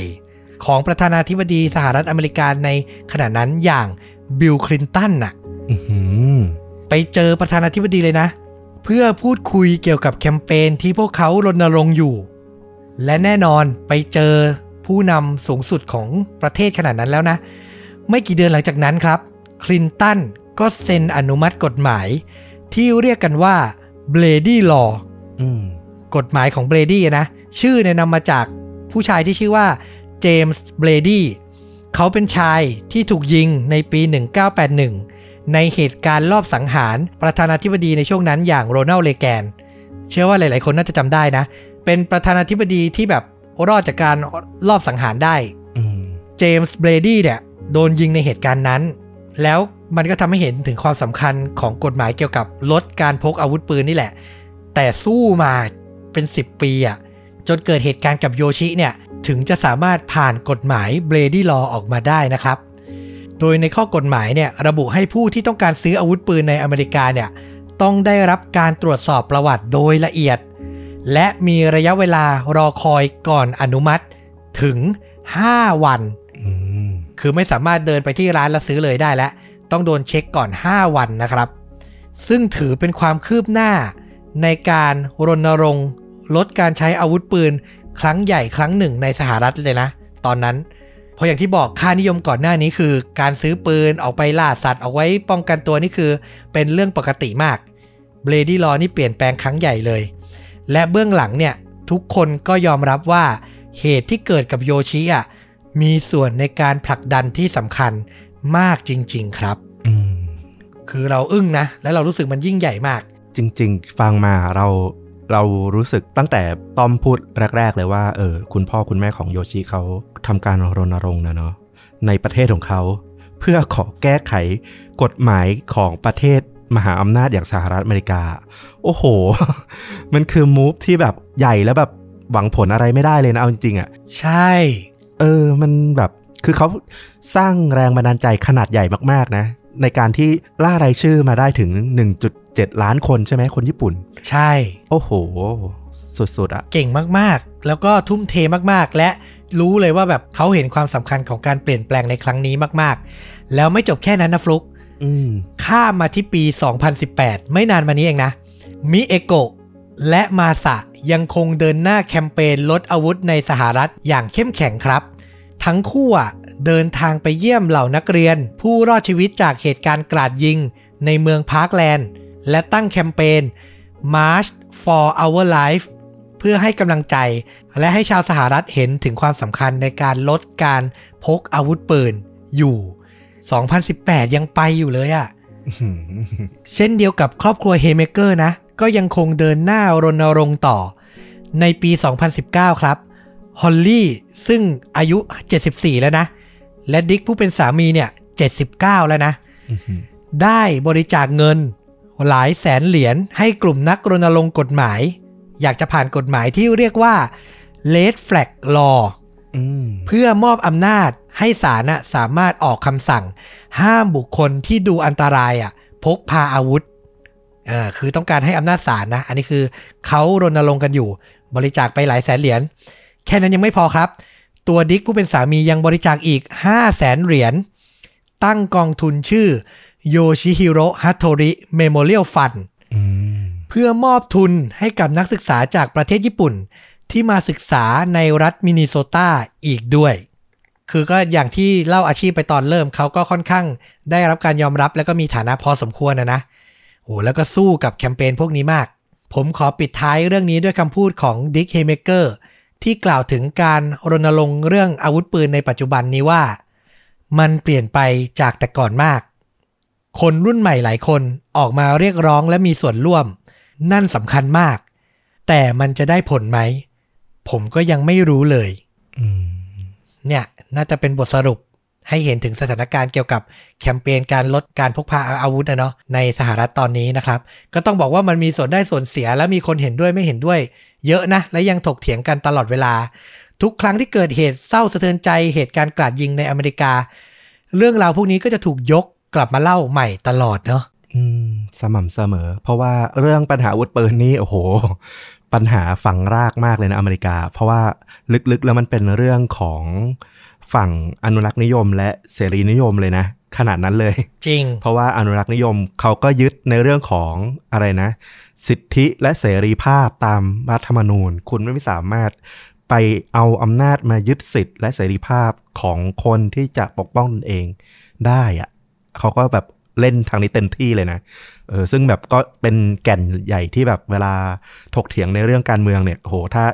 ของประธานาธิบดีสหรัฐอเมริกาในขณะนั้นอย่างบิลคลินตันน่ะอื้อหือไปเจอประธานาธิบดีเลยนะ เพื่อพูดคุยเกี่ยวกับแคมเปญที่พวกเขารณรงค์อยู่ และแน่นอนไปเจอผู้นำสูงสุดของประเทศขนาดนั้นแล้วนะ ไม่กี่เดือนหลังจากนั้นครับ คลินตันก็เซ็นอนุมัติกฎหมาย ที่เรียกกันว่า Brady Law อืมกฎหมายของเบรดี้นะ ชื่อเนี่ยนำมาจากผู้ชายที่ชื่อว่าเจมส์เบรดี้เขาเป็นชายที่ถูกยิงในปี 1981 ในเหตุการณ์ลอบสังหารประธานาธิบดีในช่วงนั้นอย่างโรนัลด์เรแกน เชื่อว่าหลาย ๆ คนน่าจะจำได้นะ เป็นประธานาธิบดีที่แบบรอดจากการลอบสังหารได้อืมเจมส์เบรดี้เนี่ยโดนยิงในเหตุการณ์นั้น แล้วมันก็ทำให้เห็นถึงความสำคัญของกฎหมายเกี่ยวกับลดการพกอาวุธปืนนี่แหละ แต่สู้มาเป็น 10 ปีอะจนเกิดเหตุการณ์กับโยชิเนี่ยถึงจะสามารถผ่านกฎหมายเบรดี้ลอออกมาได้นะครับ โดยในข้อกฎหมายเนี่ยระบุให้ผู้ที่ต้องการซื้ออาวุธปืนในอเมริกาเนี่ยต้องได้รับการตรวจสอบประวัติโดยละเอียด และมีระยะเวลารอคอยก่อนอนุมัติถึง 5 วัน คือไม่สามารถเดินไปที่ร้านแล้วซื้อเลยได้แล้ว ต้องโดนเช็คก่อน 5 วันนะครับ ซึ่งถือเป็นความคืบหน้าในการรณรงค์ลดการใช้อาวุธปืน ครั้งใหญ่ครั้งหนึ่งในสหรัฐเลยนะ ตอนนั้น เพราะอย่างที่บอกค่านิยมก่อนหน้านี้คือ การซื้อปืนออกไปล่าสัตว์เอาไว้ป้องกันตัวนี่คือ เป็นเรื่องปกติมากเบรดี้ลอนี่เปลี่ยนแปลงครั้งใหญ่เลย และเบื้องหลังเนี่ยทุกคนก็ยอมรับว่าเหตุที่เกิดกับโยชิอะ มีส่วนในการผลักดันที่สำคัญมากจริง ๆ ครับอืมคือเราอึ้งนะ และเรารู้สึกมันยิ่งใหญ่มาก จริง ๆ ฟังมาเราเรารู้สึกตั้งแต่ต้อมพูดแรก ๆ เลยว่าเออคุณพ่อคุณแม่ของโยชิเขาทำการรณรงค์นะเนาะในประเทศของเขา เพื่อขอแก้ไขกฎหมายของประเทศมหาอำนาจอย่างสหรัฐอเมริกา โอ้โห มันคือมูฟที่แบบใหญ่แล้วแบบหวังผลอะไรไม่ได้เลยนะเอาจริงๆอะ่ะ ใช่ เออ มันแบบ คือเขาสร้างแรงบันดาลใจขนาดใหญ่มากๆนะ ในการที่ล่ารายชื่อมาได้ถึง 1.7 ล้านคนใช่ไหมคนญี่ปุ่น ใช่ โอ้โห สุดๆอะเก่งมากๆ แล้วก็ทุ่มเทมากๆ และรู้เลยว่าแบบเขาเห็นความสำคัญของการเปลี่ยนแปลงในครั้งนี้มากๆ แล้วไม่จบแค่นั้นนะฟลุกอืมข้ามมาที่ปี 2018 ไม่นานมานี้เองนะ มิเอโกะและมาสะยังคงเดินหน้าแคมเปญลดอาวุธในสหรัฐอย่างเข้มแข็งครับ ทั้งคู่เดินทางไปเยี่ยมเหล่านักเรียน ผู้รอดชีวิตจากเหตุการณ์กราดยิง ในเมืองพาร์คแลนด์ และตั้งแคมเปญ March for Our Life เพื่อให้กำลังใจ และให้ชาวสหรัฐเห็นถึงความสำคัญในการลดการพกอาวุธปืนอยู่ 2018 ยังไปอยู่เลยอะ่ะเช่นเดียวกับครอบครัวเฮเมเกอร์นะ ก็ยังคงเดินหน้ารณรงค์ต่อ ในปี 2019 ครับ ฮอลลี่ซึ่งอายุ 74 แล้วนะ และดิกผู้เป็นสามีเนี่ย 79 แล้วนะ ได้บริจาคเงินหลายแสนเหรียญให้กลุ่มนักรณรงค์กฎหมาย อยากจะผ่านกฎหมายที่เรียกว่า Red Flag Law อืมเพื่อมอบอำนาจให้ศาลน่ะสามารถออกคำสั่ง ห้ามบุคคลที่ดูอันตรายอะพกพาอาวุธเออคือต้องการให้อำนาจศาลนะ อันนี้คือเขารณรงค์กันอยู่ บริจาคไปหลายแสนเหรียญ แค่นั้นยังไม่พอครับ ตัวดิกผู้เป็นสามียังบริจาคอีก 5 0 0แสนเหรียญ ตั้งกองทุนชื่อโยชิฮิโร่ฮัตโตริ Memorial Fund อืมเพื่อมอบทุนให้กับนักศึกษาจากประเทศญี่ปุ่น ที่มาศึกษาในรัฐมินนิโซตาอีกด้วย คือก็อย่างที่เล่าอาชีพไปตอนเริ่มเขาก็ค่อนข้างได้รับการยอมรับแล้วก็มีฐานะพอสมควรนะนะโอ้แล้วก็สู้กับแคมเปญพวกนี้มาก ผมขอปิดท้ายเรื่องนี้ด้วยคำพูดของดิกเฮเมเกอร์ ที่กล่าวถึงการรณรงค์เรื่องอาวุธปืนในปัจจุบันนี้ว่า มันเปลี่ยนไปจากแต่ก่อนมาก คนรุ่นใหม่หลายคนออกมาเรียกร้องและมีส่วนร่วม นั่นสำคัญมาก แต่มันจะได้ผลไหม ผมก็ยังไม่รู้เลยอืมเนี่ยน่าจะเป็นบทสรุปให้เห็นถึงสถานการณ์เกี่ยวกับแคมเปญการลดการพกพาอาวุธนะเนาะในสหรัฐตอนนี้นะครับ ก็ต้องบอกว่ามันมีส่วนได้ส่วนเสียและมีคนเห็นด้วยไม่เห็นด้วย เยอะนะ และยังถกเถียงกันตลอดเวลา ทุกครั้งที่เกิดเหตุเศร้าสะเทือนใจเหตุการณ์กราดยิงในอเมริกา เรื่องราวพวกนี้ก็จะถูกยกกลับมาเล่าใหม่ตลอดเนาะอืมสม่ำเสมอ เพราะว่าเรื่องปัญหาอาวุธปืนนี่โอ้โห ปัญหาฝังรากมากเลยนะอเมริกา เพราะว่าลึกๆแล้วมันเป็นเรื่องของฝั่งอนุรักษ์นิยมและเสรีนิยมเลยนะ ขนาดนั้นเลย จริง เพราะว่าอนุรักษ์นิยมเขาก็ยึดในเรื่องของอะไรนะ สิทธิและเสรีภาพตามรัฐธรรมนูญ คุณไม่สามารถไปเอาอำนาจมายึดสิทธิและเสรีภาพของคนที่จะปกป้องตนเองได้อะเขาก็แบบเล่นทางนี้เต็มที่เลยนะ เออซึ่งแบบก็เป็นแก่นใหญ่ที่แบบเวลาถกเถียงในเรื่องการเมืองเนี่ยโอ้โหถ้า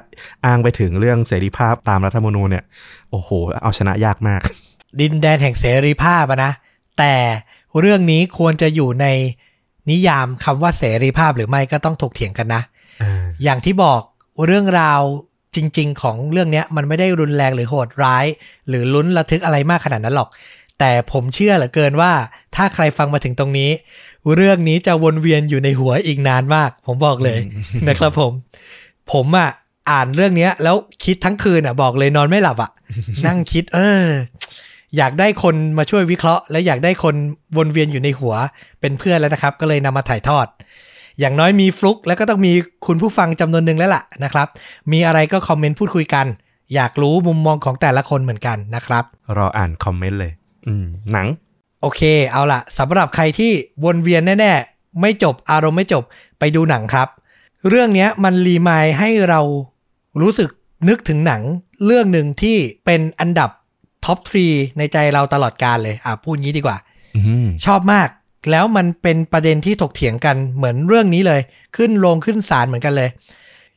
อ้างไปถึงเรื่องเสรีภาพตามรัฐธรรมนูญเนี่ย โอ้โห เอาชนะยากมาก ดินแดนแห่งเสรีภาพอะนะ แต่เรื่องนี้ควรจะอยู่ในนิยามคำว่าเสรีภาพหรือไม่ก็ต้องถกเถียงกันนะอย่างที่บอกเรื่องราวจริง ๆ ของเรื่องเนี้ยมันไม่ได้รุนแรงหรือโหดร้าย หรือลุ้นระทึกอะไรมากขนาดนั้นหรอก แต่ผมเชื่อเหลือเกินว่า ถ้าใครฟังมาถึงตรงนี้ เรื่องนี้จะวนเวียนอยู่ในหัวอีกนานมาก ผมบอกเลยนะครับผม ผมอะอ่านเรื่องเนี้ยแล้วคิดทั้งคืนอะบอกเลยนอนไม่หลับอะ นั่งคิด เออ อยากได้คนมาช่วยวิเคราะห์ และอยากได้คนวนเวียนอยู่ในหัวเป็นเพื่อนแล้วนะครับ ก็เลยนำมาถ่ายทอด อย่างน้อยมีฟลุกแล้วก็ต้องมีคุณผู้ฟังจำนวนหนึ่งแล้วล่ะนะครับ มีอะไรก็คอมเมนต์พูดคุยกัน อยากรู้มุมมองของแต่ละคนเหมือนกันนะครับ รออ่านคอมเมนต์เลย อืมหนัง โอเค เอาล่ะสำหรับใครที่วนเวียนแน่ๆไม่จบอารมณ์ไม่จบไปดูหนังครับ เรื่องเนี้ยมันรีมายให้เรารู้สึกนึกถึงหนังเรื่องหนึ่งที่เป็นอันดับ ท็อปทรีในใจเราตลอดการเลย อะพูดงี้ดีกว่าอืมชอบมาก แล้วมันเป็นประเด็นที่ถกเถียงกันเหมือนเรื่องนี้เลย ขึ้นโรงขึ้นศาลเหมือนกันเลย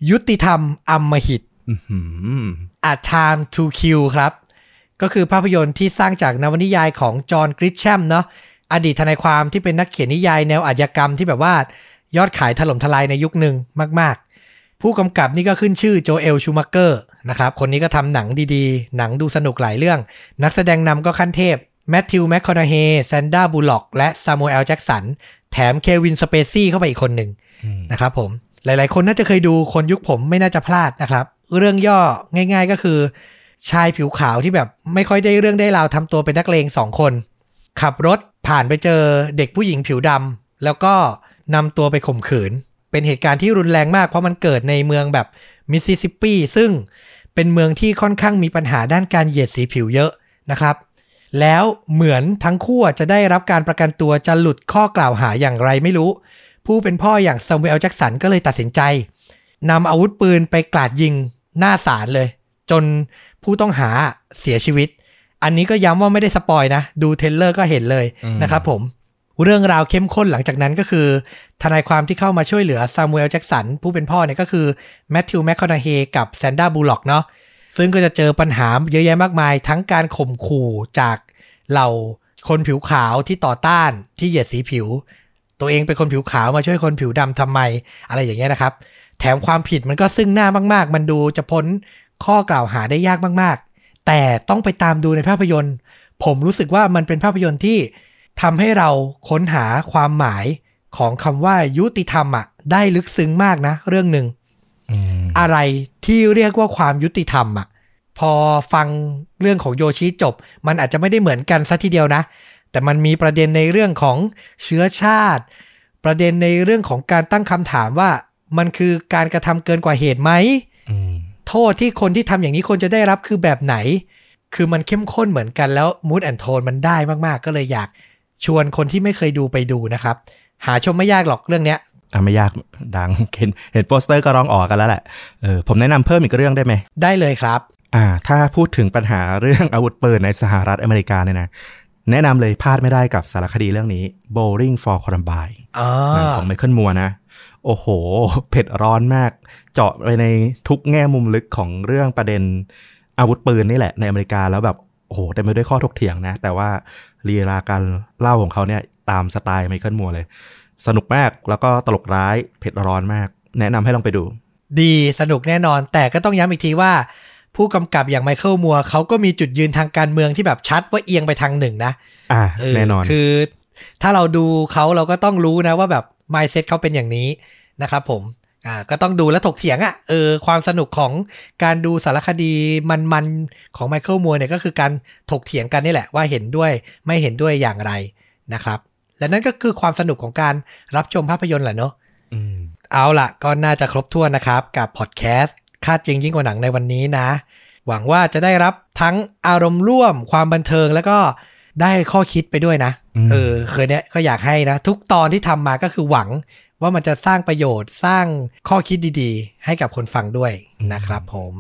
ยุติธรรมอำมหิตอื้อหือ A Time to Kill ครับ ก็คือภาพยนตร์ที่สร้างจากนวนิยายของจอห์นกริชแชมเนาะอดีตทนายความที่เป็นนักเขียนนิยายแนวอาชญากรรมที่แบบว่ายอดขายถล่มทลายในยุคหนึ่งมากผู้กำกับนี่ก็ขึ้นชื่อโจเอลชูมักเกอร์ นะครับ คนนี้ก็ทำหนังดีๆ หนังดูสนุกหลายเรื่อง นักแสดงนำก็ขั้นเทพแมทธิวแมคคอนาเฮย์แซนดร้าบูล็อก และซามูเอลแจ็กสัน แถมเควินสเปซี่เข้าไปอีกคนหนึ่งนะครับผม หลายๆ คนน่าจะเคยดูคนยุคผมไม่น่าจะพลาดนะครับ เรื่องย่อง่าย ๆ ก็คือ ชายผิวขาวที่แบบไม่ค่อยได้เรื่องได้ราวทำตัวเป็นนักเลงสองคน ขับรถผ่านไปเจอเด็กผู้หญิงผิวดำแล้วก็นำตัวไปข่มขืน เป็นเหตุการณ์ที่รุนแรงมากเพราะมันเกิดในเมืองแบบมิสซิสซิปปีซึ่ง เป็นเมืองที่ค่อนข้างมีปัญหาด้านการเหยียดสีผิวเยอะนะครับ แล้วเหมือนทั้งคู่จะได้รับการประกันตัวจะหลุดข้อกล่าวหาอย่างไรไม่รู้ ผู้เป็นพ่ออย่างซามูเอลแจ็กสันก็เลยตัดสินใจนำอาวุธปืนไปกราดยิงหน้าศาลเลย จนผู้ต้องหาเสียชีวิต อันนี้ก็ย้ำว่าไม่ได้ spoil นะ ดู trailer ก็เห็นเลยนะครับผม เรื่องราวเข้มข้นหลังจากนั้นก็คือ ทนายความที่เข้ามาช่วยเหลือซามูเอลแจ็กสันผู้เป็นพ่อเนี่ยก็คือแมทธิวแมคคอนาเฮกับแซนด้าบูล็อกเนาะซึ่งก็จะเจอปัญหาเยอะแยะมากมาย ทั้งการข่มขู่จากเหล่าคนผิวขาวที่ต่อต้านที่เหยียดสีผิว ตัวเองเป็นคนผิวขาวมาช่วยคนผิวดำทำไม อะไรอย่างเงี้ยนะครับ แถมความผิดมันก็ซึ่งหน้ามาก ๆ มันดูจะพ้นข้อกล่าวหาได้ยากมาก ๆ แต่ต้องไปตามดูในภาพยนตร์ ผมรู้สึกว่ามันเป็นภาพยนตร์ที่ ทำให้เราค้นหาความหมายของคำว่ายุติธรรมอะได้ลึกซึ้งมากนะ เรื่องหนึ่งอืมอะไรที่เรียกว่าความยุติธรรมอะพอฟังเรื่องของโยชิจบ มันอาจจะไม่ได้เหมือนกันซะทีเดียวนะ แต่มันมีประเด็นในเรื่องของเชื้อชาติ ประเด็นในเรื่องของการตั้งคำถามว่ามันคือการกระทำเกินกว่าเหตุไหมอืมโทษที่คนที่ทำอย่างนี้ควรจะได้รับคือแบบไหน คือมันเข้มข้นเหมือนกันแล้วมูดแอนโทนมันได้มากๆ ก็เลยอยาก ชวนคนที่ไม่เคยดูไปดูนะครับ หาชมไม่ยากหรอกเรื่องเนี้ยอะไม่ยากดังเห็นเห็นโปสเตอร์ก็ร้องออกกันแล้วแหละเออผมแนะนำเพิ่มอีกเรื่องได้ไหม ได้เลยครับ อ่า ถ้าพูดถึงปัญหาเรื่องอาวุธปืนในสหรัฐอเมริกาเนี่ยนะแนะนำเลยพลาดไม่ได้กับสารคดีเรื่องนี้ Bowling for Columbine อ่าหนังของไมเคิลมัวนะ โอ้โห เผ็ดร้อนมาก เจาะไปในทุกแง่มุมลึกของเรื่องประเด็นอาวุธปืนนี่แหละในอเมริกาแล้วแบบ โอ้โหเต็มไปด้วยข้อถกเถียงนะ แต่ว่า ลีลาการเล่าของเขาเนี่ยตามสไตล์ไมเคิลมัวเลย สนุกมากแล้วก็ตลกร้ายเผ็ดร้อนมาก แนะนำให้ลองไปดู ดีสนุกแน่นอน แต่ก็ต้องย้ำอีกทีว่า ผู้กำกับอย่างไมเคิลมัวร์เขาก็มีจุดยืนทางการเมืองที่แบบชัดว่าเอียงไปทางหนึ่งนะอ่าเออแน่นอนคือ ถ้าเราดูเขาเราก็ต้องรู้นะว่าแบบ mindset เขาเป็นอย่างนี้นะครับผม อ่าก็ต้องดูและถกเถียงอะ่ะเออความสนุกของการดูสารคดีมันๆของไมเคิลมัวร์เนี่ยก็คือการถกเถียงกันนี่แหละว่าเห็นด้วยไม่เห็นด้วยอย่างไรนะครับ และนั่นก็คือความสนุกของการรับชมภาพยนตร์แหละเนาะอืมเอาล่ะก็น่าจะครบถ้วนนะครับกับพอดแคสต์ค่าจริงยิ่งกว่าหนังในวันนี้นะ หวังว่าจะได้รับทั้งอารมณ์ร่วมความบันเทิงแล้วก็ได้ข้อคิดไปด้วยนะอืมเออเคสเนี้ยก็อยากให้นะ ทุกตอนที่ทำมาก็คือหวัง ว่ามันจะสร้างประโยชน์สร้างข้อคิดดีๆ ให้กับคนฟังด้วยนะครับผม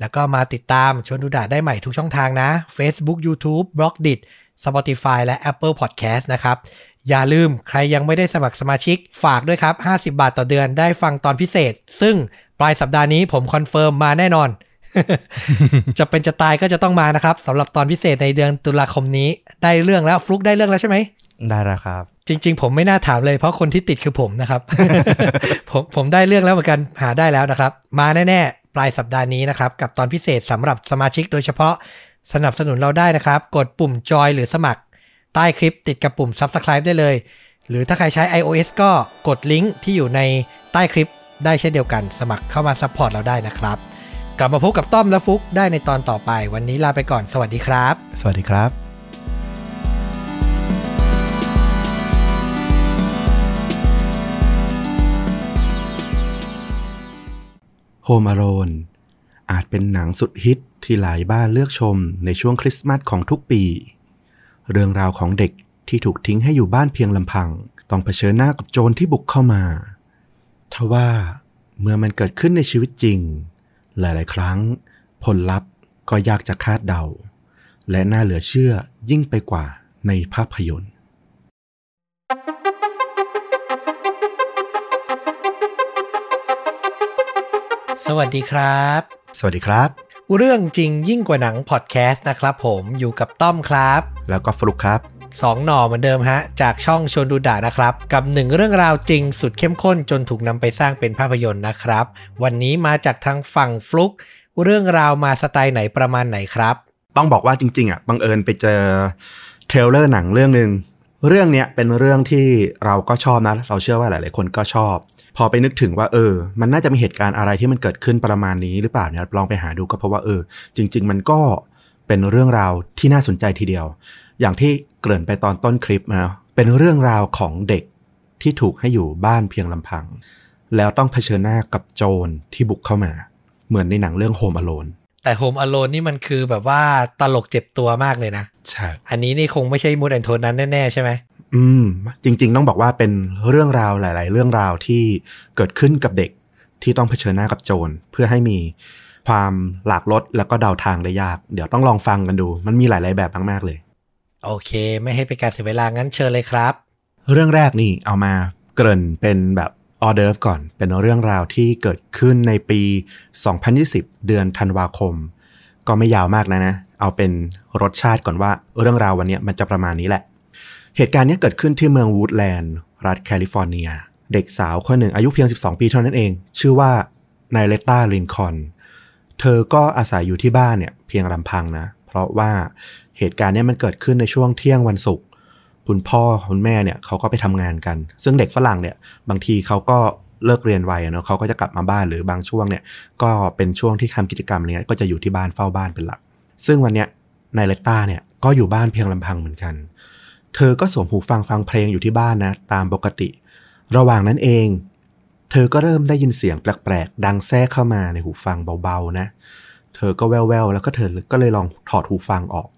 แล้วก็มาติดตามชวนดูดะได้ใหม่ทุกช่องทางนะ Facebook YouTube b l o g d i t Spotify และ Apple Podcast นะครับ อย่าลืมใครยังไม่ได้สมัครสมาชิกฝากด้วยครับ 50 บาทต่อเดือนได้ฟังตอนพิเศษ ซึ่งปลายสัปดาห์นี้ผม confirm มาแน่นอน จะเป็นจะตายก็จะต้องมานะครับสำหรับตอนพิเศษในเดือนตุลาคมนี้ ได้เรื่องแล้วฟลุกได้เรื่องแล้วใช่ไหม ได้แล้วครับ จริง ๆ ผมไม่น่าถามเลยเพราะคนที่ติดคือผมนะครับ ผมผมได้เรื่องแล้วเหมือนกันหาได้แล้วนะครับ มาแน่ๆ ปลายสัปดาห์นี้นะครับ กับตอนพิเศษสำหรับสมาชิกโดยเฉพาะสนับสนุนเราได้นะครับ กดปุ่มจอยหรือสมัคร ใต้คลิปติดกับปุ่ม Subscribe ได้เลย หรือถ้าใครใช้ iOS ก็กดลิงก์ที่อยู่ในใต้คลิปได้เช่นเดียวกัน สมัครเข้ามา support เราได้นะครับ กลับมาพบกับต้อมและฟุกได้ในตอนต่อไป วันนี้ลาไปก่อน สวัสดีครับ สวัสดีครับ Home Alone อาจเป็นหนังสุดฮิตที่หลายบ้านเลือกชมในช่วงคริสต์มาสของทุกปี เรื่องราวของเด็กที่ถูกทิ้งให้อยู่บ้านเพียงลำพัง ต้องเผชิญหน้ากับโจรที่บุกเข้ามา ทว่าเมื่อมันเกิดขึ้นในชีวิตจริง หลายๆ ครั้ง ผลลัพธ์ก็ยากจะคาดเดา และน่าเหลือเชื่อยิ่งไปกว่าในภาพยนตร์ สวัสดีครับ สวัสดีครับ เรื่องจริงยิ่งกว่าหนังพอดแคสต์นะครับผมอยู่กับต้อมครับ แล้วก็ฟลุกครับ2หน่อเหมือนเดิมฮะ จากช่องชวนดูดะนะครับ กับหนึ่งเรื่องราวจริงสุดเข้มข้นจนถูกนำไปสร้างเป็นภาพยนตร์นะครับ วันนี้มาจากทางฝั่งฟลุกเรื่องราวมาสไตล์ไหนประมาณไหนครับ ต้องบอกว่าจริง ๆอะบังเอิญไปเจอ trailer หนังเรื่องหนึ่งเรื่องเนี้ยเป็นเรื่องที่เราก็ชอบนะ เราเชื่อว่าหลาย ๆ คนก็ชอบ พอไปนึกถึงว่าเออ มันน่าจะมีเหตุการณ์อะไรที่มันเกิดขึ้นประมาณนี้หรือเปล่าเนี่ยลองไปหาดูก็เพราะว่าเออ จริง ๆ มันก็เป็นเรื่องราวที่น่าสนใจทีเดียว อย่างที่เกริ่นไปตอนต้นคลิปนะเป็นเรื่องราวของเด็กที่ถูกให้อยู่บ้านเพียงลำพัง แล้วต้องเผชิญหน้ากับโจรที่บุกเข้ามา เหมือนในหนังเรื่องโฮมอโลนแต่โฮมอโลนนี่มันคือแบบว่าตลกเจ็บตัวมากเลยนะ ใช่ อันนี้นี่คงไม่ใช่ mood and tone นั้นแน่ ๆ ใช่ไหม อืมจริง ๆ ต้องบอกว่าเป็นเรื่องราวหลาย ๆ เรื่องราวที่เกิดขึ้นกับเด็กที่ต้องเผชิญหน้ากับโจรเพื่อให้มีความหลากลดแล้วก็เดาทางได้ยาก เดี๋ยวต้องลองฟังกันดู มันมีหลาย ๆ แบบมากๆเลย โอเค ไม่ให้เป็นการเสียเวลางั้นเชิญเลยครับ เรื่องแรกนี่เอามาเกริ่นเป็นแบบออเดิร์ฟก่อน เป็นเรื่องราวที่เกิดขึ้นในปี 2020 เดือนธันวาคม ก็ไม่ยาวมากนะนะ เอาเป็นรสชาติก่อนว่าเรื่องราววันเนี้ยมันจะประมาณนี้แหละ เหตุการณ์นี้เกิดขึ้นที่เมืองวูดแลนด์ รัฐแคลิฟอร์เนีย เด็กสาวคนหนึ่งอายุเพียง 12 ปีเท่านั้นเอง ชื่อว่านายเลต้าลินคอน เธอก็อาศัยอยู่ที่บ้านเนี่ยเพียงลำพังนะ เพราะว่าเหตุการณ์นี้มันเกิดขึ้นในช่วงเที่ยงวันศุกร์คุณพ่อคุณแม่เนี่ยเขาก็ไปทำงานกัน ซึ่งเด็กฝรั่งเนี่ยบางทีเขาก็เลิกเรียนไวเนาะเขาก็จะกลับมาบ้านหรือบางช่วงเนี่ยก็เป็นช่วงที่ทำกิจกรรมอะไรเงี้ยก็จะอยู่ที่บ้านเฝ้าบ้านเป็นหลัก ซึ่งวันเนี้ยนายเลต้าเนี่ยก็อยู่บ้านเพียงลำพังเหมือนกัน เธอก็สวมหูฟังฟังเพลงอยู่ที่บ้านนะ ตามปกติ ระหว่างนั้นเอง เธอก็เริ่มได้ยินเสียงแปลกๆ ดังแทรกเข้ามาในหูฟังเบาๆนะ เธอก็แว่วๆ แล้วก็เธอก็เลยลองถอดหูฟังออก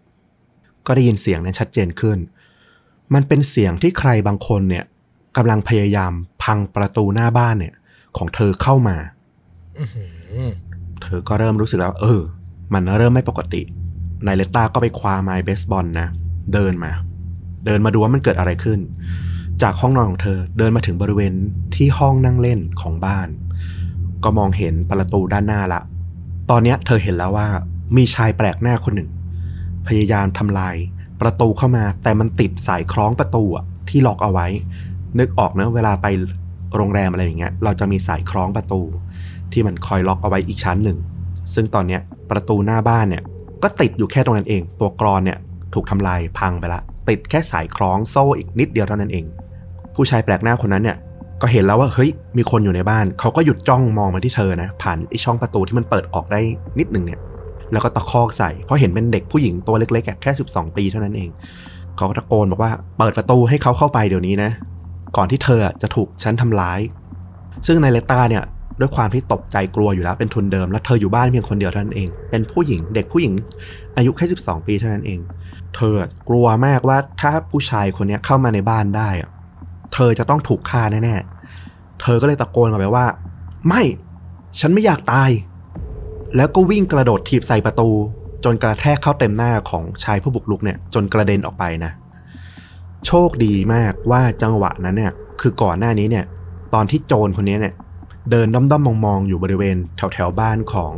ก็ได้ยินเสียงนั้นชัดเจนขึ้น มันเป็นเสียงที่ใครบางคนเนี่ยกำลังพยายามพังประตูหน้าบ้านเนี่ย ของเธอเข้ามาอื้อหือเธอก็เริ่มรู้สึกแล้ว เออ มันเริ่มไม่ปกตินายเลต้าก็ไปคว้าไม้เบสบอลนะ เดินมา เดินมาดูว่ามันเกิดอะไรขึ้น จากห้องนอนของเธอเดินมาถึงบริเวณที่ห้องนั่งเล่นของบ้าน ก็มองเห็นประตูด้านหน้าละ ตอนนี้เธอเห็นแล้วว่ามีชายแปลกหน้าคนหนึ่ง พยายามทำลายประตูเข้ามา แต่มันติดสายคล้องประตูที่ล็อกเอาไว้ นึกออกนะเวลาไปโรงแรมอะไรอย่างเงี้ย เราจะมีสายคล้องประตู ที่มันคอยล็อกเอาไว้อีกชั้นหนึ่ง ซึ่งตอนเนี้ยประตูหน้าบ้านเนี่ยก็ติดอยู่แค่ตรงนั้นเอง ตัวกรอนเนี่ยถูกทำลายพังไปละ ติดแค่สายคล้องโซ่อีกนิดเดียวเท่านั้นเอง ผู้ชายแปลกหน้าคนนั้นเนี่ย ก็เห็นแล้วว่าเฮ้ยมีคนอยู่ในบ้าน เขาก็หยุดจ้องมองมาที่เธอนะ ผ่านไอช่องประตูที่มันเปิดออกได้นิดหนึ่งเนี่ย แล้วก็ตะคอกใส่เพราะเห็นเป็นเด็กผู้หญิงตัวเล็กๆแค่12 ปีเท่านั้นเอง เขาก็ตะโกนบอกว่าเปิดประตูให้เขาเข้าไปเดี๋ยวนี้นะ ก่อนที่เธอจะถูกฉันทำร้าย ซึ่งในเลต้าเนี่ยด้วยความที่ตกใจกลัวอยู่แล้วเป็นทุนเดิม แล้วเธออยู่บ้านเพียงคนเดียวเท่านั้นเอง เป็นผู้หญิงเด็กผู้หญิงอายุแค่ 12 ปีเท่านั้นเอง เธอกลัวมากว่าถ้าผู้ชายคนนี้เข้ามาในบ้านได้เธอจะต้องถูกฆ่าแน่ๆ เธอก็เลยตะโกนออกไปว่า ไม่ ฉันไม่อยากตาย แล้วก็วิ่งกระโดดถีบใส่ประตู จนกระแทกเข้าเต็มหน้าของชายผู้บุกรุกเนี่ย จนกระเด็นออกไปนะ โชคดีมากว่าจังหวะนั้นเนี่ย คือก่อนหน้านี้เนี่ย ตอนที่โจรคนนี้เนี่ย เดินด้อมๆมองๆอยู่บริเวณแถวแถวๆบ้านของ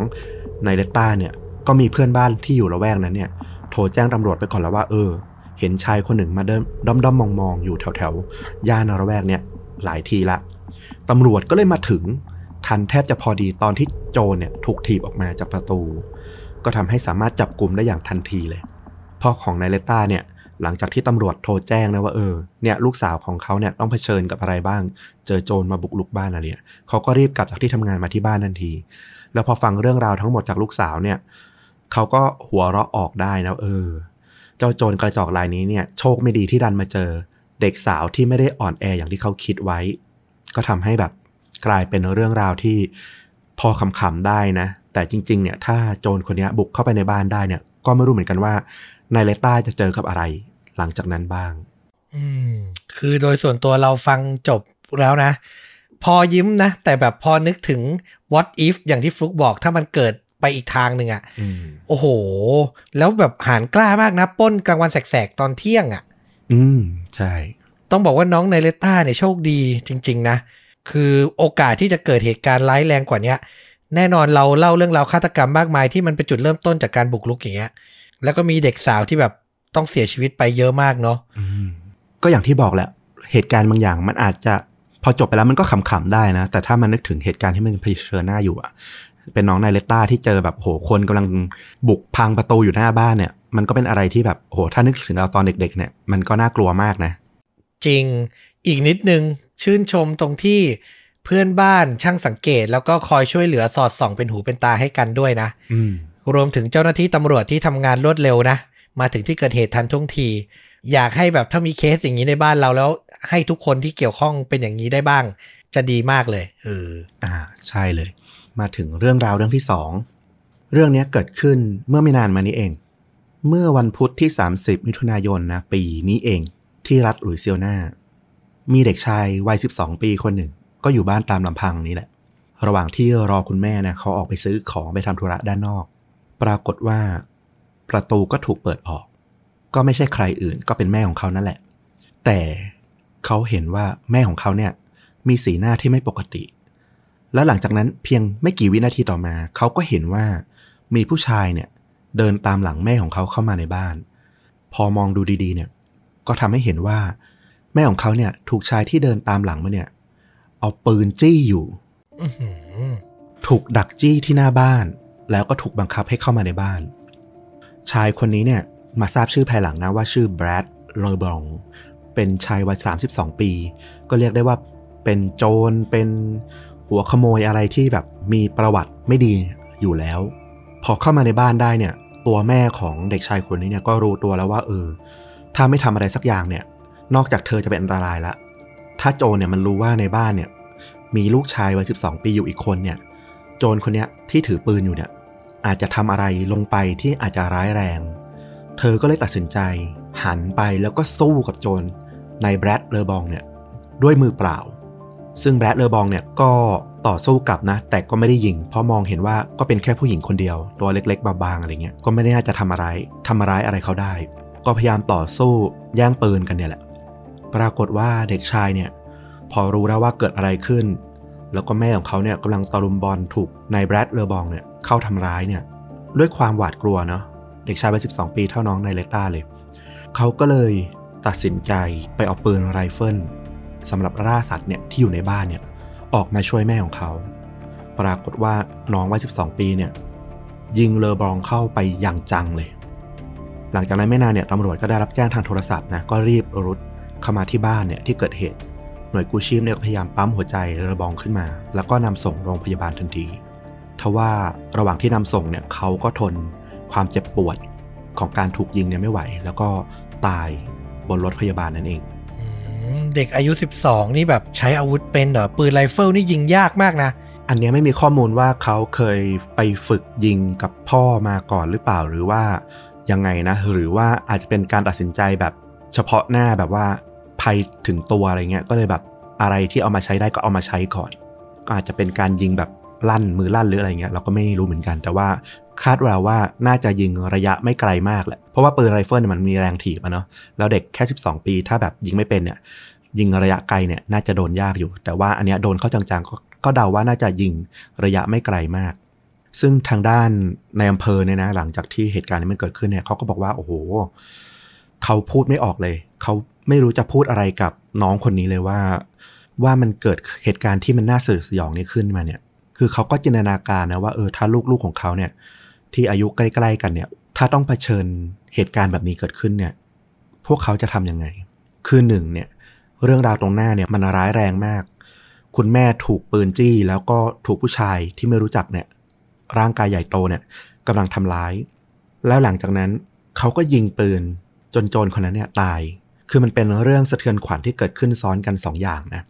นายเลตต้าเนี่ย ก็มีเพื่อนบ้านที่อยู่ละแวกนั้นเนี่ย โทรแจ้งตำรวจไปก่อนแล้วว่าเออ เห็นชายคนหนึ่งมาเดินด้อมๆมมองๆอยู่แถวแถวย่านระแวกเนี่ยหลายทีละตำรวจก็เลยมาถึง ทันแทบจะพอดีตอนที่โจรเนี่ยถูกถีบออกมาจากประตู ก็ทำให้สามารถจับกลุ่มได้อย่างทันทีเลยพ่อของนายเลต้าเนี่ยหลังจากที่ตำรวจโทรแจ้งนะว่าเออเนี่ยลูกสาวของเขาเนี่ยต้องเผชิญกับอะไรบ้าง เจอโจรมาบุกลุกบ้านอะไรเนี่ยเขาก็รีบกลับจากที่ทำงานมาที่บ้านทันที แล้วพอฟังเรื่องราวทั้งหมดจากลูกสาวเนี่ย เขาก็หัวเราะออกได้นะเออ เจ้าโจรกระจอกรายนี้เนี่ย โชคไม่ดีที่ดันมาเจอ เด็กสาวที่ไม่ได้อ่อนแออย่างที่เขาคิดไว้ ก็ทำให้แบบกลายเป็นเรื่องราวที่พอขำๆได้นะ แต่จริง ๆ เนี่ย ถ้าโจรคนนี้บุกเข้าไปในบ้านได้เนี่ย ก็ไม่รู้เหมือนกันว่านายเลต้าจะเจอกับอะไร หลังจากนั้นบ้าง อืม คือโดยส่วนตัวเราฟังจบแล้วนะ พอยิ้มนะ แต่แบบพอนึกถึง what if อย่างที่ฟลุกบอกถ้ามันเกิด ไปอีกทางหนึ่งอะอืมโอ้โห แล้วแบบหารกล้ามากนะปล้นกลางวันแสกๆ ตอนเที่ยงอะ่ะ อืม ใช่ ต้องบอกว่าน้องไนเลต้าเนี่ยโชคดีจริง ๆ นะ คือโอกาสที่จะเกิดเหตุการณ์ร้ายแรงกว่าเนี้ย แน่นอนเราเล่าเรื่องราวฆาตกรรมมากมายที่มันเป็นจุดเริ่มต้นจากการบุกรุกอย่างเงี้ย แล้วก็มีเด็กสาวที่แบบต้องเสียชีวิตไปเยอะมากเนาะอืมก็อย่างที่บอกแหละ เหตุการณ์บางอย่างมันอาจจะพอจบไปแล้วมันก็ขำๆได้นะ แต่ถ้ามันนึกถึงเหตุการณ์ที่มันเผชิญหน้าอยู่อะ เป็นน้องนายเลต้าที่เจอแบบโหคนกำลังบุกพังประตูอยู่หน้าบ้านเนี่ย มันก็เป็นอะไรที่แบบโหถ้านึกถึงเราตอนเด็ก ๆ เนี่ย มันก็น่ากลัวมากนะ จริงอีกนิดนึงชื่นชมตรงที่เพื่อนบ้านช่างสังเกต แล้วก็คอยช่วยเหลือสอดส่องเป็นหูเป็นตาให้กันด้วยนะอืมรวมถึงเจ้าหน้าที่ตำรวจที่ทำงานรวดเร็วนะ มาถึงที่เกิดเหตุทันท่วงที อยากให้แบบถ้ามีเคสอย่างนี้ในบ้านเราแล้ว ให้ทุกคนที่เกี่ยวข้องเป็นอย่างนี้ได้บ้าง จะดีมากเลยเอออ่า ใช่เลย มาถึงเรื่องราวเรื่องที่สองเรื่องนี้เกิดขึ้นเมื่อไม่นานมานี้เอง เมื่อวันพุธที่ 30 มิถุนายนนะปีนี้เองที่รัฐหลุยเซียนามีเด็กชายวัย 12 ปีคนหนึ่ง ก็อยู่บ้านตามลำพังนี้แหละ ระหว่างที่รอคุณแม่นะเขาออกไปซื้อของไปทำธุระด้านนอก ปรากฏว่า ประตูก็ถูกเปิดออก ก็ไม่ใช่ใครอื่นก็เป็นแม่ของเขานั่นแหละ แต่เขาเห็นว่าแม่ของเขาเนี่ยมีสีหน้าที่ไม่ปกติ แล้วหลังจากนั้นเพียงไม่กี่วินาทีต่อมา เขาก็เห็นว่ามีผู้ชายเนี่ยเดินตามหลังแม่ของเขาเข้ามาในบ้าน พอมองดูดีๆ เนี่ย ก็ทำให้เห็นว่า แม่ของเขาเนี่ย ถูกชายที่เดินตามหลังมาเนี่ย เอาปืนจี้อยู่อื้อหือถูกดักจี้ที่หน้าบ้าน แล้วก็ถูกบังคับให้เข้ามาในบ้าน ชายคนนี้เนี่ยมาทราบชื่อภายหลังนะว่าชื่อแบรดโรบองเป็นชายวัย 32 ปี ก็เรียกได้ว่าเป็นโจรเป็น หัวขโมยอะไรที่แบบมีประวัติไม่ดีอยู่แล้ว พอเข้ามาในบ้านได้เนี่ย ตัวแม่ของเด็กชายคนนี้เนี่ยก็รู้ตัวแล้วว่าเออ ถ้าไม่ทำอะไรสักอย่างเนี่ย นอกจากเธอจะเป็นอันตรายละ ถ้าโจรเนี่ยมันรู้ว่าในบ้านเนี่ย มีลูกชายวัย12ปีอยู่อีกคนเนี่ย โจรคนเนี้ยที่ถือปืนอยู่เนี่ย อาจจะทำอะไรลงไปที่อาจจะร้ายแรง เธอก็เลยตัดสินใจ หันไปแล้วก็สู้กับโจรในแบรดเลอบองเนี่ย ด้วยมือเปล่า ซึ่งแบรดเลอบองเนี่ยก็ต่อสู้กลับนะ แต่ก็ไม่ได้ยิง เพราะมองเห็นว่าก็เป็นแค่ผู้หญิงคนเดียว ตัวเล็กๆบางๆอะไรเงี้ย ก็ไม่ได้น่าจะทำอะไรทำร้ายอะไรเขาได้ ก็พยายามต่อสู้แย่งปืนกันเนี่ยแหละ ปรากฏว่าเด็กชายเนี่ย พอรู้แล้วว่าเกิดอะไรขึ้น แล้วก็แม่ของเขาเนี่ยกำลังตะลุมบอลถูกนายแบรดเลอบองเนี่ยเข้าทำร้ายเนี่ยด้วยความหวาดกลัวเนาะเด็กชายวัย12 ปีเท่าน้องนายเลต้าเลย เขาก็เลยตัดสินใจไปเอาปืนไรเฟิล สำหรับล่าสัตว์เนี่ยที่อยู่ในบ้านเนี่ยออกมาช่วยแม่ของเขา ปรากฏว่าน้องวัย12 ปีเนี่ยยิงเลอบองเข้าไปอย่างจังเลย หลังจากนั้นไม่นานเนี่ยตำรวจก็ได้รับแจ้งทางโทรศัพท์นะก็รีบรุดเข้ามาที่บ้านเนี่ยที่เกิดเหตุ หน่วยกู้ชีพเนี่ยก็พยายามปั๊มหัวใจเระบองขึ้นมา แล้วก็นำส่งโรงพยาบาลทันทีทว่าระหว่างที่นำส่งเนี่ยเขาก็ทนความเจ็บปวดของการถูกยิงเนี่ยไม่ไหว แล้วก็ตายบนรถพยาบาลนั่นเอง เด็กอายุ 12 นี่แบบใช้อาวุธเป็นเหรอปืนไรเฟิลนี่ยิงยากมากนะ อันนี้ไม่มีข้อมูลว่าเขาเคยไปฝึกยิงกับพ่อมาก่อนหรือเปล่าหรือว่ายังไงนะ หรือว่าอาจจะเป็นการตัดสินใจแบบเฉพาะหน้าแบบว่าภัยถึงตัวอะไรเงี้ยก็เลยแบบอะไรที่เอามาใช้ได้ก็เอามาใช้ก่อน ก็อาจจะเป็นการยิงแบบลั่นมือลั่นหรืออะไรเงี้ยเราก็ไม่รู้เหมือนกัน แต่ว่า คาดว่าว่าน่าจะยิงระยะไม่ไกลมากแหละ เพราะว่าปืนไรเฟิลมันมีแรงถีบอะเนาะ แล้วเด็กแค่ 12 ปีถ้าแบบยิงไม่เป็นเนี่ย ยิงระยะไกลเนี่ยน่าจะโดนยากอยู่ แต่ว่าอันเนี้ยโดนเข้าจังๆก็ก็เดาว่าน่าจะยิงระยะไม่ไกลมาก ซึ่งทางด้านในอำเภอเนี่ยนะ หลังจากที่เหตุการณ์นี้มันเกิดขึ้นเนี่ยเขาก็บอกว่าโอ้โหเขาพูดไม่ออกเลย เขาไม่รู้จะพูดอะไรกับน้องคนนี้เลยว่า ว่ามันเกิดเหตุการณ์ที่มันน่าสยดสยองนี้ขึ้นมาเนี่ย คือเขาก็จินตนาการนะว่าเออถ้าลูกๆของเขาเนี่ย ที่อายุใกล้ๆกันเนี่ย ถ้าต้องเผชิญเหตุการณ์แบบนี้เกิดขึ้นเนี่ย พวกเขาจะทำยังไง คือหนึ่งเนี่ย เรื่องราวตรงหน้าเนี่ยมันร้ายแรงมาก คุณแม่ถูกปืนจี้ แล้วก็ถูกผู้ชายที่ไม่รู้จักเนี่ย ร่างกายใหญ่โตเนี่ยกำลังทำร้าย แล้วหลังจากนั้นเขาก็ยิงปืนจนโจรคนนั้นเนี่ยตาย คือมันเป็นเรื่องสะเทือนขวัญที่เกิดขึ้นซ้อนกันสองอย่างนะ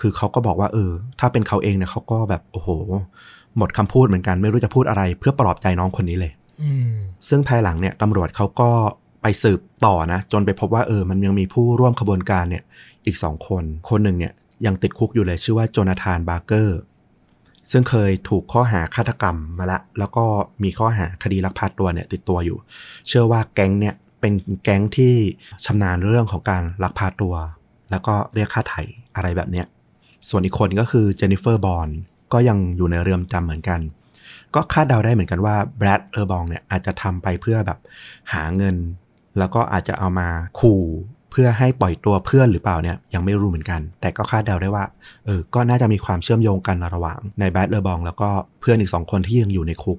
คือเขาก็บอกว่าเออ ถ้าเป็นเขาเองเนี่ยเขาก็แบบโอ้โห หมดคำพูดเหมือนกันไม่รู้จะพูดอะไร เพื่อปลอบใจน้องคนนี้เลย อืมซึ่งภายหลังเนี่ยตำรวจเขาก็ไปสืบต่อนะ จนไปพบว่าเออ มันยังมีผู้ร่วมขบวนการเนี่ย อีกสองคน คนหนึ่งเนี่ยยังติดคุกอยู่เลยชื่อว่าโจนาธานบาร์เกอร์ ซึ่งเคยถูกข้อหาฆาตกรรมมาละ แล้วก็มีข้อหาคดีลักพาตัวเนี่ย ติดตัวอยู่ เชื่อว่าแก๊งเนี่ยเป็นแก๊งที่ชำนาญเรื่องของการลักพาตัว แล้วก็เรียกค่าไถ่อะไรแบบเนี้ยส่วนอีกคนก็คือเจนนิเฟอร์บอล ก็ยังอยู่ในเรือนจำเหมือนกัน ก็คาดเดาได้เหมือนกันว่าแบรดเออร์บองเนี่ยอาจจะทำไปเพื่อแบบหาเงิน แล้วก็อาจจะเอามาขู่เพื่อให้ปล่อยตัวเพื่อนหรือเปล่าเนี่ยยังไม่รู้เหมือนกัน แต่ก็คาดเดาได้ว่าเออก็น่าจะมีความเชื่อมโยงกันระหว่างในแบรดเลอร์บองแล้วก็เพื่อนอีกสองคนที่ยังอยู่ในคุก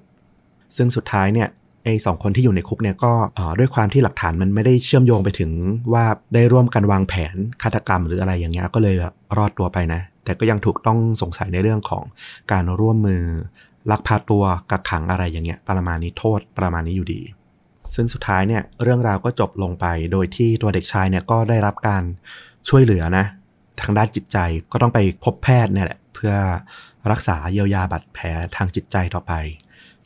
ซึ่งสุดท้ายเนี่ยไอ้สองคนที่อยู่ในคุกเนี่ยก็ด้วยความที่หลักฐานมันไม่ได้เชื่อมโยงไปถึงว่าได้ร่วมกันวางแผนฆาตกรรมหรืออะไรอย่างเงี้ยก็เลยรอดตัวไปนะ แต่ก็ยังถูกต้องสงสัยในเรื่องของการร่วมมือ ลักพาตัวกักขังอะไรอย่างเงี้ยประมาณนี้โทษประมาณนี้อยู่ดี ซึ่งสุดท้ายเนี่ยเรื่องราวก็จบลงไป โดยที่ตัวเด็กชายเนี่ยก็ได้รับการช่วยเหลือนะทางด้านจิตใจก็ต้องไปพบแพทย์เนี่ยแหละเพื่อรักษาเยียวยาบาดแผลทางจิตใจต่อไป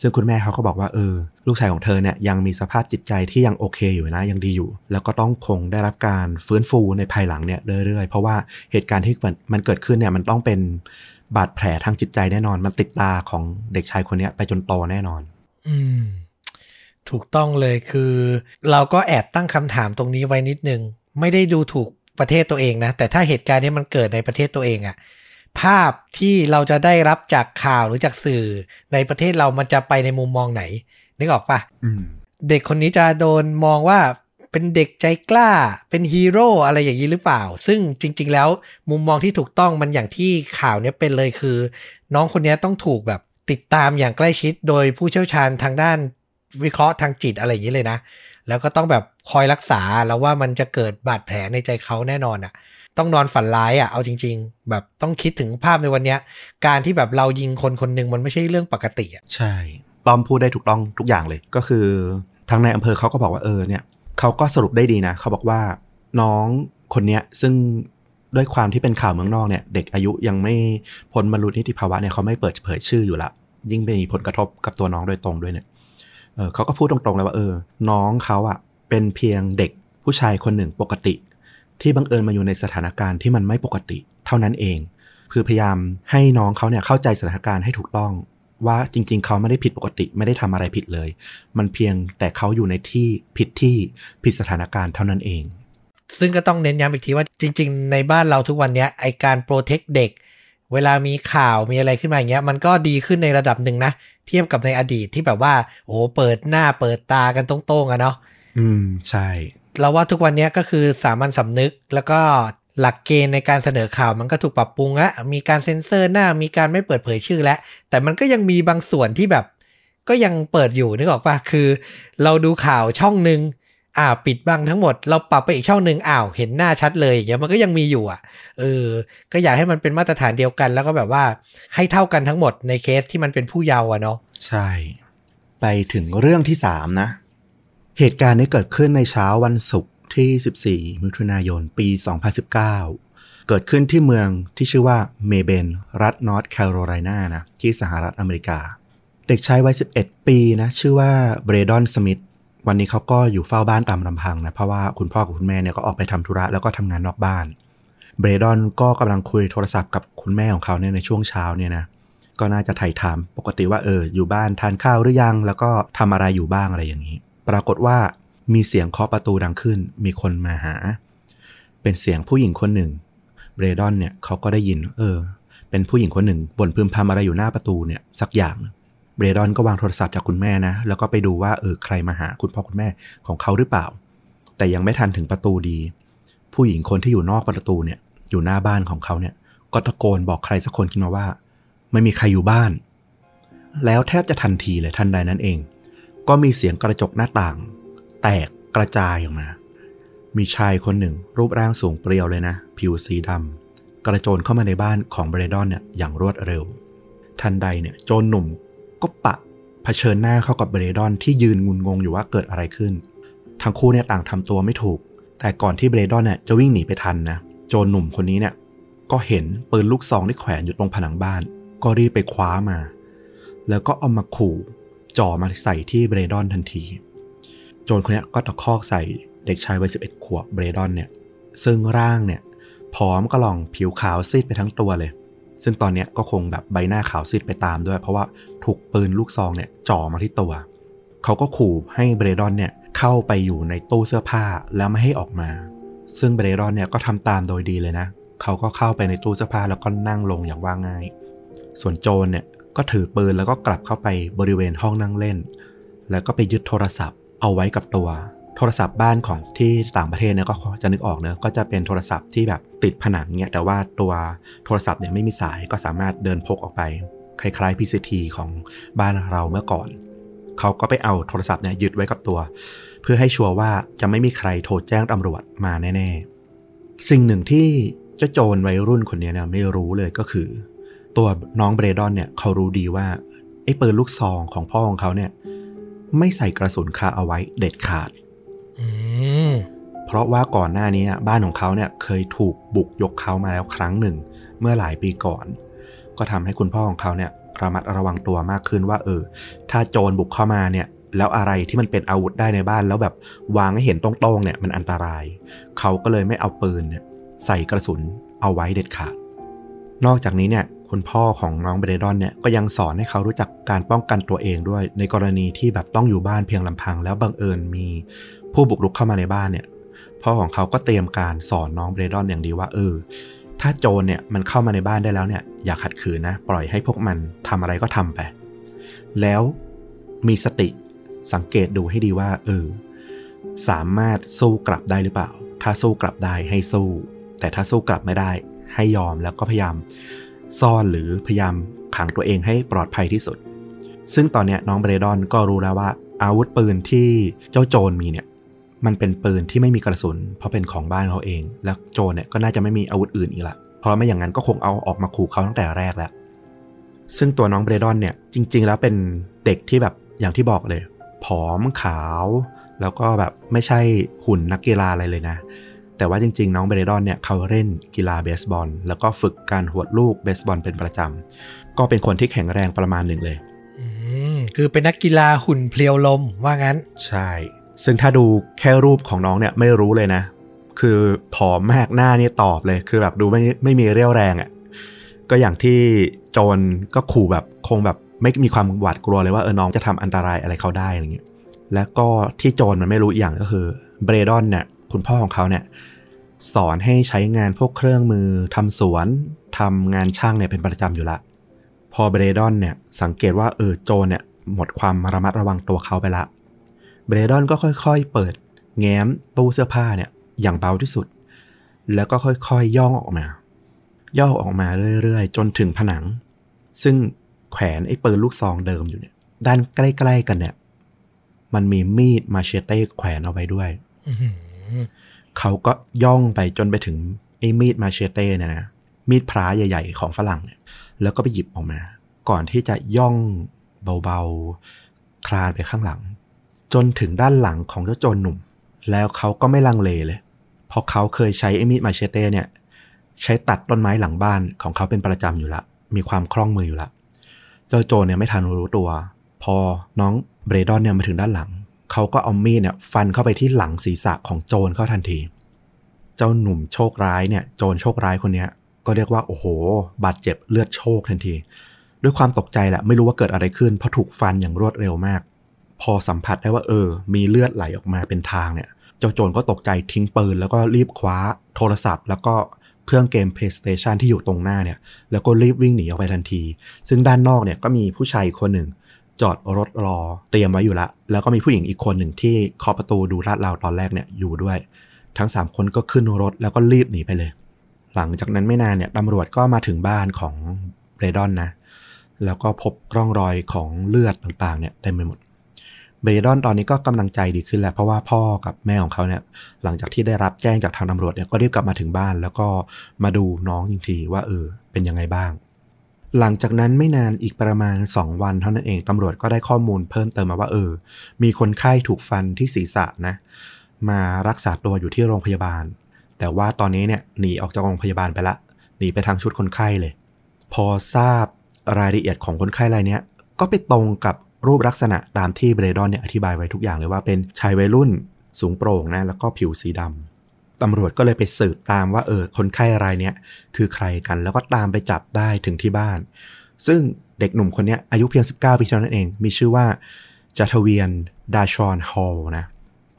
ซึ่งคุณแม่เขาก็บอกว่าเออ ลูกชายของเธอเนี่ยยังมีสภาพจิตใจที่ยังโอเคอยู่นะยังดีอยู่ แล้วก็ต้องคงได้รับการฟื้นฟูในภายหลังเนี่ยเรื่อยๆ เพราะว่าเหตุการณ์ที่มันเกิดขึ้นเนี่ยมันต้องเป็นบาดแผลทางจิตใจแน่นอน มันติดตาของเด็กชายคนนี้ไปจนโตแน่นอน อืม ถูกต้องเลยคือ เราก็แอบตั้งคำถามตรงนี้ไว้นิดนึง ไม่ได้ดูถูกประเทศตัวเองนะ แต่ถ้าเหตุการณ์นี้มันเกิดในประเทศตัวเองอะ ภาพที่เราจะได้รับจากข่าวหรือจากสื่อในประเทศเรามันจะไปในมุมมองไหน นึกออกปะเด็กคนนี้จะโดนมองว่าเป็นเด็กใจกล้าเป็นฮีโร่อะไรอย่างนี้หรือเปล่า ซึ่งจริง ๆ แล้วมุมมองที่ถูกต้องมันอย่างที่ข่าวนี้เป็นเลยคือ น้องคนนี้ต้องถูกแบบติดตามอย่างใกล้ชิดโดยผู้เชี่ยวชาญทางด้านวิเคราะห์ทางจิตอะไรอย่างนี้เลยนะ แล้วก็ต้องแบบคอยรักษาแล้วว่ามันจะเกิดบาดแผลในใจเขาแน่นอนอะ่ะ ต้องนอนฝันร้ายอะ่ะเอาจริง ๆ แบบต้องคิดถึงภาพในวันนี้การที่แบบเรายิงคนคนหนึ่งมันไม่ใช่เรื่องปกติอะใช่ต้อมพูดได้ถูกต้องทุกอย่างเลยก็คือทางในอำเภอเขาก็บอกว่าเออเนี่ยเขาก็สรุปได้ดีนะ เขาบอกว่าน้องคนเนี้ยซึ่งด้วยความที่เป็นข่าวเมืองนอกเนี่ย เด็กอายุยังไม่พ้นบรรลุนิติภาวะเนี่ยเขาไม่เปิดเผยชื่ออยู่ละยิ่งมีผลกระทบกับตัวน้องโดยตรงด้วยเนี่ยเออเขาก็พูดตรงๆเลยว่าเออ น้องเขาอะเป็นเพียงเด็กผู้ชายคนหนึ่งปกติ ที่บังเอิญมาอยู่ในสถานการณ์ที่มันไม่ปกติ เท่านั้นเอง คือพยายามให้น้องเขาเนี่ยเข้าใจสถานการณ์ให้ถูกต้อง ว่าจริง ๆ เขาไม่ได้ผิดปกติไม่ได้ทำอะไรผิดเลย มันเพียงแต่เขาอยู่ในที่ผิดที่ผิดสถานการณ์เท่านั้นเอง ซึ่งก็ต้องเน้นย้ำอีกทีว่าจริง ๆ ในบ้านเราทุกวันนี้ไอการโปรเทคเด็กเวลามีข่าวมีอะไรขึ้นมาอย่างเงี้ย มันก็ดีขึ้นในระดับหนึ่งนะ เทียบกับในอดีตที่แบบว่า โอ้เปิดหน้าเปิดตากันตรงๆอะเนาะอืม ใช่ เราว่าทุกวันนี้ก็คือสามัญสำนึกแล้วก็หลักเกณฑ์ในการเสนอข่าวมันก็ถูกปรับปรุงแล้วมีการเซ็นเซอร์หน้ามีการไม่เปิดเผยชื่อแล้วแต่มันก็ยังมีบางส่วนที่แบบ ก็ยังเปิดอยู่นึกออกปะคือ เราดูข่าวช่องหนึ่งอ่าปิดบังทั้งหมด เราปรับไปอีกช่องหนึ่งอ้าวเห็นหน้าชัดเลยอย่างเงี้ยมันก็ยังมีอยู่อะเออก็อยากให้มันเป็นมาตรฐานเดียวกัน แล้วก็แบบว่าให้เท่ากันทั้งหมดในเคสที่มันเป็นผู้เยาว์อะเนาะใช่ ไปถึงเรื่องที่สามนะ เหตุการณ์นี้เกิดขึ้นในเช้าวันศุกร์ที่ 14 มิถุนายน ปี 2019 เกิดขึ้นที่เมืองที่ชื่อว่าเมเบน รัฐนอร์ทแคโรไลนานะ ที่สหรัฐอเมริกา เด็กชายวัย 11 ปีนะ ชื่อว่าเบรดอน สมิธ วันนี้เขาก็อยู่เฝ้าบ้านตามลำพังนะ เพราะว่าคุณพ่อกับคุณแม่เนี่ยก็ออกไปทำธุระแล้วก็ทำงานนอกบ้าน เบรดอนก็กำลังคุยโทรศัพท์กับคุณแม่ของเขาเนี่ยในช่วงเช้าเนี่ยนะ ก็น่าจะไถ่ถามปกติว่าเอออยู่บ้านทานข้าวหรือยัง แล้วก็ทำอะไรอยู่บ้างอะไรอย่างนี้ ปรากฏว่ามีเสียงเคาะประตูดังขึ้น มีคนมาหา เป็นเสียงผู้หญิงคนหนึ่งเบรดอนเนี่ยเขาก็ได้ยิน เออ เป็นผู้หญิงคนหนึ่งบ่นพึมพำอะไรอยู่หน้าประตูเนี่ยสักอย่างเบรดอนก็วางโทรศัพท์จากคุณแม่นะ แล้วก็ไปดูว่าเออใครมาหาคุณพ่อคุณแม่ของเขาหรือเปล่า แต่ยังไม่ทันถึงประตูดี ผู้หญิงคนที่อยู่นอกประตูเนี่ย อยู่หน้าบ้านของเขาเนี่ย ก็ตะโกนบอกใครสักคนขึ้นมาว่า ไม่มีใครอยู่บ้าน แล้วแทบจะทันทีเลยทันใดนั้นเอง ก็มีเสียงกระจกหน้าต่าง แตกกระจายออกมา มีชายคนหนึ่ง รูปร่างสูงเปรียวเลยนะ ผิวสีดำกระโจนเข้ามาในบ้านของเบรดอนเนี่ยอย่างรวดเร็ว ทันใดเนี่ยโจนหนุ่มก็ปะเผชิญหน้าเข้ากับเบรดอนที่ยืนงุนงงอยู่ว่าเกิดอะไรขึ้น ทั้งคู่เนี่ยต่างทำตัวไม่ถูก แต่ก่อนที่เบรดอนเนี่ยจะวิ่งหนีไปทันนะโจนหนุ่มคนนี้เนี่ยก็เห็นปืนลูกซองที่แขวนอยู่ตรงผนังบ้าน ก็รีบไปคว้ามา แล้วก็เอามาขู่ จ่อมาใส่ที่เบรดอนทันที โจนคนนี้ก็ตะคอกใส่เด็กชายวัยสิบเอ็ดขวบเบรดอนเนี่ย ซึ่งร่างเนี่ยผอมก็ลองผิวขาวซีดไปทั้งตัวเลย ซึ่งตอนนี้ก็คงแบบใบหน้าขาวซีดไปตามด้วย เพราะว่าถูกปืนลูกซองเนี่ยจ่อมาที่ตัว เขาก็ขู่ให้เบรดอนเนี่ยเข้าไปอยู่ในตู้เสื้อผ้าแล้วไม่ให้ออกมา ซึ่งเบรดอนเนี่ยก็ทำตามโดยดีเลยนะ เขาก็เข้าไปในตู้เสื้อผ้าแล้วก็นั่งลงอย่างว่าง่าย ส่วนโจนเนี่ย ก็ถือปืนแล้วก็กลับเข้าไปบริเวณห้องนั่งเล่น แล้วก็ไปยึดโทรศัพท์เอาไว้กับตัว โทรศัพท์บ้านของที่ต่างประเทศเนี่ยก็จะนึกออกเนอะก็จะเป็นโทรศัพท์ที่แบบติดผนังเนี่ยแต่ว่าตัวโทรศัพท์เนี่ยไม่มีสายก็สามารถเดินพกออกไป คล้ายๆ PCT ของบ้านเราเมื่อก่อนเขาก็ไปเอาโทรศัพท์เนี่ยยึดไว้กับตัว เพื่อให้ชัวร์ว่าจะไม่มีใครโทรแจ้งตำรวจมาแน่ ๆ สิ่งหนึ่งที่เจ้าโจรวัยรุ่นคนนี้เนี่ยไม่รู้เลยก็คือ ตัวน้องเบรดอนเนี่ยเขารู้ดีว่าไอ้ปืนลูกซองของพ่อของเขาเนี่ย ไม่ใส่กระสุนคาเอาไว้เด็ดขาดอืมเพราะว่าก่อนหน้านี้บ้านของเขาเนี่ยเคยถูกบุกยกเขามาแล้วครั้งหนึ่ง เมื่อหลายปีก่อน ก็ทำให้คุณพ่อของเขาเนี่ยระมัดระวังตัวมากขึ้นว่า เออ ถ้าโจรบุกเข้ามาเนี่ย แล้วอะไรที่มันเป็นอาวุธได้ในบ้านแล้วแบบวางให้เห็นตรงๆเนี่ยมันอันตราย เขาก็เลยไม่เอาปืนเนี่ยใส่กระสุนเอาไว้เด็ดขาด นอกจากนี้เนี่ย คุณพ่อของน้องเบรดอนเนี่ยก็ยังสอนให้เขารู้จักการป้องกันตัวเองด้วย ในกรณีที่แบบต้องอยู่บ้านเพียงลำพัง แล้วบังเอิญมีผู้บุกรุกเข้ามาในบ้านเนี่ยพ่อของเขาก็เตรียมการสอนน้องเบรดอนอย่างดีว่าเออถ้าโจรเนี่ยมันเข้ามาในบ้านได้แล้วเนี่ยอย่าขัดขืนนะ ปล่อยให้พวกมันทำอะไรก็ทำไป แล้วมีสติสังเกตดูให้ดีว่าเออสามารถสู้กลับได้หรือเปล่า ถ้าสู้กลับได้ให้สู้ แต่ถ้าสู้กลับไม่ได้ ให้ยอมแล้วก็พยายาม ซ่อนหรือพยายามขังตัวเองให้ปลอดภัยที่สุด ซึ่งตอนเนี้ยน้องเบรดอนก็รู้แล้วว่าอาวุธปืนที่เจ้าโจรมีเนี่ยมันเป็นปืนที่ไม่มีกระสุน เพราะเป็นของบ้านเขาเอง แล้วโจรเนี่ยก็น่าจะไม่มีอาวุธอื่นอีกละเพราะไม่อย่างนั้นก็คงเอาออกมาขู่เขาตั้งแต่แรกแล้ว ซึ่งตัวน้องเบรดอนเนี่ยจริง ๆ แล้วเป็นเด็กที่แบบอย่างที่บอกเลย ผอมขาว แล้วก็แบบไม่ใช่หุ่นนักกีฬาอะไรเลยนะ แต่ว่าจริง ๆ น้องเบรดอนเนี่ยเขาเล่นกีฬาเบสบอล แล้วก็ฝึกการหวดลูกเบสบอลเป็นประจำ ก็เป็นคนที่แข็งแรงประมาณหนึ่งเลยอืมคือเป็นนักกีฬาหุ่นเพลียวลมว่างั้น ใช่ ซึ่งถ้าดูแค่รูปของน้องเนี่ยไม่รู้เลยนะ คือผอมมากหน้านี่ตอบเลย คือแบบดูไม่ไม่มีเรี่ยวแรงอะ่ะก็อย่างที่โจรก็ขู่แบบคงแบบไม่มีความหวาดกลัวเลยว่าเออน้องจะทำอันตรายอะไรเขาได้อะไรเงี้ยแล้วก็ที่โจรมันไม่รู้อีกอย่างก็คือเบรดอนเนี่ย คุณพ่อของเขาเนี่ยสอนให้ใช้งานพวกเครื่องมือทำสวนทำงานช่างเนี่ยเป็นประจำอยู่ละ พอเบรดอนเนี่ยสังเกตว่าเออโจเนี่ยหมดความระมัดระวังตัวเขาไปละ เบรดอนก็ค่อยๆ เปิด แง้มตู้เสื้อผ้าเนี่ยอย่างเบาที่สุด แล้วก็ค่อยๆย่องออกมา ย่อออกมาเรื่อยๆ จนถึงผนัง ซึ่งแขวนไอ้ปืนลูกซองเดิมอยู่เนี่ย ด้านใกล้ๆกันเนี่ย มันมีมีดมาเชเต้แขวนเอาไว้ด้วย เขาก็ย่องไปจนไปถึงไอ้มีดมาเชเต้เนี่ยนะมีดพระใหญ่ๆของฝรั่งเนี่ยแล้วก็ไปหยิบออกมา ก่อนที่จะย่องเบาๆ คลานไปข้างหลัง จนถึงด้านหลังของเจ้าโจรหนุ่ม แล้วเขาก็ไม่ลังเลเลยเพราะเขาเคยใช้ไอ้มีดมาเชเต้เนี่ย ใช้ตัดต้นไม้หลังบ้านของเขาเป็นประจำอยู่ละ มีความคล่องมืออยู่ละ เจ้าโจรเนี่ยไม่ทันรู้ตัว พอน้องเบรดอนเนี่ยมาถึงด้านหลัง เขาก็เอามีดเนี่ยฟันเข้าไปที่หลังศีรษะของโจรเข้าทันที เจ้าหนุ่มโชคร้ายเนี่ย โจรโชคร้ายคนเนี้ย ก็เรียกว่าโอ้โห บาดเจ็บเลือดโชคทันที ด้วยความตกใจแหละไม่รู้ว่าเกิดอะไรขึ้นเพราะถูกฟันอย่างรวดเร็วมาก พอสัมผัสได้ว่าเออ มีเลือดไหลออกมาเป็นทางเนี่ยเจ้าโจรก็ตกใจทิ้งปืน แล้วก็รีบคว้าโทรศัพท์ แล้วก็เครื่องเกม PlayStation ที่อยู่ตรงหน้าเนี่ย แล้วก็รีบวิ่งหนีออกไปทันที ซึ่งด้านนอกเนี่ยก็มีผู้ชายคนหนึ่ง จอดรถรอเตรียมไว้อยู่ละ แล้วก็มีผู้หญิงอีกคนหนึ่งที่เคาะประตูดูลาดราวตอนแรกเนี่ยอยู่ด้วย ทั้งสามคนก็ขึ้นรถแล้วก็รีบหนีไปเลย หลังจากนั้นไม่นานเนี่ยตำรวจก็มาถึงบ้านของเบรดอนนะ แล้วก็พบร่องรอยของเลือดต่างๆเนี่ยเต็มไปหมด เบรดอนตอนนี้ก็กำลังใจดีขึ้นแล้วเพราะว่าพ่อกับแม่ของเขาเนี่ยหลังจากที่ได้รับแจ้งจากทางตำรวจเนี่ยก็รีบกลับมาถึงบ้าน แล้วก็มาดูน้องจริงๆว่าเออเป็นยังไงบ้าง หลังจากนั้นไม่นานอีกประมาณ 2 วันเท่านั้นเองตำรวจก็ได้ข้อมูลเพิ่มเติมมาว่าเออ มีคนไข้ถูกฟันที่ศีรษะนะ มารักษาตัวอยู่ที่โรงพยาบาล แต่ว่าตอนนี้เนี่ยหนีออกจากโรงพยาบาลไปละหนีไปทางชุดคนไข้เลย พอทราบรายละเอียดของคนไข้รายนี้ก็ไปตรงกับรูปลักษณะตามที่เบรดอนเนี่ยอธิบายไว้ทุกอย่างเลยว่าเป็นชายวัยรุ่นสูงโปร่งนะแล้วก็ผิวสีดำ ตำรวจก็เลยไปสืบตามว่าเออคนไข้รายเนี้ยคือใครกันแล้วก็ตามไปจับได้ถึงที่บ้าน ซึ่งเด็กหนุ่มคนนี้อายุเพียง 19 ปีเท่านั้นเอง มีชื่อว่าจัทเวียนดาชอนฮอลนะ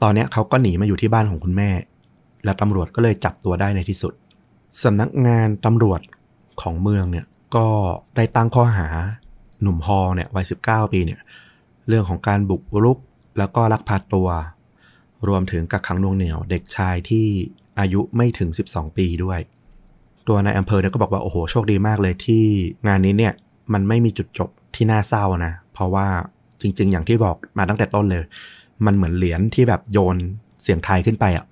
ตอนนี้เขาก็หนีมาอยู่ที่บ้านของคุณแม่ แล้วตำรวจก็เลยจับตัวได้ในที่สุดสำนักงานตำรวจของเมืองเนี่ยก็ได้ตั้งข้อหาหนุ่มฮอลเนี่ยวัย 19 ปีเนี่ยเรื่องของการบุกรุกแล้วก็ลักพาตัว รวมถึงกักขังนวงเหนี่ยวเด็กชายที่อายุไม่ถึง 12 ปีด้วย ตัวนายอำเภอเนี่ยก็บอกว่าโอ้โหโชคดีมากเลยที่งานนี้เนี่ยมันไม่มีจุดจบที่น่าเศร้านะ เพราะว่าจริง ๆ อย่างที่บอกมาตั้งแต่ต้นเลย มันเหมือนเหรียญที่แบบโยนเสียงไทายขึ้นไปอะ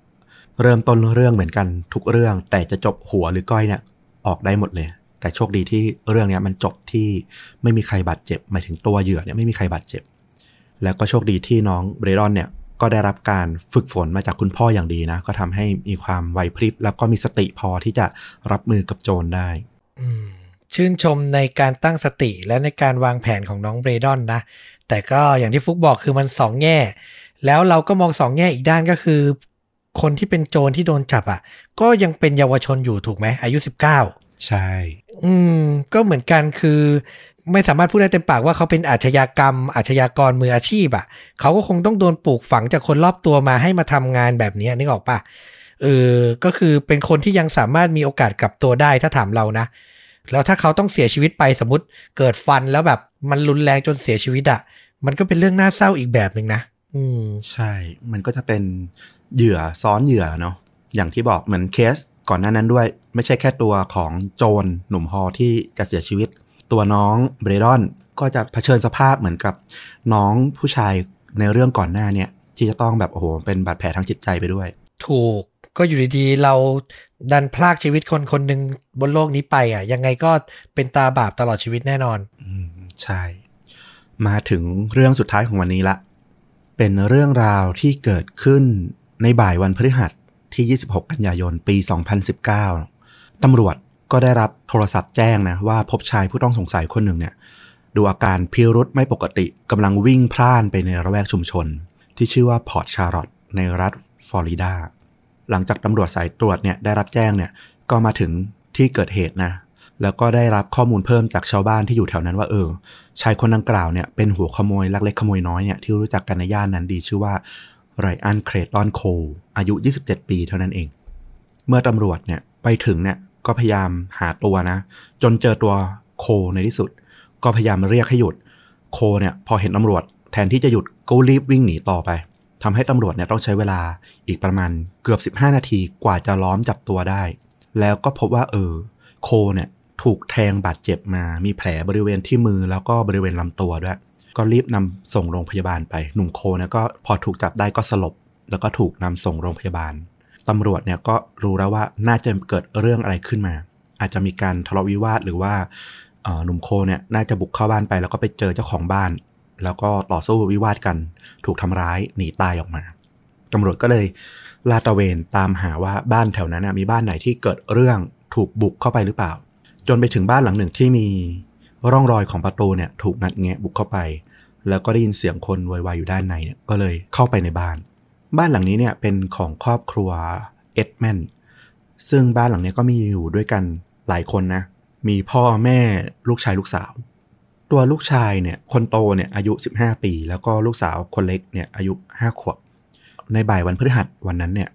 เริ่มต้นเรื่องเหมือนกันทุกเรื่อง แต่จะจบหัวหรือก้อยเนี่ยออกได้หมดเลย แต่โชคดีที่เรื่องเนี้ยมันจบที่ไม่มีใครบาดเจ็บหมายถึงตัวเหยื่อเนี่ยไม่มีใครบาดเจ็บ แล้วก็โชคดีที่น้องเบรดอนเนี่ย ก็ได้รับการฝึกฝนมาจากคุณพ่ออย่างดีนะ ก็ทำให้มีความไหวพริบ แล้วก็มีสติพอที่จะรับมือกับโจรได้ อืมชื่นชมในการตั้งสติและในการวางแผนของน้องเบรดอนนะ แต่ก็อย่างที่ฟุกบอกคือมันสองแง่ แล้วเราก็มองสองแง่อีกด้านก็คือ คนที่เป็นโจรที่โดนจับอะ ก็ยังเป็นเยาวชนอยู่ถูกไหมอายุ 19 ใช่ อืม ก็เหมือนกันคือ ไม่สามารถพูดได้เต็มปากว่าเขาเป็นอาชญากรรม อาชญากรมืออาชีพอะ่ะเขาก็คงต้องโดนปลูกฝังจากคนรอบตัวมาให้มาทำงานแบบนี้นึกออกปะเออก็คือเป็นคนที่ยังสามารถมีโอกาสกลับตัวได้ถ้าถามเรานะ แล้วถ้าเขาต้องเสียชีวิตไปสมมติเกิดฟันแล้วแบบมันรุนแรงจนเสียชีวิตอะ่ะมันก็เป็นเรื่องน่าเศร้าอีกแบบหนึ่งนะ อืมใช่ มันก็จะเป็นเหยื่อซ้อนเหยื่อเนาะอย่างที่บอกเหมือนเคสก่อนหน้านั้นด้วย ไม่ใช่แค่ตัวของโจรหนุ่มฮอที่จะเสียชีวิต ตัวน้องเบรดอนก็จะเผชิญสภาพเหมือนกับน้องผู้ชายในเรื่องก่อนหน้าเนี่ยที่จะต้องแบบโอ้โหเป็นบาดแผลทางจิตใจไปด้วย ถูกก็อยู่ดีๆ เราดันพลากชีวิตคนคนหนึ่งบนโลกนี้ไปอะ ยังไงก็เป็นตาบาปตลอดชีวิตแน่นอน อืม ใช่ มาถึงเรื่องสุดท้ายของวันนี้ละ เป็นเรื่องราวที่เกิดขึ้นในบ่ายวันพฤหัสที่ 26 กันยายน ปี 2019 ตำรวจ ก็ได้รับโทรศัพท์แจ้งนะว่าพบชายผู้ต้องสงสัยคนหนึ่งเนี่ยดูอาการพิรุษไม่ปกติกำลังวิ่งพล่านไปในระแวกชุมชน ที่ชื่อว่าพอร์ตชาร์ลอตต์ในรัฐฟลอริดา หลังจากตำรวจสายตรวจเนี่ยได้รับแจ้งเนี่ยก็มาถึงที่เกิดเหตุนะแล้วก็ได้รับข้อมูลเพิ่มจากชาวบ้านที่อยู่แถวนั้นว่าเออ ชายคนดังกล่าวเนี่ยเป็นหัวขโมยลักเล็กขโมยน้อยเนี่ยที่รู้จักกันในย่านนั้นดีชื่อว่าไรอันเครตอนโคอายุ 27 ปีเท่านั้นเอง เมื่อตำรวจเนี่ยไปถึงเนี่ย ก็พยายามหาตัวนะ จนเจอตัวโคในที่สุด ก็พยายามเรียกให้หยุด โคเนี่ยพอเห็นตำรวจ แทนที่จะหยุดก็รีบวิ่งหนีต่อไปทำให้ตำรวจเนี่ยต้องใช้เวลาอีกประมาณเกือบ 15 นาทีกว่าจะล้อมจับตัวได้ แล้วก็พบว่าเออโคเนี่ยถูกแทงบาดเจ็บมา มีแผลบริเวณที่มือแล้วก็บริเวณลำตัวด้วย ก็รีบนำส่งโรงพยาบาลไป หนุ่มโคเนี่ยก็พอถูกจับได้ก็สลบ แล้วก็ถูกนำส่งโรงพยาบาล ตำรวจเนี่ยก็รู้แล้วว่าน่าจะเกิดเรื่องอะไรขึ้นมา อาจจะมีการทะเลาะวิวาทหรือว่าหนุ่มโคเนี่ยน่าจะบุกเข้าบ้านไป แล้วก็ไปเจอเจ้าของบ้าน แล้วก็ต่อสู้วิวาทกัน ถูกทำร้ายหนีตายออกมาตำรวจก็เลยลาดตระเวนตามหาว่าบ้านแถวนั้นมีบ้านไหนที่เกิดเรื่องถูกบุกเข้าไปหรือเปล่า จนไปถึงบ้านหลังหนึ่งที่มีร่องรอยของประตูเนี่ยถูกงัดแงะบุกเข้าไป แล้วก็ได้ยินเสียงคนโวยวายอยู่ด้านในเนี่ยก็เลยเข้าไปในบ้าน บ้านหลังนี้เนี่ยเป็นของครอบครัวเอ็ดแมนซึ่งบ้านหลังนี้ก็มีอยู่ด้วยกันหลายคนนะ มีพ่อแม่ลูกชายลูกสาว ตัวลูกชายเนี่ยคนโตเนี่ยอายุ 15 ปี แล้วก็ลูกสาวคนเล็กเนี่ยอายุ 5 ขวบ ในบ่ายวันพฤหัสวันนั้นเนี่ย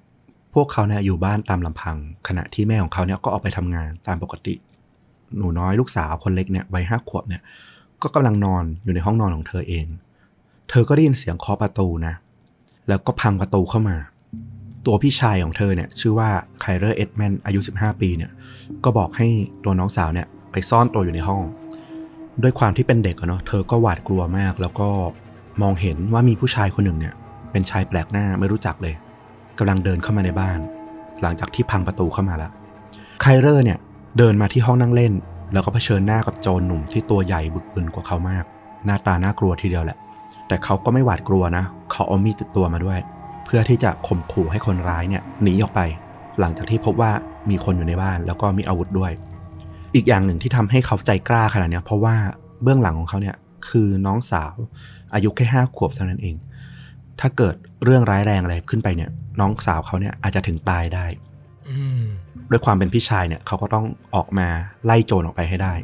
พวกเขาเนี่ยอยู่บ้านตามลำพัง ขณะที่แม่ของเขาเนี่ยก็ออกไปทำงานตามปกติ หนูน้อยลูกสาวคนเล็กเนี่ยวัยห้าขวบเนี่ยก็กำลังนอนอยู่ในห้องนอนของเธอเอง เธอก็ได้ยินเสียงเคาะประตูนะ แล้วก็พังประตูเข้ามา ตัวพี่ชายของเธอเนี่ยชื่อว่าไคลเลอร์เอ็ดแมนอายุ 15 ปีเนี่ยก็บอกให้ตัวน้องสาวเนี่ยไปซ่อนตัวอยู่ในห้อง ด้วยความที่เป็นเด็กเนาะเธอก็หวาดกลัวมาก แล้วก็มองเห็นว่ามีผู้ชายคนหนึ่งเนี่ยเป็นชายแปลกหน้าไม่รู้จักเลยกำลังเดินเข้ามาในบ้าน หลังจากที่พังประตูเข้ามาแล้วไคลเลอร์เนี่ยเดินมาที่ห้องนั่งเล่น แล้วก็เผชิญหน้ากับโจรหนุ่มที่ตัวใหญ่บึกบึนกว่าเขามาก หน้าตาน่ากลัวทีเดียวแหละ แต่เขาก็ไม่หวาดกลัวนะ เขาเอามีดติดตัวมาด้วย เพื่อที่จะข่มขู่ให้คนร้ายเนี่ยหนีออกไป หลังจากที่พบว่ามีคนอยู่ในบ้านแล้วก็มีอาวุธด้วย อีกอย่างหนึ่งที่ทำให้เขาใจกล้าขนาดเนี้ยเพราะว่าเบื้องหลังของเขาเนี่ยคือน้องสาว อายุแค่ห้าขวบเท่านั้นเอง ถ้าเกิดเรื่องร้ายแรงอะไรขึ้นไปเนี่ย น้องสาวเขาเนี่ยอาจจะถึงตายได้อืมด้วยความเป็นพี่ชายเนี่ยเขาก็ต้องออกมาไล่โจรออกไปให้ได้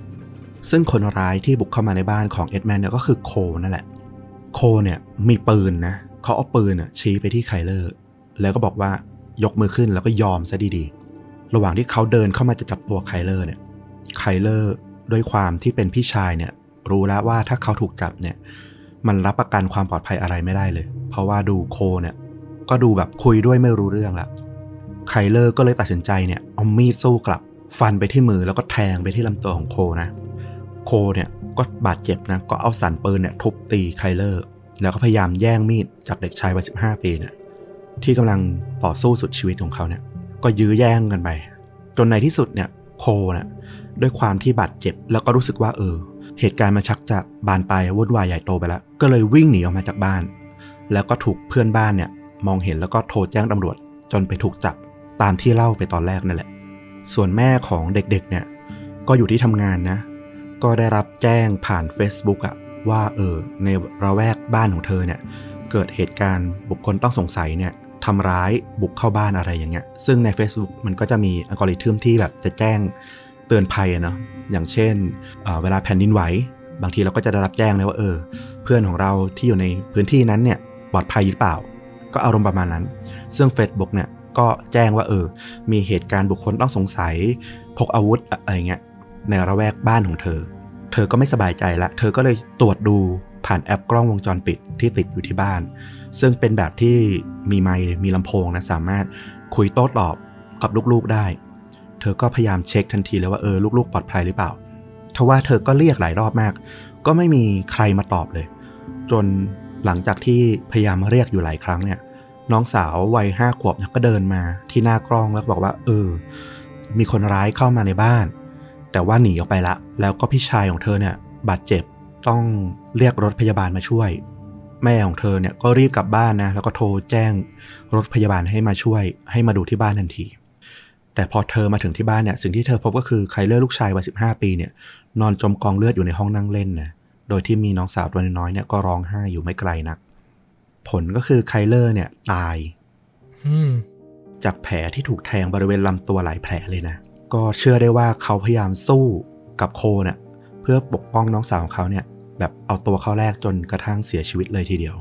ซึ่งคนร้ายที่บุกเข้ามาในบ้านของเอ็ดแมนเนี่ยก็คือโคนั่นแหละ โคเนี่ยมีปืนนะเขาเอาปืนน่ะชี้ไปที่ไคลเลอร์ แล้วก็บอกว่ายกมือขึ้นแล้วก็ยอมซะดีๆ ระหว่างที่เขาเดินเข้ามาจะจับตัวไคลเลอร์เนี่ยไคลเลอร์ด้วยความที่เป็นพี่ชายเนี่ย รู้แล้วว่าถ้าเขาถูกจับเนี่ย มันรับประกันความปลอดภัยอะไรไม่ได้เลย เพราะว่าดูโคเนี่ย ก็ดูแบบคุยด้วยไม่รู้เรื่องละไคลเลอร์ก็เลยตัดสินใจเนี่ยเอามีดสู้กลับ ฟันไปที่มือแล้วก็แทงไปที่ลำตัวของโคนะ โคเนี่ยก็บาดเจ็บนะก็เอาสันปืนเนี่ยทุบตีไคเลอร์ แล้วก็พยายามแย่งมีดจากเด็กชายวัยสิบห้าปีเนี่ยที่กำลังต่อสู้สุดชีวิตของเขาเนี่ยก็ยื้อแย่งกันไป จนในที่สุดเนี่ยโคเนี่ยด้วยความที่บาดเจ็บแล้วก็รู้สึกว่าเออ เหตุการณ์มันชักจะบานปลายวุ่นวายใหญ่โตไปแล้วก็เลยวิ่งหนีออกมาจากบ้าน แล้วก็ถูกเพื่อนบ้านเนี่ยมองเห็นแล้วก็โทรแจ้งตำรวจ จนไปถูกจับตามที่เล่าไปตอนแรกนั่นแหละ ส่วนแม่ของเด็กๆเนี่ยก็อยู่ที่ทำงานนะ ก็ได้รับแจ้งผ่าน Facebook อะว่าเออในระแวกบ้านของเธอเนี่ยเกิดเหตุการณ์บุคคลต้องสงสัยเนี่ยทำร้ายบุกเข้าบ้านอะไรอย่างเงี้ย ซึ่งใน Facebook มันก็จะมีอัลกอริทึมที่แบบจะแจ้งเตือนภัยเนาะอย่างเช่นเเวลาแผ่นดินไหว บางทีเราก็จะได้รับแจ้งเลยว่าเออ เพื่อนของเราที่อยู่ในพื้นที่นั้นเนี่ยปลอดภัยหรือเปล่า ก็อารมณ์ประมาณนั้น ซึ่ง Facebook เนี่ยก็แจ้งว่าเออ มีเหตุการณ์บุคคลต้องสงสัย พกอาวุธอะไรเงี้ย ในระแวกบ้านของเธอ เธอก็ไม่สบายใจละ เธอก็เลยตรวจดูผ่านแอปกล้องวงจรปิดที่ติดอยู่ที่บ้าน ซึ่งเป็นแบบที่มีไมค์มีลำโพงนะสามารถคุยโต้ตอบกับลูกๆได้ เธอก็พยายามเช็คทันทีเลยว่าเออลูกๆปลอดภัยหรือเปล่าทว่าเธอก็เรียกหลายรอบมาก ก็ไม่มีใครมาตอบเลย จนหลังจากที่พยายามเรียกอยู่หลายครั้งเนี่ย น้องสาววัยห้าขวบก็เดินมาที่หน้ากล้องแล้วบอกว่า เออ มีคนร้ายเข้ามาในบ้าน แต่ว่าหนีออกไปละ แล้วก็พี่ชายของเธอเนี่ยบาดเจ็บต้องเรียกรถพยาบาลมาช่วย แม่ของเธอเนี่ยก็รีบกลับบ้านนะแล้วก็โทรแจ้งรถพยาบาลให้มาช่วย ให้มาดูที่บ้านทันที แต่พอเธอมาถึงที่บ้านเนี่ยสิ่งที่เธอพบก็คือไคลเลอร์ลูกชายวัยสิบห้าปีเนี่ยนอนจมกองเลือดอยู่ในห้องนั่งเล่นนะโดยที่มีน้องสาวตัวน้อยเนี่ยก็ร้องไห้อยู่ไม่ไกลนัก ผลก็คือไคลเลอร์เนี่ยตาย จากแผลที่ถูกแทงบริเวณลำตัวหลายแผลเลยนะ ก็เชื่อได้ว่าเขาพยายามสู้กับโคเนี่ยเพื่อปกป้องน้องสาวของเขาเนี่ย แบบเอาตัวเขาแรกจนกระทั่งเสียชีวิตเลยทีเดียว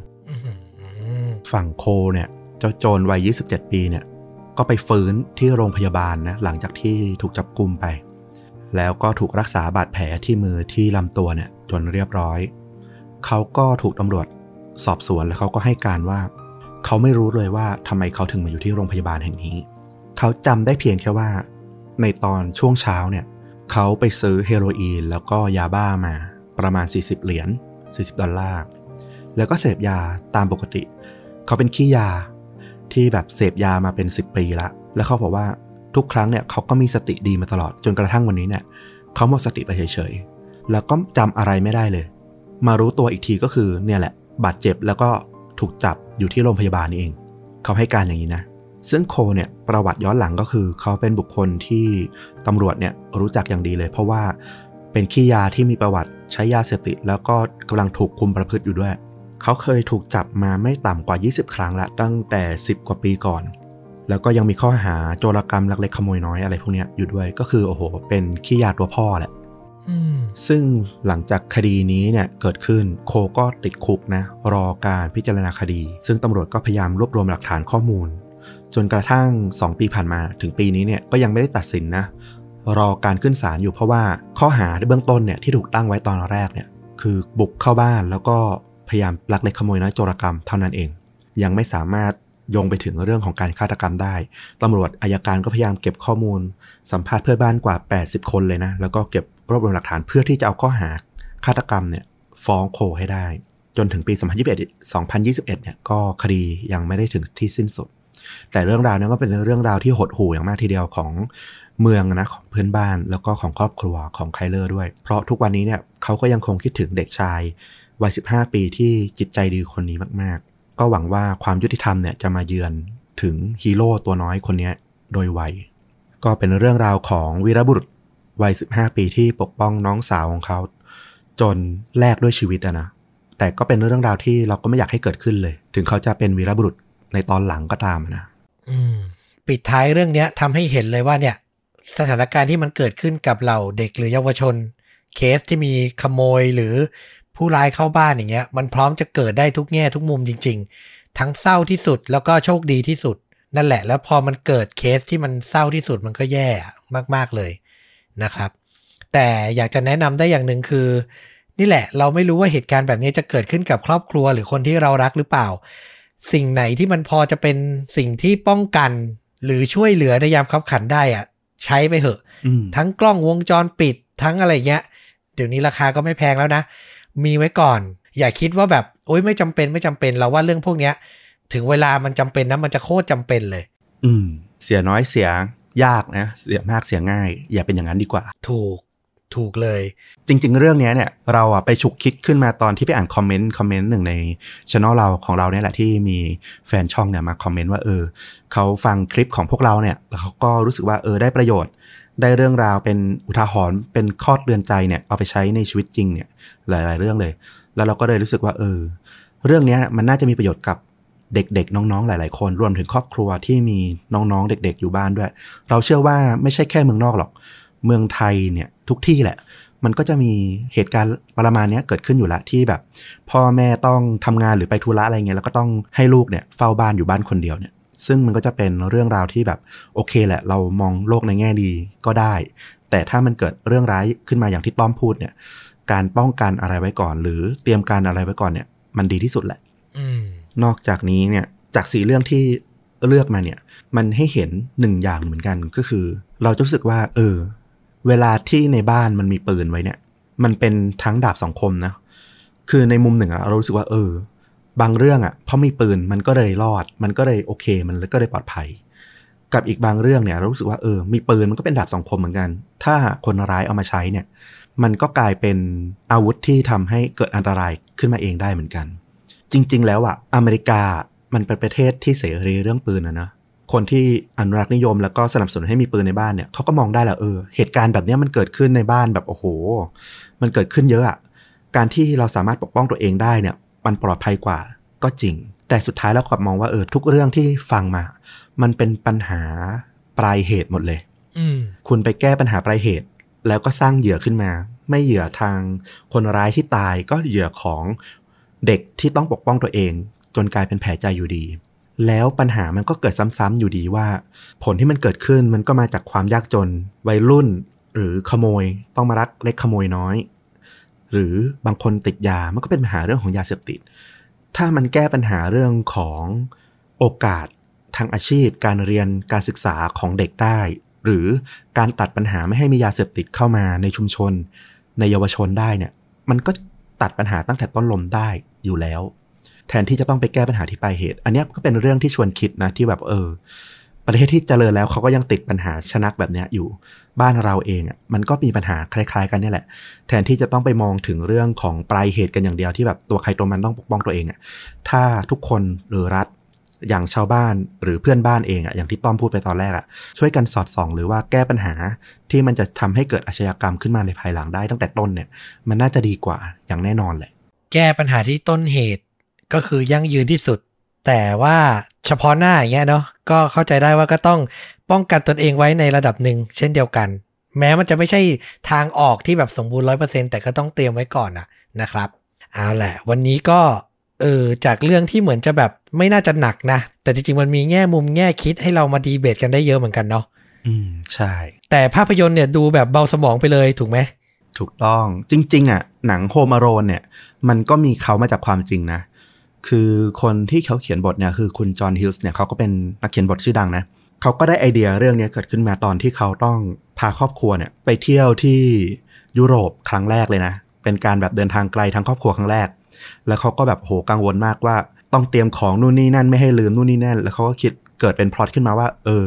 ฝั่งโคเนี่ย เจ้าโจรวัย 27 ปีเนี่ย ก็ไปฟื้นที่โรงพยาบาลนะหลังจากที่ถูกจับกุมไป แล้วก็ถูกรักษาบาดแผลที่มือที่ลำตัวเนี่ยจนเรียบร้อย เขาก็ถูกตำรวจสอบสวนแล้วเขาก็ให้การว่า เขาไม่รู้เลยว่าทำไมเขาถึงมาอยู่ที่โรงพยาบาลแห่งนี้ เขาจำได้เพียงแค่ว่า ในตอนช่วงเช้าเนี่ยเขาไปซื้อเฮโรอีนแล้วก็ยาบ้ามาประมาณ 40 เหรียญ 40 ดอลลาร์ แล้วก็เสพยาตามปกติ เขาเป็นขี้ยาที่แบบเสพยามาเป็น 10 ปีละ แล้วเขาบอกว่าทุกครั้งเนี่ยเขาก็มีสติดีมาตลอดจนกระทั่งวันนี้เนี่ยเขาหมดสติไปเฉยๆ แล้วก็จำอะไรไม่ได้เลย มารู้ตัวอีกทีก็คือเนี่ยแหละบาดเจ็บแล้วก็ถูกจับอยู่ที่โรงพยาบาลนี่เอง เขาให้การอย่างนี้นะ ซึ่งโคเนี่ยประวัติย้อนหลังก็คือ เขาเป็นบุคคลที่ตำรวจเนี่ยรู้จักอย่างดีเลย เพราะว่าเป็นขี้ยาที่มีประวัติใช้ยาเสพติดแล้วก็กำลังถูกคุมประพฤติอยู่ด้วย เขาเคยถูกจับมาไม่ต่ำกว่า 20 ครั้งละตั้งแต่ 10 กว่าปีก่อน แล้วก็ยังมีข้อหาโจรกรรมลักเล็กขโมยน้อยอะไรพวกนี้อยู่ด้วย ก็คือโอ้โห เป็นขี้ยาตัวพ่อแหละซึ่งหลังจากคดีนี้เนี่ยเกิดขึ้นโคก็ติดคุกนะรอการพิจารณาคดี ซึ่งตำรวจก็พยายามรวบรวมหลักฐานข้อมูล จนกระทั่ง 2 ปีผ่านมาถึงปีนี้เนี่ยก็ยังไม่ได้ตัดสินนะ รอการขึ้นศาลอยู่เพราะว่าข้อหาในเบื้องต้นเนี่ยที่ถูกตั้งไว้ตอนแรกเนี่ยคือบุกเข้าบ้านแล้วก็พยายามลักเล็กขโมยน้อยโจรกรรมเท่านั้นเอง ยังไม่สามารถโยงไปถึงเรื่องของการฆาตกรรมได้ตำรวจอายการก็พยายามเก็บข้อมูล สัมภาษณ์เพื่อนบ้านกว่า 80 คนเลยนะ แล้วก็เก็บรวบรวมหลักฐานเพื่อที่จะเอาข้อหาฆาตกรรมเนี่ยฟ้องโคให้ได้ จนถึงปี 2021 2021เนี่ยก็คดียังไม่ได้ถึงที่สิ้นสุด แต่เรื่องราวนั้นก็เป็นเรื่องราวที่หดหู่อย่างมากทีเดียวของเมืองนะของเพื่อนบ้านแล้วก็ของครอบครัวของไคลเลอร์ด้วย เพราะทุกวันนี้เนี่ยเขาก็ยังคงคิดถึงเด็กชายวัย 15 ปีที่จิตใจดีคนนี้มาก ๆ ก็หวังว่าความยุติธรรมเนี่ยจะมาเยือนถึงฮีโร่ตัวน้อยคนนี้โดยไวก็เป็นเรื่องราวของวีรบุรุษวัย 15 ปีที่ปกป้องน้องสาวของเขา จนแลกด้วยชีวิตอะนะแต่ก็เป็นเรื่องราวที่เราก็ไม่อยากให้เกิดขึ้นเลย ถึงเขาจะเป็นวีรบุรุษ ในตอนหลังก็ตามนะปิดท้ายเรื่องนี้ทำให้เห็นเลยว่าเนี่ย สถานการณ์ที่มันเกิดขึ้นกับเหล่าเด็กหรือเยาวชน เคสที่มีขโมยหรือผู้ร้ายเข้าบ้านอย่างเงี้ย มันพร้อมจะเกิดได้ทุกแง่ทุกมุมจริง ๆ ทั้งเศร้าที่สุดแล้วก็โชคดีที่สุด นั่นแหละ แล้วพอมันเกิดเคสที่มันเศร้าที่สุดมันก็แย่มาก ๆเลยนะครับ แต่อยากจะแนะนำได้อย่างหนึ่งคือนี่แหละ เราไม่รู้ว่าเหตุการณ์แบบนี้จะเกิดขึ้นกับครอบครัวหรือคนที่เรารักหรือเปล่า สิ่งไหนที่มันพอจะเป็นสิ่งที่ป้องกัน หรือช่วยเหลือในยามขับขันได้อะใช้ไปเถอะอืมทั้งกล้องวงจรปิดทั้งอะไรเงี้ย เดี๋ยวนี้ราคาก็ไม่แพงแล้วนะ มีไว้ก่อน อย่าคิดว่าแบบโอ๊ยไม่จำเป็นไม่จำเป็นเราว่าเรื่องพวกเนี้ย ถึงเวลามันจำเป็นนะมันจะโคตรจำเป็นเลย อืม เสียน้อยเสียยากนะ เสียมากเสียง่าย อย่าเป็นอย่างนั้นดีกว่า ถูก ถูกเลย จริง ๆ เรื่องนี้เนี่ยเราอะไปฉุกคิดขึ้นมาตอนที่ไปอ่านคอมเมนต์คอมเมนต์หนึ่งในช anel เราของเราเนี่ยแหละที่มีแฟนช่องเนี่ยมาคอมเมนต์ว่าเออเขาฟังคลิปของพวกเราเนี่ยแล้วเขาก็รู้สึกว่าเออได้ประโยชน์ ได้เรื่องราวเป็นอุทาหรณ์เป็นข้อเตือนใจเนี่ยเอาไปใช้ในชีวิตจริงเนี่ยหลาย ๆ เรื่องเลย แล้วเราก็เลยรู้สึกว่าเออ เรื่องนี้มันน่าจะมีประโยชน์กับเด็กๆ น้องๆ หลาย ๆ คนรวมถึงครอบครัวที่มีน้องๆ เด็ก ๆ อยู่บ้านด้วย เราเชื่อว่าไม่ใช่แค่เมืองนอกหรอก เมืองไทยเนี่ยทุกที่แหละ มันก็จะมีเหตุการณ์ประมาณเนี้ยเกิดขึ้นอยู่แล้วที่แบบ พ่อแม่ต้องทำงานหรือไปธุระอะไรเงี้ยแล้วก็ต้องให้ลูกเนี่ยเฝ้าบ้านอยู่บ้านคนเดียวเนี่ย ซึ่งมันก็จะเป็นเรื่องราวที่แบบโอเคแหละ เรามองโลกในแง่ดีก็ได้ แต่ถ้ามันเกิดเรื่องร้ายขึ้นมาอย่างที่ต้อมพูดเนี่ย การป้องกันอะไรไว้ก่อน หรือเตรียมการอะไรไว้ก่อนเนี่ย มันดีที่สุดแหละอืมนอกจากนี้เนี่ยจากสีเรื่องที่เลือกมาเนี่ย มันให้เห็นหนึ่งอย่างเหมือนกันก็คือ เราจะรู้สึกว่า เออ เวลาที่ในบ้านมันมีปืนไว้เนี่ย มันเป็นทั้งดาบสองคมนะ คือในมุมหนึ่งเรารู้สึกว่าเออ บางเรื่องอะเพราะมีปืนมันก็เลยรอด มันก็เลยโอเค มันก็เลยปลอดภัย กับอีกบางเรื่องเนี่ยเรารู้สึกว่าเออ มีปืนมันก็เป็นดาบสองคมเหมือนกัน ถ้าคนร้ายเอามาใช้เนี่ย มันก็กลายเป็นอาวุธที่ทำให้เกิดอันตรายขึ้นมาเองได้เหมือนกัน จริง ๆ แล้วอะอเมริกามันเป็นประเทศที่เสรีเรื่องปืนนะนะ คนที่อนุรักษ์นิยม แล้วก็สนับสนุนให้มีปืนในบ้านเนี่ยเขาก็มองได้แหละเออเหตุการณ์แบบเนี้ยมันเกิดขึ้นในบ้านแบบโอ้โห มันเกิดขึ้นเยอะอะการที่เราสามารถปกป้องตัวเองได้เนี่ย มันปลอดภัยกว่าก็จริง แต่สุดท้ายแล้วกลับมองว่าเออทุกเรื่องที่ฟังมา มันเป็นปัญหาปลายเหตุหมดเลยอืมคุณไปแก้ปัญหาปลายเหตุ แล้วก็สร้างเหยื่อขึ้นมา ไม่เหยื่อทางคนร้ายที่ตายก็เหยื่อของเด็กที่ต้องปกป้องตัวเอง จนกลายเป็นแผลใจอยู่ดี แล้วปัญหามันก็เกิดซ้ำๆอยู่ดีว่า ผลที่มันเกิดขึ้นมันก็มาจากความยากจน วัยรุ่น หรือขโมยต้องมารักเล็กขโมยน้อย หรือบางคนติดยามันก็เป็นปัญหาเรื่องของยาเสพติด ถ้ามันแก้ปัญหาเรื่องของโอกาสทางอาชีพ การเรียนการศึกษาของเด็กได้ หรือการตัดปัญหาไม่ให้มียาเสพติดเข้ามาในชุมชน ในเยาวชนได้เนี่ย มันก็ตัดปัญหาตั้งแต่ต้นลมได้อยู่แล้ว แทนที่จะต้องไปแก้ปัญหาที่ปลายเหตุ อันนี้ก็เป็นเรื่องที่ชวนคิดนะที่แบบเออ ประเทศที่เจริญแล้วเขาก็ยังติดปัญหาชนักแบบนี้อยู่ บ้านเราเองอะมันก็มีปัญหาคล้าย ๆ กันนี่แหละ แทนที่จะต้องไปมองถึงเรื่องของปลายเหตุกันอย่างเดียวที่แบบตัวใครตัวมันต้องปกป้องตัวเองอะถ้าทุกคนหรือรัฐอย่างชาวบ้านหรือเพื่อนบ้านเองอะอย่างที่ต้อมพูดไปตอนแรกอะช่วยกันสอดส่องหรือว่าแก้ปัญหาที่มันจะทำให้เกิดอาชญากรรมขึ้นมาในภายหลังได้ตั้งแต่ต้นเนี่ย มันน่าจะดีกว่าอย่างแน่นอนแหละ แก้ปัญหาที่ต้นเหตุ ก็คือยั่งยืนที่สุด แต่ว่าเฉพาะหน้าอย่างเงี้ยเนาะก็เข้าใจได้ว่าก็ต้องป้องกันตนเองไว้ในระดับหนึ่งเช่นเดียวกัน แม้มันจะไม่ใช่ทางออกที่แบบสมบูรณ์ร้อยเปอร์เซ็นแต่ก็ต้องเตรียมไว้ก่อนนะนะครับเอาแหละ วันนี้ก็เออจากเรื่องที่เหมือนจะแบบไม่น่าจะหนักนะ แต่จริงๆมันมีแง่มุมแง่คิดให้เรามาดีเบตกันได้เยอะเหมือนกันเนาะอืมใช่ แต่ภาพยนตร์เนี่ยดูแบบเบาสมองไปเลยถูกไหมถูกต้องจริง ๆ อะ หนังโฮม a โรนเนี่ย มันก็มีเขามาจากความจริงนะ คือคนที่เขาเขียนบทเนี่ยคือคุณจอห์นฮิวจ์สเนี่ยเขาก็เป็นนักเขียนบทชื่อดังนะเขาก็ได้ไอเดียเรื่องนี้เกิดขึ้นมาตอนที่เขาต้องพาครอบครัวเนี่ยไปเที่ยวที่ยุโรปครั้งแรกเลยนะ เป็นการแบบเดินทางไกลทั้งครอบครัวครั้งแรก แล้วเขาก็แบบโหกังวลมากว่าต้องเตรียมของนู่นนี่นั่นไม่ให้ลืมนู่นนี่นั่น แล้วเขาก็คิดเกิดเป็นพล็อตขึ้นมาว่า เออ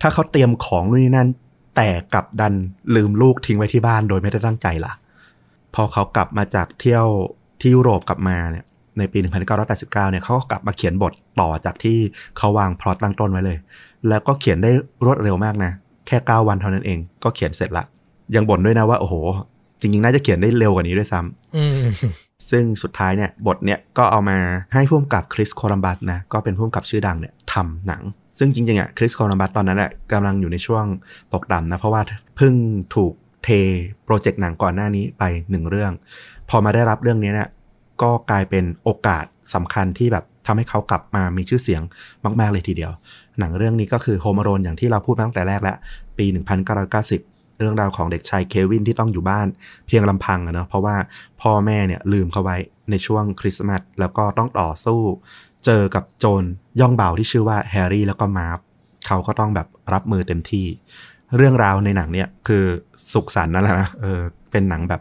ถ้าเขาเตรียมของนู่นนี่นั่น แต่กลับดันลืมลูกทิ้งไว้ที่บ้านโดยไม่ได้ตั้งใจล่ะ พอเขากลับมาจากเที่ยวที่ยุโรปกลับมาเนี่ย ในปี 1989 เนี่ยเขาก็กลับมาเขียนบทต่อจากที่เขาวางพล็อตตั้งต้นไว้เลย แล้วก็เขียนได้รวดเร็วมากนะ แค่ 9 วันเท่านั้นเอง ก็เขียนเสร็จละ ยังบ่นด้วยนะว่า โอ้โห จริงๆ น่าจะเขียนได้เร็วกว่านี้ด้วยซ้ำอืมซึ่งสุดท้ายเนี่ยบทเนี่ยก็เอามาให้ผู้กำกับคริสโคลัมบัสนะ ก็เป็นผู้กำกับชื่อดังเนี่ยทำหนัง ซึ่งจริงๆอะคริสโคลัมบัสตอนนั้นอะกำลังอยู่ในช่วงตกต่ำนะ เพราะว่าเพิ่งถูกเทโปรเจกต์หนังก่อนหน้านี้ไปหนึ่งเรื่อง พอมาได้รับเรื่องนี้เนี่ย ก็กลายเป็นโอกาสสำคัญที่แบบทำให้เขากลับมามีชื่อเสียงมาก ๆ เลยทีเดียว หนังเรื่องนี้ก็คือโฮม a โรนอย่างที่เราพูดตั้งแต่แรกแล้ว ปี 1990เรื่องราวของเด็กชายเควินที่ต้องอยู่บ้านเพียงลำพังอะเนาะเพราะว่าพ่อแม่เนี่ยลืมเขาไว้ในช่วงคริสต์มาสแล้วก็ต้องต่อสู้ เจอกับโจรย่องเบาที่ชื่อว่าแฮร์รี่แล้วก็มาร์ฟเขาก็ต้องแบบรับมือเต็มที่ เรื่องราวในหนังเนี่ยคือสุขสันต์นั่นแหละนะเออเป็นหนังแบบ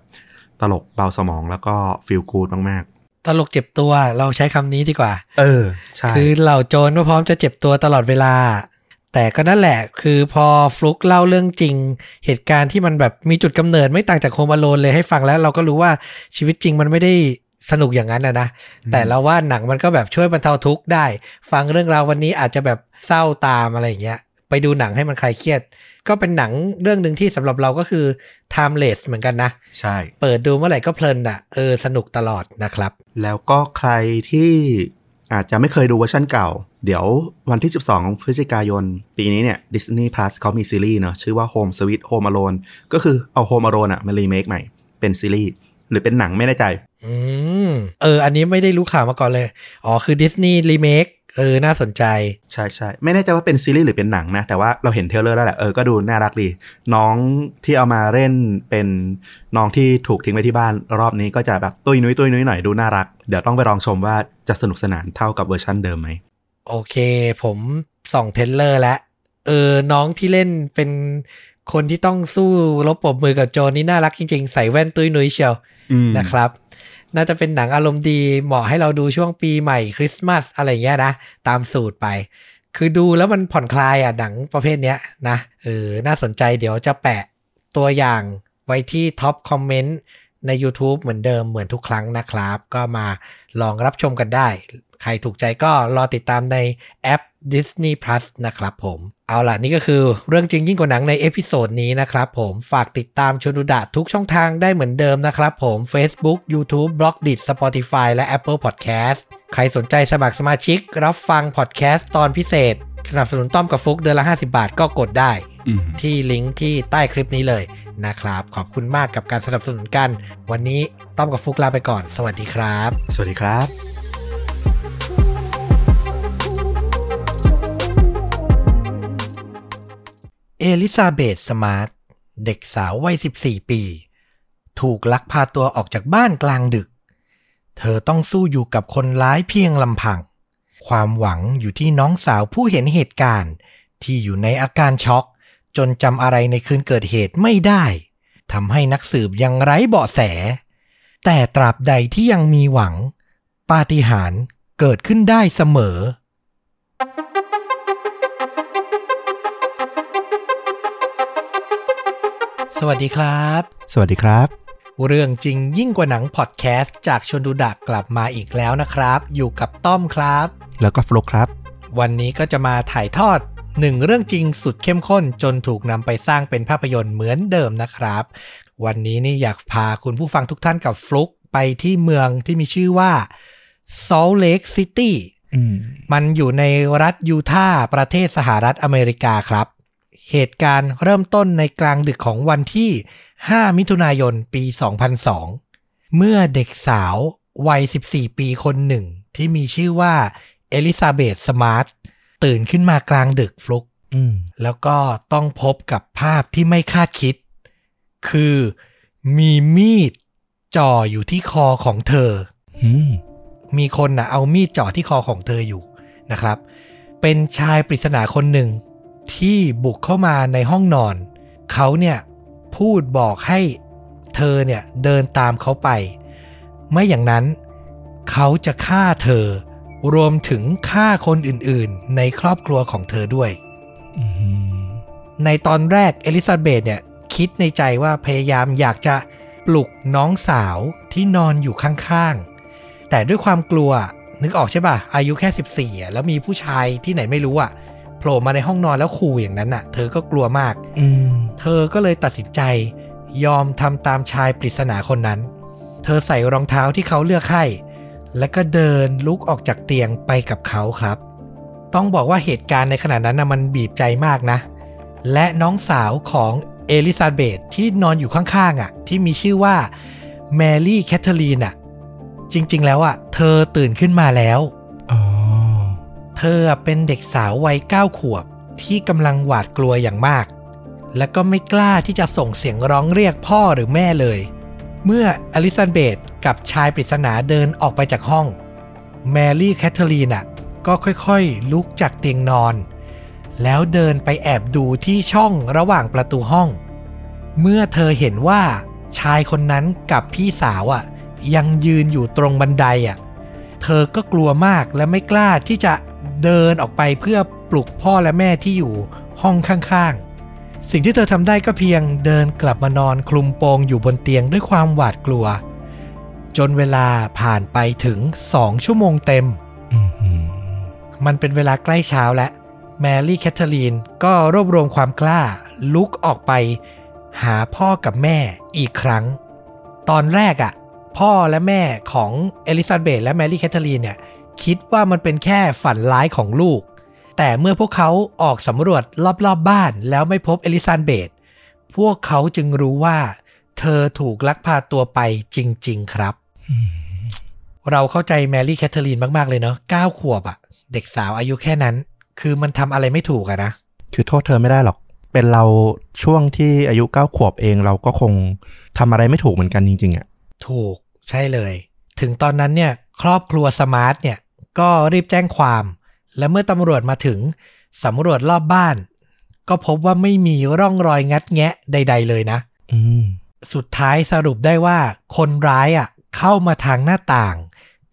ตลกเบาสมองแล้วก็ feel good มาก ตลกเจ็บตัวเราใช้คำนี้ดีกว่าๆเออใช่คือเหล่าโจรก็พร้อมจะเจ็บตัวตลอดเวลา แต่ก็นั่นแหละคือพอฟลุกเล่าเรื่องจริง เหตุการณ์ที่มันแบบมีจุดกำเนิดไม่ต่างจาก Home Alone เลยให้ฟังแล้ว เราก็รู้ว่าชีวิตจริงมันไม่ได้สนุกอย่างนั้นนะนะ แต่เราว่าหนังมันก็แบบช่วยบรรเทาทุกข์ได้ ฟังเรื่องราววันนี้อาจจะแบบเศร้าตามอะไรอย่างเงี้ย ไปดูหนังให้มันคลายเครียด ก็เป็นหนังเรื่องหนึ่งที่สำหรับเราก็คือ timeless เหมือนกันนะ ใช่ เปิดดูเมื่อไหร่ก็เพลินอะเออสนุกตลอดนะครับ แล้วก็ใครที่อาจจะไม่เคยดูเวอร์ชันเก่า เดี๋ยววันที่ 12 พฤศจิกายน ปีนี้เนี่ย Disney Plus เขามีซีรีส์เนอะชื่อว่า Home Sweet Home Alone ก็คือเอา Home Alone อะมารีเมคใหม่ เป็นซีรีส์หรือเป็นหนังไม่แน่ใจ อืม เออ อันนี้ไม่ได้รู้ข่าวมาก่อนเลย อ๋อ คือดิสนีย์รี เมคเออ น่าสนใจ ใช่ใช่ไม่แน่ใจว่าเป็นซีรีส์หรือเป็นหนังนะ แต่ว่าเราเห็น trailer แล้วแหละ เออ ก็ดูน่ารักดี น้องที่เอามาเล่นเป็นน้องที่ถูกทิ้งไว้ที่บ้านรอบนี้ก็จะแบบตุ้ยนุ้ยตุ้ยนุ้ยหน่อยดูน่ารัก เดี๋ยวต้องไปลองชมว่าจะสนุกสนานเท่ากับเวอร์ชันเดิมไหม โอเค ผมส่อง trailer แล้ว เออ น้องที่เล่นเป็นคนที่ต้องสู้รบปรบมือกับโจรนี่น่ารักจริง ๆ ใส่แว่นตุ้ยนุ้ยเชียวอืมนะครับ น่าจะเป็นหนังอารมณ์ดี เหมาะให้เราดูช่วงปีใหม่คริสต์มาสอะไรเงี้ยนะ ตามสูตรไป คือดูแล้วมันผ่อนคลายอะหนังประเภทเนี้ยนะเออน่าสนใจเดี๋ยวจะแปะตัวอย่างไว้ที่ top commentใน YouTube เหมือนเดิมเหมือนทุกครั้งนะครับ ก็มาลองรับชมกันได้ ใครถูกใจก็รอติดตามในแอป Disney Plus นะครับผม เอาล่ะ นี่ก็คือเรื่องจริงยิ่งกว่าหนังใน episode นี้นะครับผมฝากติดตามชวนดูดะทุกช่องทางได้เหมือนเดิมนะครับผม Facebook YouTube b l o g d i t Spotify และ Apple Podcast ใครสนใจสมัครสมาชิก รับฟังพอดแคสต์ตอนพิเศษ สนับสนุนต้อมกับฟลุกเดือนละ 50 บาทก็กดได้อืมที่ลิงก์ที่ใต้คลิปนี้เลยนะครับ ขอบคุณมากกับการสนับสนุนกัน วันนี้ต้อมกับฟุกลาไปก่อน สวัสดีครับ สวัสดีครับ เอลิซาเบธสมาร์ทเด็กสาววัย 14 ปี ถูกลักพาตัวออกจากบ้านกลางดึก เธอต้องสู้อยู่กับคนร้ายเพียงลำพัง ความหวังอยู่ที่น้องสาวผู้เห็นเหตุการณ์ ที่อยู่ในอาการช็อก จนจำอะไรในคืนเกิดเหตุไม่ได้ทำให้นักสืบยังไร้เบาะแส แต่ตราบใดที่ยังมีหวัง ปาฏิหาริย์เกิดขึ้นได้เสมอ สวัสดีครับ สวัสดีครับ เรื่องจริงยิ่งกว่าหนังพอดแคสต์จากชนดูดักกลับมาอีกแล้วนะครับ อยู่กับต้อมครับ แล้วก็ฟลุกครับ วันนี้ก็จะมาถ่ายทอดหนึ่งเรื่องจริงสุดเข้มข้นจนถูกนำไปสร้างเป็นภาพยนตร์เหมือนเดิมนะครับ วันนี้นี่อยากพาคุณผู้ฟังทุกท่านกับฟลุกไปที่เมืองที่มีชื่อว่า Salt Lake City อืมมันอยู่ในรัฐยูทาห์ประเทศสหรัฐอเมริกาครับ เหตุการณ์เริ่มต้นในกลางดึกของวันที่ 5 มิถุนายน ปี 2002 เมื่อเด็กสาววัย 14 ปีคนหนึ่ง ที่มีชื่อว่าเอลิซาเบธสมาร์ทตื่นขึ้นมากลางดึกฟลุกอืมแล้วก็ต้องพบกับภาพที่ไม่คาดคิด คือมีมีดจ่ออยู่ที่คอของเธออืมมีคนนะเอามีดจ่อที่คอของเธออยู่นะครับ เป็นชายปริศนาคนหนึ่ง ที่บุกเข้ามาในห้องนอน เขาเนี่ยพูดบอกให้เธอเนี่ยเดินตามเขาไป ไม่อย่างนั้น เขาจะฆ่าเธอ รวมถึงฆ่าคนอื่นๆ ในครอบครัวของเธอด้วยอืมในตอนแรกเอลิซาเบธเนี่ยคิดในใจว่าพยายามอยากจะปลุกน้องสาวที่นอนอยู่ข้างๆ แต่ด้วยความกลัวนึกออกใช่ป่ะ อายุแค่ 14อะแล้วมีผู้ชายที่ไหนไม่รู้อะโผล่มาในห้องนอนแล้วขู่อย่างนั้นอะ เธอก็กลัวมาก อืมเธอก็เลยตัดสินใจ ยอมทำตามชายปริศนาคนนั้น เธอใส่รองเท้าที่เขาเลือกให้ แล้วก็เดินลุกออกจากเตียงไปกับเขาครับ ต้องบอกว่าเหตุการณ์ในขณะนั้นนะมันบีบใจมากนะ และน้องสาวของเอลิซาเบธที่นอนอยู่ข้างๆอะ ที่มีชื่อว่าแมรี่แคทเธอรีนอะ จริง ๆ แล้วอะ เธอตื่นขึ้นมาแล้ว อ๋อเธอเป็นเด็กสาววัยเก้าขวบที่กำลังหวาดกลัวอย่างมาก และก็ไม่กล้าที่จะส่งเสียงร้องเรียกพ่อหรือแม่เลย เมื่ออลิซาเบธกับชายปริศนาเดินออกไปจากห้อง แมรี่แคทเธอรีนน่ะก็ค่อยๆ ลุกจากเตียงนอน แล้วเดินไปแอบดูที่ช่องระหว่างประตูห้อง เมื่อเธอเห็นว่าชายคนนั้นกับพี่สาวอะยังยืนอยู่ตรงบันไดอะเธอก็กลัวมากและไม่กล้าที่จะ เดินออกไปเพื่อปลุกพ่อและแม่ที่อยู่ห้องข้างๆ สิ่งที่เธอทำได้ก็เพียงเดินกลับมานอนคลุมโปงอยู่บนเตียงด้วยความหวาดกลัว จนเวลาผ่านไปถึงสองชั่วโมงเต็มอือหือมันเป็นเวลาใกล้เช้าและแมรี่แคทเธอรีนก็รวบรวมความกล้า ลุกออกไป หาพ่อกับแม่อีกครั้ง ตอนแรกอะ่ะ พ่อและแม่ของเอลิซาเบธและแมรี่แคทเธอรีนเนี่ย คิดว่ามันเป็นแค่ฝันร้ายของลูก แต่เมื่อพวกเขาออกสำรวจรอบๆบ้านแล้วไม่พบเอลิซาเบธพวกเขาจึงรู้ว่า เธอถูกลักพาตัวไปจริง ๆ ครับอืมเราเข้าใจแมรี่แคทเธอรีนมาก ๆ เลยเนาะ9ขวบอะเด็กสาวอายุแค่นั้น คือมันทำอะไรไม่ถูกอะนะ คือโทษเธอไม่ได้หรอก เป็นเราช่วงที่อายุเก้าขวบเองเราก็คงทำอะไรไม่ถูกเหมือนกันจริง ๆอะถูกใช่เลย ถึงตอนนั้นเนี่ยครอบครัวสมาร์ทเนี่ย ก็รีบแจ้งความ และเมื่อตำรวจมาถึงสำรวจรอบบ้าน ก็พบว่าไม่มีร่องรอยงัดแงะใด ๆ เลยนะอืมสุดท้ายสรุปได้ว่า คนร้ายอะ เข้ามาทางหน้าต่าง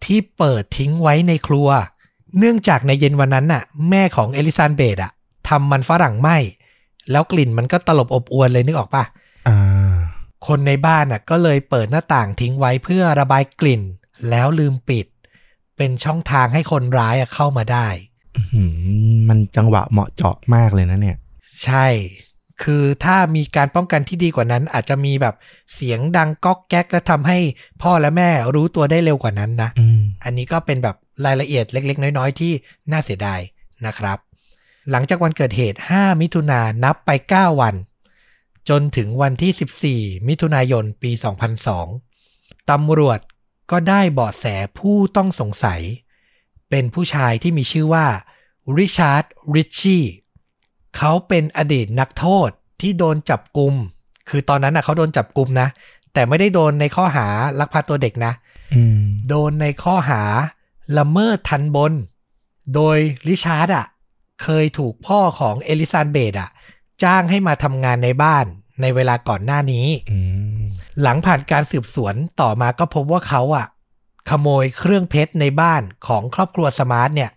ที่เปิดทิ้งไว้ในครัว เนื่องจากในเย็นวันนั้นน่ะ แม่ของเอลิซานเบธอะทำมันฝรั่งไหม้แล้วกลิ่นมันก็ตลบอบอวนเลยนึกออกปะอ่าคนในบ้านน่ะ ก็เลยเปิดหน้าต่างทิ้งไว้เพื่อระบายกลิ่น แล้วลืมปิด เป็นช่องทางให้คนร้ายอะเข้ามาได้อื้อหือมันจังหวะเหมาะเจาะมากเลยนะเนี่ย ใช่ คือถ้ามีการป้องกันที่ดีกว่านั้น อาจจะมีแบบเสียงดังก๊อกแก๊ก และทำให้พ่อและแม่รู้ตัวได้เร็วกว่านั้นนะอืมอันนี้ก็เป็นแบบรายละเอียดเล็ก ๆ น้อย ๆ ที่น่าเสียดายนะครับ หลังจากวันเกิดเหตุ 5 มิถุนายนนับไป 9 วัน จนถึงวันที่ 14 มิถุนายนปี 2002ตำรวจ ก็ได้เบาะแสผู้ต้องสงสัย เป็นผู้ชายที่มีชื่อว่าริชาร์ดริชชี่เขาเป็นอดีตนักโทษที่โดนจับกลุม คือตอนนั้นนะเขาโดนจับกุมนะ แต่ไม่ได้โดนในข้อหาลักพาตัวเด็กนะอืมโดนในข้อหาละเมิดทัณฑ์บน โดยริชาร์ดอะเคยถูกพ่อของเอลิซาเบธอะ จ้างให้มาทำงานในบ้าน ในเวลาก่อนหน้านี้อืมหลังผ่านการสืบสวนต่อมาก็พบว่าเขาอะขโมยเครื่องเพชรในบ้านของครอบครัวสมาร์ทเนี่ย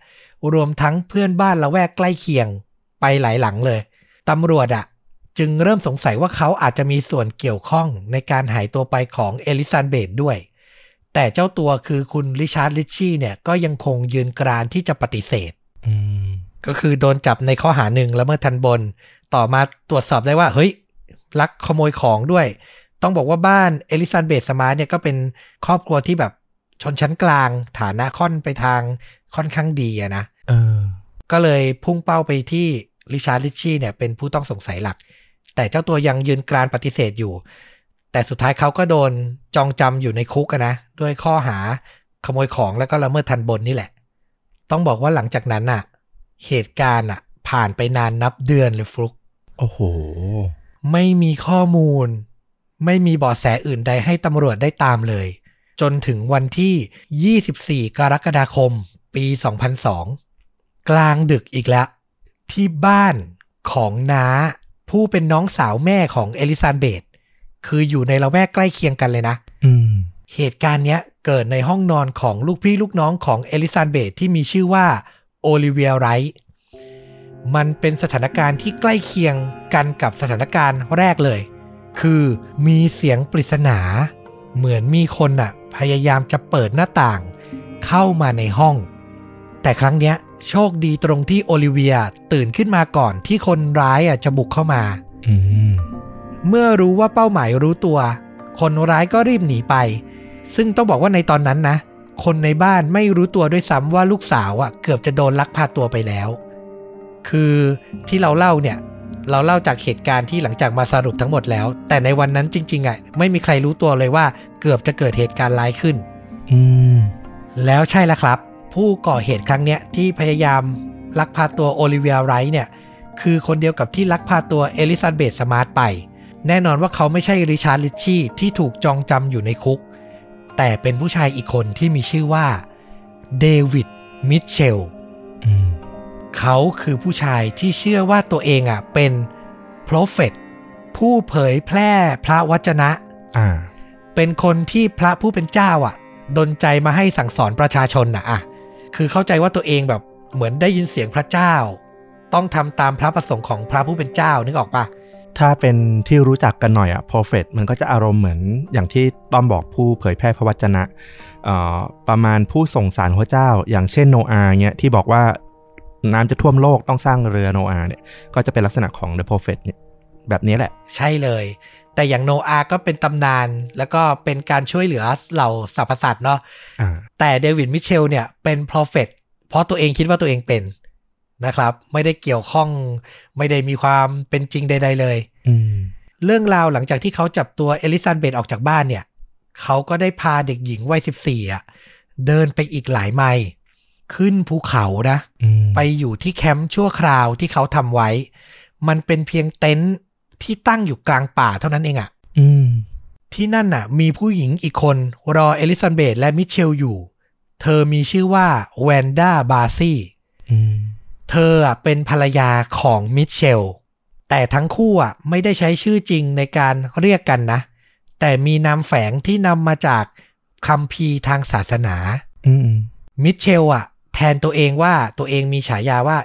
รวมทั้งเพื่อนบ้านละแวกใกล้เคียงไปหลายหลังเลยตำรวจอะจึงเริ่มสงสัยว่าเขาอาจจะมีส่วนเกี่ยวข้องในการหายตัวไปของเอลิซาเบธด้วย แต่เจ้าตัวคือคุณริชาร์ดริชชี่เนี่ยก็ยังคงยืนกรานที่จะปฏิเสธอืมก็คือโดนจับในข้อหาหนึ่งแล้วละเมิดทัณฑ์บน ต่อมาตรวจสอบได้ว่า เฮ้ย ลักขโมยของด้วย ต้องบอกว่าบ้านเอลิซาเบธสมาร์ทเนี่ยก็เป็นครอบครัวที่แบบชนชั้นกลาง ฐานะค่อนไปทางค่อนข้างดีอะนะเออก็เลยพุ่งเป้าไปที่ริชาร์ดลิชชี่เนี่ยเป็นผู้ต้องสงสัยหลัก แต่เจ้าตัวยังยืนกรานปฏิเสธอยู่ แต่สุดท้ายเขาก็โดนจองจำอยู่ในคุกอะนะ ด้วยข้อหาขโมยของแล้วก็ละเมิดทันบนนี่แหละ ต้องบอกว่าหลังจากนั้นน่ะเหตุการณ์อะผ่านไปนานนับเดือนเลยฟลุก โอ้โห ไม่มีข้อมูล ไม่มีเบาะแสอื่นใดให้ตำรวจได้ตามเลย จนถึงวันที่ 24 กรกฎาคม ปี 2002 กลางดึกอีกแล้ว ที่บ้านของน้า ผู้เป็นน้องสาวแม่ของเอลิซาเบธคืออยู่ในละแวกใกล้เคียงกันเลยนะอืมเหตุการณ์เนี้ยเกิดในห้องนอนของลูกพี่ลูกน้องของเอลิซาเบธที่มีชื่อว่าโอลิเวียไรท์ มันเป็นสถานการณ์ที่ใกล้เคียงกันกับสถานการณ์แรกเลย คือมีเสียงปริศนา เหมือนมีคนน่ะพยายามจะเปิดหน้าต่าง เข้ามาในห้อง แต่ครั้งเนี้ยโชคดีตรงที่โอลิเวียตื่นขึ้นมาก่อนที่คนร้ายอะจะบุกเข้ามาอืมเมื่อรู้ว่าเป้าหมายรู้ตัว คนร้ายก็รีบหนีไป ซึ่งต้องบอกว่าในตอนนั้นนะ คนในบ้านไม่รู้ตัวด้วยซ้ำว่าลูกสาวอะเกือบจะโดนลักพาตัวไปแล้ว คือที่เราเล่าเนี่ย เราเล่าจากเหตุการณ์ที่หลังจากมาสรุปทั้งหมดแล้ว แต่ในวันนั้นจริงๆอะไม่มีใครรู้ตัวเลยว่าเกือบจะเกิดเหตุการณ์ร้ายขึ้น อืม แล้วใช่แล้วครับ ผู้ก่อเหตุครั้งเนี้ยที่พยายามลักพาตัวโอลิเวียไรท์เนี่ย คือคนเดียวกับที่ลักพาตัวเอลิซาเบธสมาร์ทไป แน่นอนว่าเขาไม่ใช่ริชาร์ดริชชี่ที่ถูกจองจำอยู่ในคุก แต่เป็นผู้ชายอีกคนที่มีชื่อว่าเดวิดมิทเชลอืม เขาคือผู้ชายที่เชื่อว่าตัวเองอะเป็น prophet ผู้เผยแพร่พระวจนะ อ่า เป็นคนที่พระผู้เป็นเจ้าอะ ดนใจมาให้สั่งสอนประชาชนน่ะอะ คือเข้าใจว่าตัวเองแบบเหมือนได้ยินเสียงพระเจ้า ต้องทำตามพระประสงค์ของพระผู้เป็นเจ้านึกออกปะถ้าเป็นที่รู้จักกันหน่อยอะ prophet มันก็จะอารมณ์เหมือนอย่างที่ต้อมบอกผู้เผยแพร่พระวจนะเอ่อประมาณผู้ส่งสารพระเจ้า อย่างเช่นโนอาห์เงี้ยที่บอกว่า น้ำจะท่วมโลกต้องสร้างเรือโนอาห์เนี่ยก็จะเป็นลักษณะของ the prophet เนี่ยแบบนี้แหละ ใช่เลย แต่อย่างโนอาห์ก็เป็นตำนาน แล้วก็เป็นการช่วยเหลือเหล่าสรรพสัตว์เนาะอ่าแต่เดวิดมิเชลเนี่ยเป็น prophet เพราะตัวเองคิดว่าตัวเองเป็นนะครับ ไม่ได้เกี่ยวข้อง ไม่ได้มีความเป็นจริงใด ๆ เลยอืมเรื่องราวหลังจากที่เขาจับตัวเอลิซาเบธออกจากบ้านเนี่ย เขาก็ได้พาเด็กหญิงวัย 14อะเดินไปอีกหลายไมล์ ขึ้นภูเขานะอืมไปอยู่ที่แคมป์ชั่วคราวที่เขาทำไว้ มันเป็นเพียงเต็นท์ที่ตั้งอยู่กลางป่าเท่านั้นเองอะอืมที่นั่นน่ะ มีผู้หญิงอีกคนรอเอลิซาเบธและมิเชลอยู่ เธอมีชื่อว่าแวนด้าบาซี่อืมเธออะเป็นภรรยาของมิเชล แต่ทั้งคู่อะไม่ได้ใช้ชื่อจริงในการเรียกกันนะ แต่มีนามแฝงที่นำมาจากคัมภีร์ทางศาสนาอืมมิเชลอะ แทนตัวเองว่าตัวเองมีฉายาว่า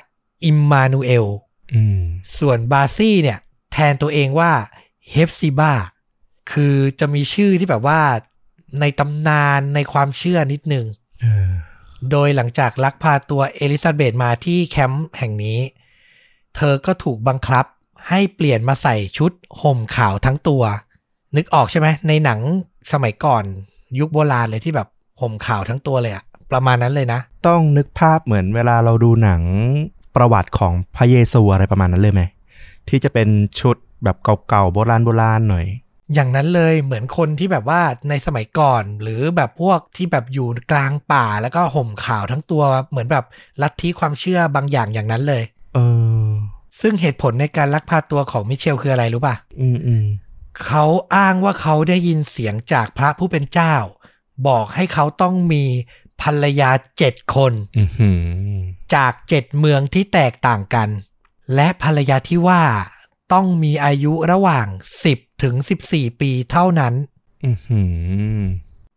อิมมานูเอลอืมส่วนบาซี่เนี่ย แทนตัวเองว่าเฮฟซิบาคือจะมีชื่อที่แบบว่าในตำนานในความเชื่อนิดนึงเออโดยหลังจากลักพาตัวเอลิซาเบธมาที่แคมป์แห่งนี้ เธอก็ถูกบังคับให้เปลี่ยนมาใส่ชุดห่มขาวทั้งตัว นึกออกใช่ไหมในหนังสมัยก่อนยุคโบราณเลยที่แบบห่มขาวทั้งตัวเลยอะ ประมาณนั้นเลยนะ ต้องนึกภาพเหมือนเวลาเราดูหนังประวัติของพระเยซูอะไรประมาณนั้นเลยไหมที่จะเป็นชุดแบบเก่าๆโบราณโบราณหน่อย อย่างนั้นเลยเหมือนคนที่แบบว่าในสมัยก่อน หรือแบบพวกที่แบบอยู่กลางป่าแล้วก็ห่มขาวทั้งตัวเหมือนแบบลัทธิความเชื่อบางอย่างอย่างนั้นเลย เออ ซึ่งเหตุผลในการลักพาตัวของมิเชลคืออะไรรู้ป่ะ อืมอืมเขาอ้างว่าเขาได้ยินเสียงจากพระผู้เป็นเจ้า บอกให้เขาต้องมี ภรรยาเจ็ดคนอือหือจากเจ็ดเมืองที่แตกต่างกัน และภรรยาที่ว่าต้องมีอายุระหว่าง 10 ถึง 14 ปีเท่านั้นอือหือ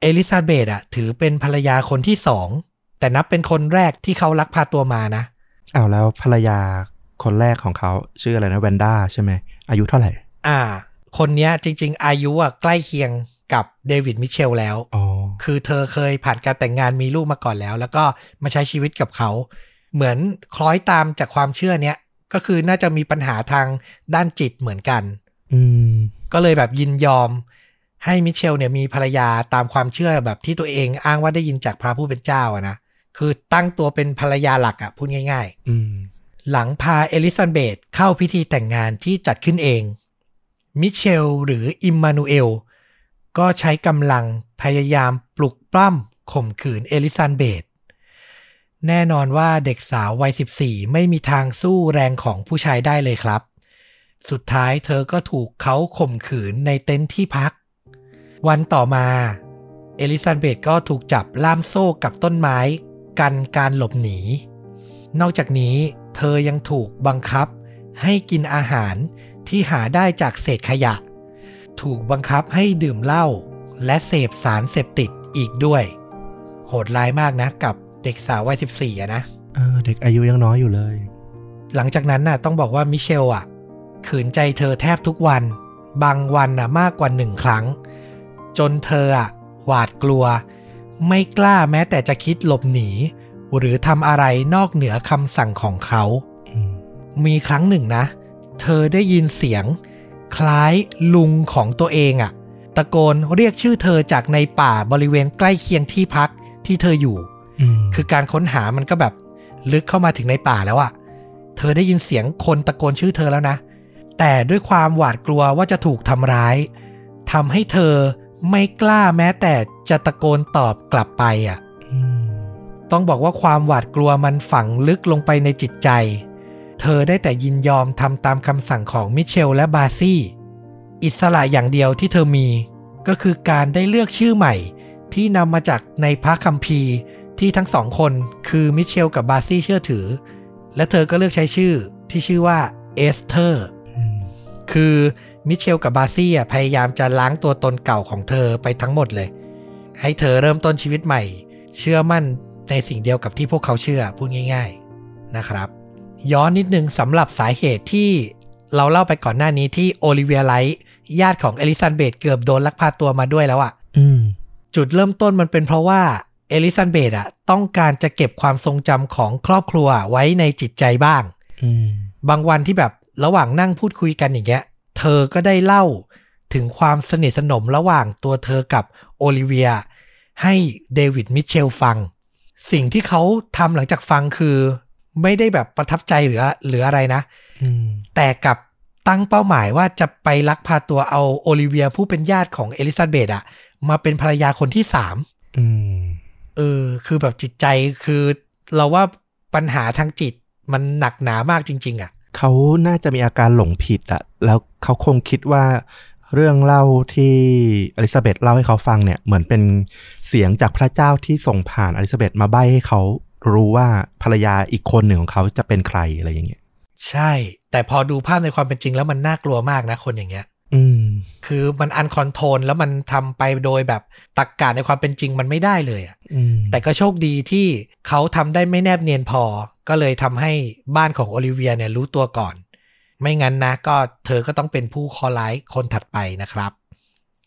เอลิซาเบธอะถือเป็นภรรยาคนที่สอง แต่นับเป็นคนแรกที่เขาลักพาตัวมานะอ้าวแล้วภรรยาคนแรกของเขาชื่ออะไรนะแวนด้าใช่ไหมอายุเท่าไหร่ อ่า คนเนี้ยจริง ๆ อายุอะใกล้เคียง กับเดวิดมิเชลแล้วอ๋อคือเธอเคยผ่านการแต่งงานมีลูกมาก่อนแล้ว แล้วก็มาใช้ชีวิตกับเขา เหมือนคล้อยตามจากความเชื่อเนี้ยก็คือน่าจะมีปัญหาทางด้านจิตเหมือนกันอืมก็เลยแบบยินยอม ให้มิเชลเนี่ยมีภรรยาตามความเชื่อแบบที่ตัวเองอ้างว่าได้ยินจากพระผู้เป็นเจ้าอะนะคือตั้งตัวเป็นภรรยาหลักอะพูดง่ายๆอืมหลังพาเอลิซาเบธเข้าพิธีแต่งงานที่จัดขึ้นเองมิเชลหรืออิมมานูเอล ก็ใช้กำลังพยายามปลุกปล้ำข่มขืนเอลิซาเบธแน่นอนว่าเด็กสาววัย 14 ไม่มีทางสู้แรงของผู้ชายได้เลยครับ สุดท้ายเธอก็ถูกเขาข่มขืนในเต็นท์ที่พัก วันต่อมา เอลิซาเบธก็ถูกจับล่ามโซ่กับต้นไม้ กันการหลบหนี นอกจากนี้เธอยังถูกบังคับให้กินอาหารที่หาได้จากเศษขยะ ถูกบังคับให้ดื่มเหล้าและเสพสารเสพติดอีกด้วย โหดร้ายมากนะ กับเด็กสาววัย14อะนะเออเด็กอายุยังน้อยอยู่เลย หลังจากนั้นน่ะต้องบอกว่ามิเชลอะขืนใจเธอแทบทุกวัน บางวันน่ะมากกว่าหนึ่งครั้ง จนเธออะหวาดกลัว ไม่กล้าแม้แต่จะคิดหลบหนี หรือทำอะไรนอกเหนือคำสั่งของเขาอืมมีครั้งหนึ่งนะ เธอได้ยินเสียง คล้ายลุงของตัวเองอะตะโกนเรียกชื่อเธอจากในป่าบริเวณใกล้เคียงที่พักที่เธออยู่อืมคือการค้นหามันก็แบบลึกเข้ามาถึงในป่าแล้วอะเธอได้ยินเสียงคนตะโกนชื่อเธอแล้วนะ แต่ด้วยความหวาดกลัวว่าจะถูกทำร้ายทำให้เธอไม่กล้าแม้แต่จะตะโกนตอบกลับไปอะอืมต้องบอกว่าความหวาดกลัวมันฝังลึกลงไปในจิตใจ เธอได้แต่ยินยอมทำตามคำสั่งของมิเชลและบาซี่ อิสระอย่างเดียวที่เธอมี ก็คือการได้เลือกชื่อใหม่ ที่นำมาจากในพระคัมภีร์ที่ทั้งสองคนคือมิเชลกับบาซี่เชื่อถือ และเธอก็เลือกใช้ชื่อที่ชื่อว่าเอสเธอร์คือมิเชลกับบาซี่พยายามจะล้างตัวตนเก่าของเธอไปทั้งหมดเลย ให้เธอเริ่มต้นชีวิตใหม่ เชื่อมั่นในสิ่งเดียวกับที่พวกเขาเชื่อพูดง่าย ๆนะครับ ย้อนนิดนึงสำหรับสาเหตุที่เราเล่าไปก่อนหน้านี้ที่โอลิเวียไรท์ญาติของเอลิซาเบธเกือบโดนลักพาตัวมาด้วยแล้วอะจุดเริ่มต้นมันเป็นเพราะว่าเอลิซาเบธอะต้องการจะเก็บความทรงจำของครอบครัวไว้ในจิตใจบ้างบางวันที่แบบระหว่างนั่งพูดคุยกันอย่างเงี้ย เธอก็ได้เล่าถึงความสนิทสนมระหว่างตัวเธอกับโอลิเวีย ให้เดวิดมิเชลฟัง สิ่งที่เขาทำหลังจากฟังคือ ไม่ได้แบบประทับใจหรือหรืออะไรนะอืมแต่กลับตั้งเป้าหมายว่าจะไปลักพาตัวเอาโอลิเวียผู้เป็นญาติของเอลิซาเบธอะมาเป็นภรรยาคนที่สามอืมเออ คือแบบจิตใจคือเราว่าปัญหาทางจิตมันหนักหนามากจริง ๆอะเขาน่าจะมีอาการหลงผิดอะแล้วเขาคงคิดว่าเรื่องเล่าที่เอลิซาเบธเล่าให้เขาฟังเนี่ย เหมือนเป็นเสียงจากพระเจ้าที่ส่งผ่านเอลิซาเบธมาใบ้ให้เขา รู้ว่าภรรยาอีกคนหนึ่งของเขาจะเป็นใครอะไรอย่างเงี้ย ใช่ แต่พอดูภาพในความเป็นจริงแล้วมันน่ากลัวมากนะคนอย่างเงี้ย อืม คือมัน uncontrol แล้วมันทำไปโดยแบบตรรกะในความเป็นจริงมันไม่ได้เลยอะอืมแต่ก็โชคดีที่เขาทำได้ไม่แนบเนียนพอ ก็เลยทำให้บ้านของโอลิเวียเนี่ยรู้ตัวก่อน ไม่งั้นนะก็เธอก็ต้องเป็นผู้เคอร้ายคนถัดไปนะครับ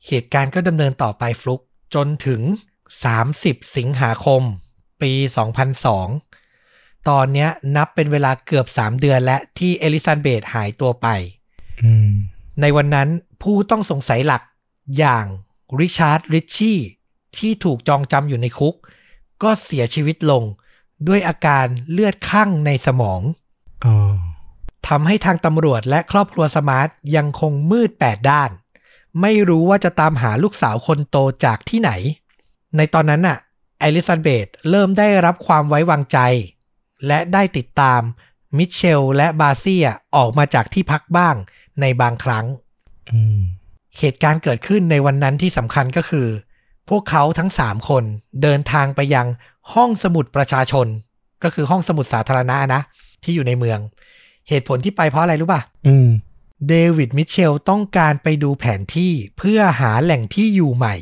เหตุการณ์ก็ดำเนินต่อไปฟลุกจนถึง 30 สิงหาคม ปี 2002 ตอนเนี้ยนับเป็นเวลาเกือบ 3 เดือนและที่เอลิซาเบธหายตัวไปอืมในวันนั้นผู้ต้องสงสัยหลักอย่างริชาร์ดริชชี่ที่ถูกจองจำอยู่ในคุก ก็เสียชีวิตลงด้วยอาการเลือดคั่งในสมองอ๋อทำให้ทางตำรวจและครอบครัวสมาร์ทยังคงมืดแปดด้าน ไม่รู้ว่าจะตามหาลูกสาวคนโตจากที่ไหน ในตอนนั้นน่ะ เอลิซาเบธเริ่มได้รับความไว้วางใจ และได้ติดตามมิเชลและบาซี่ออกมาจากที่พักบ้างในบางครั้งอืมเหตุการณ์เกิดขึ้นในวันนั้นที่สำคัญก็คือ พวกเขาทั้ง3คนเดินทางไปยังห้องสมุดประชาชน ก็คือห้องสมุดสาธารณะนะ ที่อยู่ในเมือง เหตุผลที่ไปเพราะอะไรรู้ป่ะอืมเดวิดมิเชลต้องการไปดูแผนที่เพื่อหาแหล่งที่อยู่ใหม่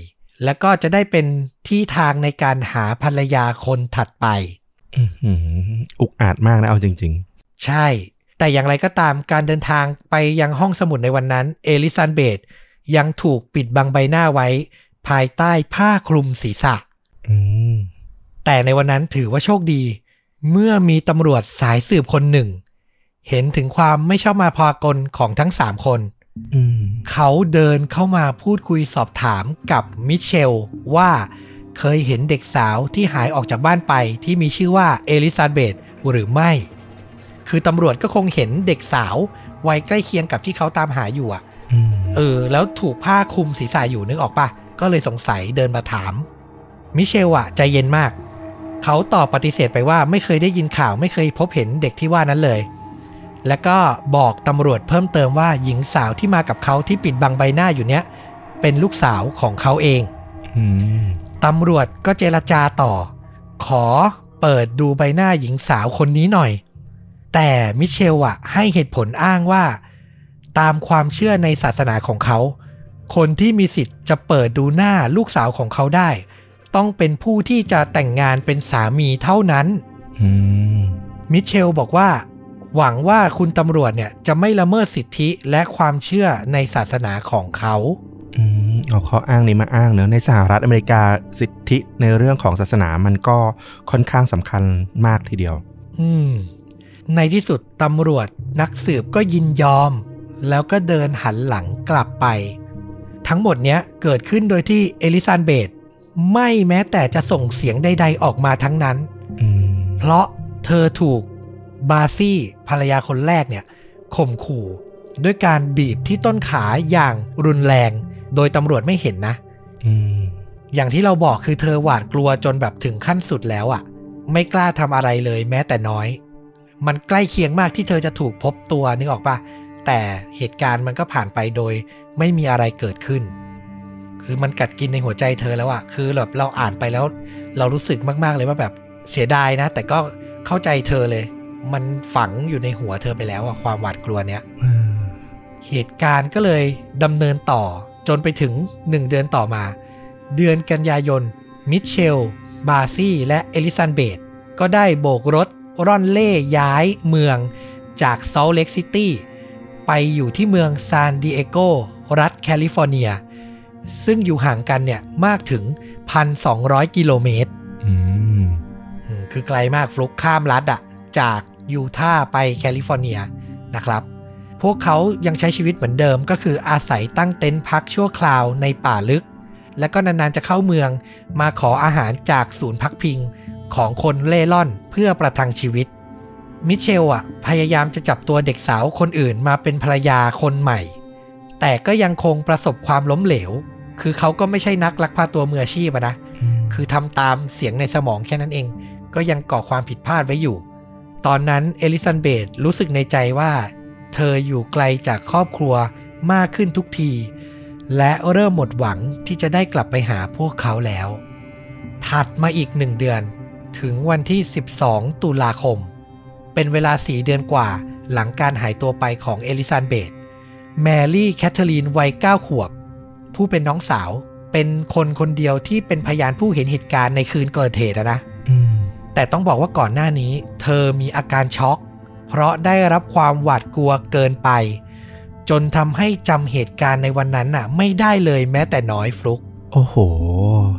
แล้วก็จะได้เป็นที่ทางในการหาภรรยาคนถัดไปอืมอืมอุกอาจมากนะเอาจริงใช่ แต่อย่างไรก็ตามการเดินทางไปยังห้องสมุดในวันนั้น เอลิซาเบธยังถูกปิดบังใบหน้าไว้ ภายใต้ผ้าคลุมศีรษะๆอืมแต่ในวันนั้นถือว่าโชคดี เมื่อมีตำรวจสายสืบคนหนึ่ง เห็นถึงความไม่ชอบมาพากลของทั้งสามคนอืม เขาเดินเข้ามาพูดคุยสอบถามกับมิเชลว่าเคยเห็นเด็กสาวที่หายออกจากบ้านไปที่มีชื่อว่าเอลิซาเบธหรือไม่ คือตำรวจก็คงเห็นเด็กสาววัยใกล้เคียงกับที่เขาตามหาอยู่อะอืมเออ แล้วถูกผ้าคลุมศีรษะอยู่นึกออกปะก็เลยสงสัยเดินมาถาม มิเชลอะใจเย็นมาก เขาตอบปฏิเสธไปว่าไม่เคยได้ยินข่าวไม่เคยพบเห็นเด็กที่ว่านั้นเลย แล้วก็บอกตำรวจเพิ่มเติมว่าหญิงสาวที่มากับเขาที่ปิดบังใบหน้าอยู่เนี้ยเป็นลูกสาวของเขาเองอืมตำรวจก็เจรจาต่อ ขอเปิดดูใบหน้าหญิงสาวคนนี้หน่อย แต่มิเชลอะให้เหตุผลอ้างว่า ตามความเชื่อในศาสนาของเขา คนที่มีสิทธิ์จะเปิดดูหน้าลูกสาวของเขาได้ ต้องเป็นผู้ที่จะแต่งงานเป็นสามีเท่านั้นอืมมิเชลบอกว่า หวังว่าคุณตำรวจเนี่ยจะไม่ละเมิดสิทธิและความเชื่อในศาสนาของเขาอืมเอาข้ออ้างนี้มาอ้างเนอะในสหรัฐอเมริกาสิทธิในเรื่องของศาสนามันก็ค่อนข้างสำคัญมากทีเดียว อืม ในที่สุดตำรวจนักสืบก็ยินยอม แล้วก็เดินหันหลังกลับไป ทั้งหมดเนี้ยเกิดขึ้นโดยที่เอลิซาเบธไม่แม้แต่จะส่งเสียงใดๆออกมาทั้งนั้นอืมเพราะเธอถูก บาซี่ภรรยาคนแรกเนี่ยข่มขู่ ด้วยการบีบที่ต้นขาอย่างรุนแรง โดยตำรวจไม่เห็นนะอืมอย่างที่เราบอกคือเธอหวาดกลัวจนแบบถึงขั้นสุดแล้วอะ่ะ ไม่กล้าทำอะไรเลยแม้แต่น้อย มันใกล้เคียงมากที่เธอจะถูกพบตัวนึกออกปะแต่เหตุการณ์มันก็ผ่านไปโดย ไม่มีอะไรเกิดขึ้น คือมันกัดกินในหัวใจเธอแล้วอะคือแบบเราอ่านไปแล้ว เรารู้สึกมาก ๆเลยว่าแบบเสียดายนะ แต่ก็เข้าใจเธอเลย มันฝังอยู่ในหัวเธอไปแล้วอะความหวาดกลัวเนี้ยอืมเหตุการณ์ก็เลยดำเนินต่อจนไปถึง1เดือนต่อมา เดือนกันยายน มิเชล บาซี่ และเอลิซาเบธก็ได้โบกรถร่อนเล่ย้ายเมืองจากซอลต์เลกซิตี้ไปอยู่ที่เมืองซานดิเอโก รัฐแคลิฟอร์เนีย ซึ่งอยู่ห่างกันเนี่ยมากถึง 1,200 กิโลเมตรอืมอืมคือไกลมากฟลุกข้ามรัฐอะจาก ยูทาห์ไปแคลิฟอร์เนียนะครับ พวกเขายังใช้ชีวิตเหมือนเดิมก็คืออาศัยตั้งเต็นท์พักชั่วคราวในป่าลึก แล้วก็นานๆจะเข้าเมืองมาขออาหารจากศูนย์พักพิงของคนเล่ร่อนเพื่อประทังชีวิต มิเชลอะพยายามจะจับตัวเด็กสาวคนอื่นมาเป็นภรรยาคนใหม่ แต่ก็ยังคงประสบความล้มเหลว คือเขาก็ไม่ใช่นักลักพาตัวมืออาชีพนะ คือทำตามเสียงในสมองแค่นั้นเอง ก็ยังก่อความผิดพลาดไว้อยู่ ตอนนั้นเอลิซันเบธรู้สึกในใจว่า เธออยู่ไกลจากครอบครัวมากขึ้นทุกที และเริ่มหมดหวังที่จะได้กลับไปหาพวกเขาแล้ว ถัดมาอีกหนึ่งเดือน ถึงวันที่ 12 ตุลาคม เป็นเวลาสี่เดือนกว่าหลังการหายตัวไปของเอลิซาเบธแมรี่แคทเธอรีนวัย9ขวบ ผู้เป็นน้องสาวเป็นคนคนเดียวที่เป็นพยานผู้เห็นเหตุการณ์ในคืนเกิดเหตุนะ แต่ต้องบอกว่าก่อนหน้านี้ เธอมีอาการช็อก เพราะได้รับความหวาดกลัวเกินไป จนทำให้จำเหตุการณ์ในวันนั้นน่ะ ไม่ได้เลยแม้แต่น้อยฟลุก โอ้โห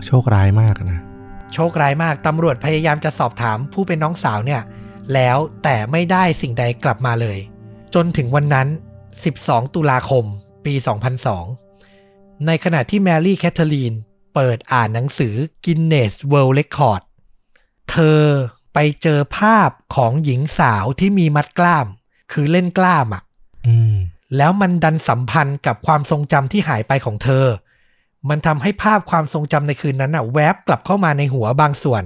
โชคร้ายมากนะโชคร้ายมากตำรวจพยายามจะสอบถามผู้เป็นน้องสาวเนี่ย แล้วแต่ไม่ได้สิ่งใดกลับมาเลย จนถึงวันนั้น 12 ตุลาคม ปี 2002 ในขณะที่แมรี่แคทเธอรีนเปิดอ่านหนังสือ Guinness World Record เธอไปเจอภาพของหญิงสาวที่มีมัดกล้าม คือเล่นกล้ามอะอืมแล้วมันดันสัมพันธ์กับความทรงจำที่หายไปของเธอ มันทำให้ภาพความทรงจำในคืนนั้นน่ะ แวบกลับเข้ามาในหัวบางส่วน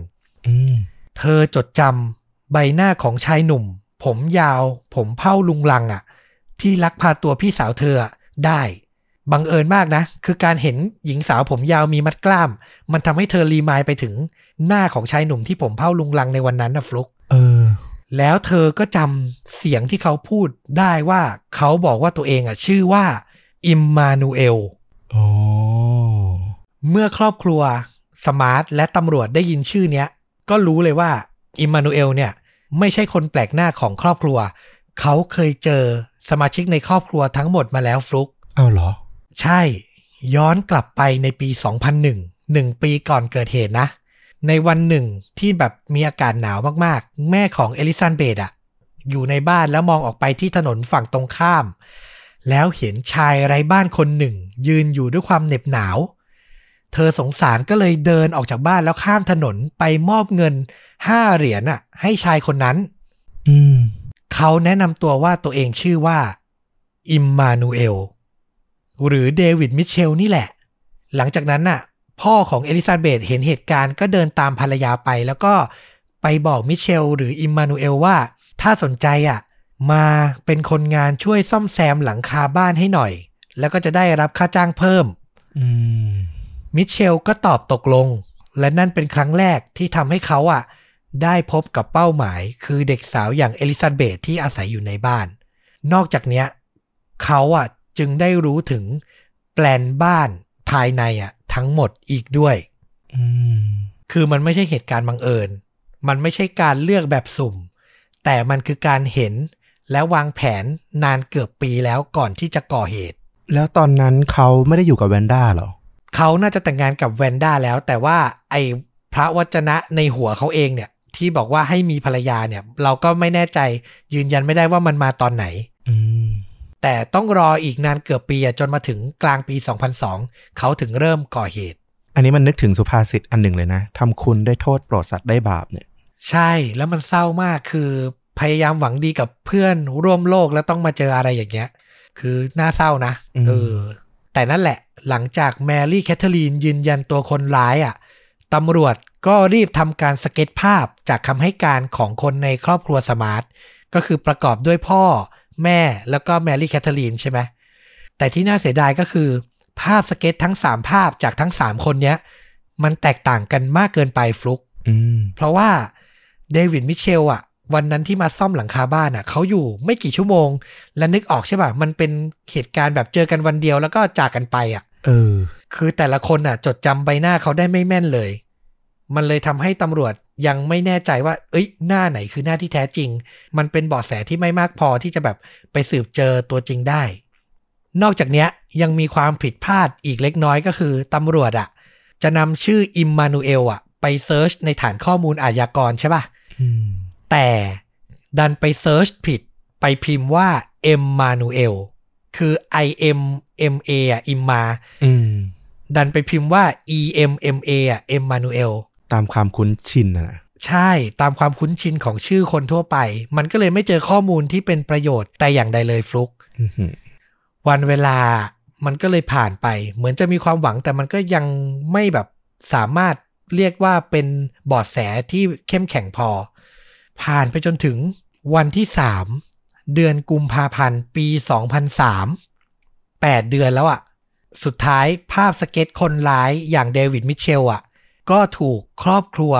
อืมเธอจดจำใบหน้าของชายหนุ่ม ผมยาว ผมเผ้าลุงลังอะ่ะ ที่ลักพาตัวพี่สาวเธออะได้ บังเอิญมากนะ คือการเห็นหญิงสาวผมยาวมีมัดกล้าม มันทำให้เธอรีมายไปถึงหน้าของชายหนุ่มที่ผมเผ้าลุงลังในวันนั้นนะฟลุกเออ แล้วเธอก็จำเสียงที่เขาพูดได้ว่าเขาบอกว่าตัวเองอะ ชื่อว่าอิมมานูเอลโอ้เมื่อครอบครัวสมาร์ทและตำรวจได้ยินชื่อเนี้ย ก็รู้เลยว่าอิมมานูเอลเนี่ย ไม่ใช่คนแปลกหน้าของครอบครัว เขาเคยเจอสมาชิกในครอบครัวทั้งหมดมาแล้วฟลุก เอาเหรอ ใช่ ย้อนกลับไปในปี 2001หนึ่งปีก่อนเกิดเหตุนะ ในวันหนึ่งที่แบบมีอากาศหนาวมากๆ แม่ของเอลิซาเบธอะอยู่ในบ้านแล้วมองออกไปที่ถนนฝั่งตรงข้าม แล้วเห็นชายไร้บ้านคนหนึ่ง ยืนอยู่ด้วยความเหน็บหนาว เธอสงสารก็เลยเดินออกจากบ้านแล้วข้ามถนนไปมอบเงินห้าเหรียญอะให้ชายคนนั้น อืม เขาแนะนำตัวว่าตัวเองชื่อว่า อิมมานูเอล หรือเดวิดมิเชลนี่แหละ หลังจากนั้นน่ะ พ่อของเอลิซาเบธเห็นเหตุการณ์ก็เดินตามภรรยาไป แล้วก็ไปบอกมิเชลหรืออิมมานูเอลว่า ถ้าสนใจอะ มาเป็นคนงานช่วยซ่อมแซมหลังคาบ้านให้หน่อย แล้วก็จะได้รับค่าจ้างเพิ่มอืมมิเชลก็ตอบตกลง และนั่นเป็นครั้งแรกที่ทำให้เขาอะ ได้พบกับเป้าหมาย คือเด็กสาวอย่างเอลิซาเบธที่อาศัยอยู่ในบ้าน นอกจากเนี้ยเขาอะ จึงได้รู้ถึงแปลนบ้านภายในอะทั้งหมดอีกด้วยอืมคือมันไม่ใช่เหตุการณ์บังเอิญ มันไม่ใช่การเลือกแบบสุ่ม แต่มันคือการเห็นและวางแผนนานเกือบปีแล้วก่อนที่จะก่อเหตุ แล้วตอนนั้นเขาไม่ได้อยู่กับแวนด้าเหรอ เขาน่าจะแต่งงานกับแวนด้าแล้ว แต่ว่าไอ้พระวจนะในหัวเขาเองเนี่ย ที่บอกว่าให้มีภรรยาเนี่ย เราก็ไม่แน่ใจยืนยันไม่ได้ว่ามันมาตอนไหนอืม แต่ต้องรออีกนานเกือบปีอะจนมาถึงกลางปี 2002 เขาถึงเริ่มก่อเหตุ อันนี้มันนึกถึงสุภาษิตอันหนึ่งเลยนะทำคุณได้โทษโปรดสัตว์ได้บาปเนี่ย ใช่แล้วมันเศร้ามากคือพยายามหวังดีกับเพื่อนร่วมโลกแล้วต้องมาเจออะไรอย่างเงี้ย คือน่าเศร้านะอืมเออแต่นั่นแหละหลังจากแมรี่แคทเธอรีนยืนยันตัวคนร้ายอะตำรวจก็รีบทำการสเก็ตภาพจากคำให้การของคนในครอบครัวสมาร์ทก็คือประกอบด้วยพ่อ แม่แล้วก็แมรี่แคทเธอรีนใช่ไหมแต่ที่น่าเสียดายก็คือ ภาพสเก็ตทั้ง 3 ภาพจากทั้ง 3 คนเนี้ย มันแตกต่างกันมากเกินไปฟลุกอืมเพราะว่าเดวิดมิเชลอะวันนั้นที่มาซ่อมหลังคาบ้านอะเขาอยู่ไม่กี่ชั่วโมง และนึกออกใช่ป่ะ มันเป็นเหตุการณ์แบบเจอกันวันเดียวแล้วก็จากกันไปอะเออ คือแต่ละคนอะจดจำใบหน้าเขาได้ไม่แม่นเลย มันเลยทำให้ตำรวจ ยังไม่แน่ใจว่า เอ้ย หน้าไหนคือหน้าที่แท้จริง มันเป็นเบาะแสที่ไม่มากพอที่จะแบบไปสืบเจอตัวจริงได้ นอกจากเนี้ยยังมีความผิดพลาดอีกเล็กน้อยก็คือตำรวจอะจะนำชื่ออิมมานูเอลอะไป search ในฐานข้อมูลอาชญากรใช่ป่ะอืมแต่ดันไป search ผิดไปพิมพ์ว่าเอ็มมานูเอลคือ I M M A อะอิมมาอืมดันไปพิมพ์ว่า E M M A อะ Emmanuel ตามความคุ้นชินอะนะใช่ตามความคุ้นชินของชื่อคนทั่วไป มันก็เลยไม่เจอข้อมูลที่เป็นประโยชน์แต่อย่างใดเลยฟลุกอื้อหือวันเวลามันก็เลยผ่านไป เหมือนจะมีความหวังแต่มันก็ยังไม่แบบสามารถเรียกว่าเป็นเบอดแสที่เข้มแข็งพอ ผ่านไปจนถึงวันที่3เดือนกุมภาพันธ์ปี2003 8เดือนแล้วอะ่ะ สุดท้ายภาพสเก็ตคนร้ายอย่างเดวิดมิเชลอะ ก็ถูกครอบครัว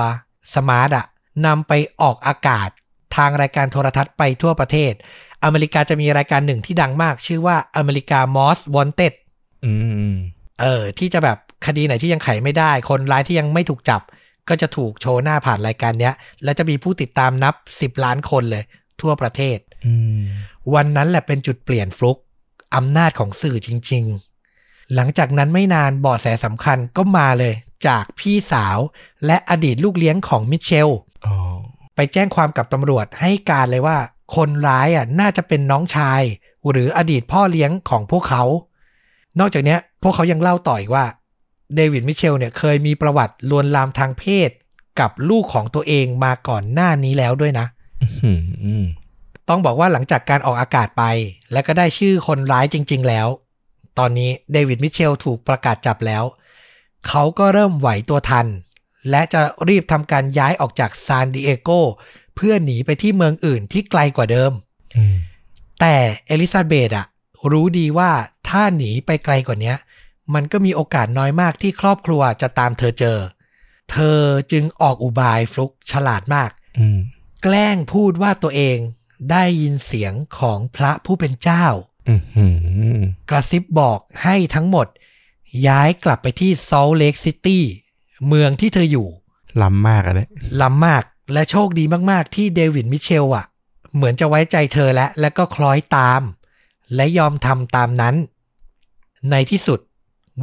สมาร์ทอะนำไปออกอากาศทางรายการโทรทัศน์ไปทั่วประเทศ อเมริกาจะมีรายการหนึ่งที่ดังมาก ชื่อว่า America's Most Wanted อืมเออ ที่จะแบบคดีไหนที่ยังไขไม่ได้ คนร้ายที่ยังไม่ถูกจับ ก็จะถูกโชว์หน้าผ่านรายการเนี้ย แล้วจะมีผู้ติดตามนับ 10 ล้านคนเลย ทั่วประเทศอืมวันนั้นแหละเป็นจุดเปลี่ยนฟลุกอำนาจของสื่อจริง ๆ หลังจากนั้นไม่นานเบาะแสสำคัญก็มาเลย จากพี่สาวและอดีตลูกเลี้ยงของมิเชลอ๋อไปแจ้งความกับตำรวจให้การเลยว่า คนร้ายอะน่าจะเป็นน้องชาย หรืออดีตพ่อเลี้ยงของพวกเขา นอกจากเนี้ยพวกเขายังเล่าต่ออีกว่าเดวิดมิเชลเนี่ยเคยมีประวัติลวนลามทางเพศ กับลูกของตัวเองมาก่อนหน้านี้แล้วด้วยนะอื้อหืออืมต้องบอกว่าหลังจากการออกอากาศไป และก็ได้ชื่อคนร้ายจริง ๆ แล้ว ตอนนี้เดวิดมิเชลถูกประกาศจับแล้ว เขาก็เริ่มไหวตัวทัน และจะรีบทำการย้ายออกจากซานดิเอโกเพื่อหนีไปที่เมืองอื่นที่ไกลกว่าเดิมอืมแต่เอลิซาเบธอะรู้ดีว่าถ้าหนีไปไกลกว่านี้มันก็มีโอกาสน้อยมากที่ครอบครัวจะตามเธอเจอ เธอจึงออกอุบายฟลุกฉลาดมากอืมแกล้งพูดว่าตัวเองได้ยินเสียงของพระผู้เป็นเจ้าอือหือกระซิบบอกให้ทั้งหมด ย้ายกลับไปที่ซอลเลกซิตี้เมืองที่เธออยู่ ล้ำมากอะเนี่ยล้ำมากและโชคดีมาก ๆ ที่เดวิดมิเชลอะ เหมือนจะไว้ใจเธอและ และก็คล้อยตาม และยอมทำตามนั้น ในที่สุด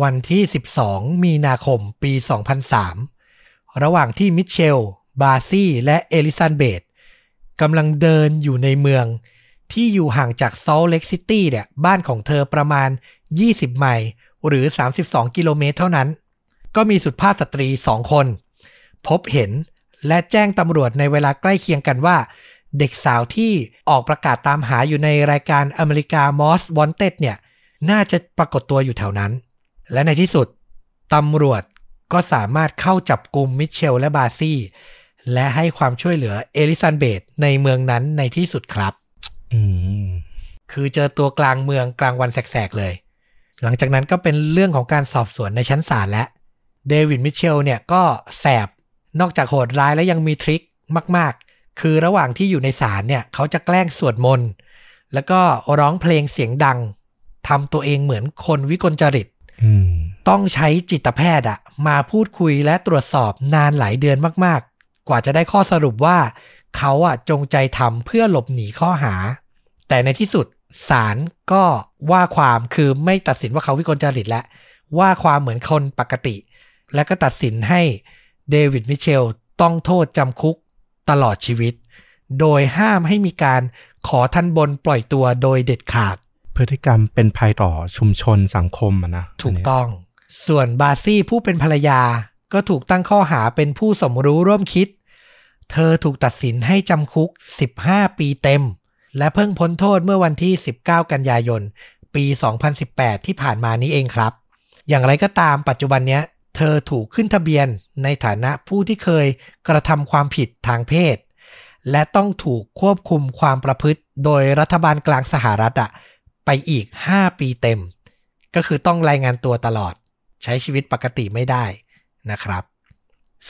วันที่ 12 มีนาคมปี 2003 ระหว่างที่มิเชล บาซี่และเอลิซาเบธกำลังเดินอยู่ในเมือง ที่อยู่ห่างจาก Salt Lake City เนี่ย บ้านของเธอประมาณ 20 ไมล์ หรือ 32 กิโลเมตรเท่านั้น ก็มีสุภาพสตรีสองคน พบเห็นและแจ้งตำรวจในเวลาใกล้เคียงกันว่า เด็กสาวที่ออกประกาศตามหาอยู่ในรายการ America's Most Wanted เนี่ย น่าจะปรากฏตัวอยู่แถวนั้น และในที่สุดตำรวจก็สามารถเข้าจับกลุ่มมิเชลและบาซี่ และให้ความช่วยเหลือเอลิซาเบธในเมืองนั้นในที่สุดครับ อืมคือเจอตัวกลางเมืองกลางวันแสกๆเลย หลังจากนั้นก็เป็นเรื่องของการสอบสวนในชั้นศาลและเดวิดมิเชลเนี่ยก็แสบนอกจากโหดร้ายแล้วยังมี trick มาก ๆ คือระหว่างที่อยู่ในศาลเนี่ยเขาจะแกล้งสวดมนต์แล้วก็ร้องเพลงเสียงดังทำตัวเองเหมือนคนวิกลจริตต้องใช้จิตแพทย์อะมาพูดคุยและตรวจสอบนานหลายเดือนมาก ๆ กว่าจะได้ข้อสรุปว่า เขาอะจงใจทำเพื่อหลบหนีข้อหา แต่ในที่สุด ศาลก็ว่าความคือไม่ตัดสินว่าเขาวิกลจริตแล้วว่าความเหมือนคนปกติ และก็ตัดสินให้เดวิดมิเชลต้องโทษจำคุกตลอดชีวิต โดยห้ามให้มีการขอทันบนปล่อยตัวโดยเด็ดขาด พฤติกรรมเป็นภัยต่อชุมชนสังคมอะนะ ถูกต้อง ส่วนบาซี่ผู้เป็นภรรยาก็ถูกตั้งข้อหาเป็นผู้สมรู้ร่วมคิด เธอถูกตัดสินให้จำคุก 15 ปีเต็ม และเพิ่งพ้นโทษเมื่อวันที่ 19 กันยายน ปี 2018 ที่ผ่านมานี้เองครับ อย่างไรก็ตามปัจจุบันเนี้ย เธอถูกขึ้นทะเบียนในฐานะผู้ที่เคยกระทำความผิดทางเพศ และต้องถูกควบคุมความประพฤติ โดยรัฐบาลกลางสหรัฐอะไปอีก 5 ปีเต็ม ก็คือต้องรายงานตัวตลอด ใช้ชีวิตปกติไม่ได้นะครับ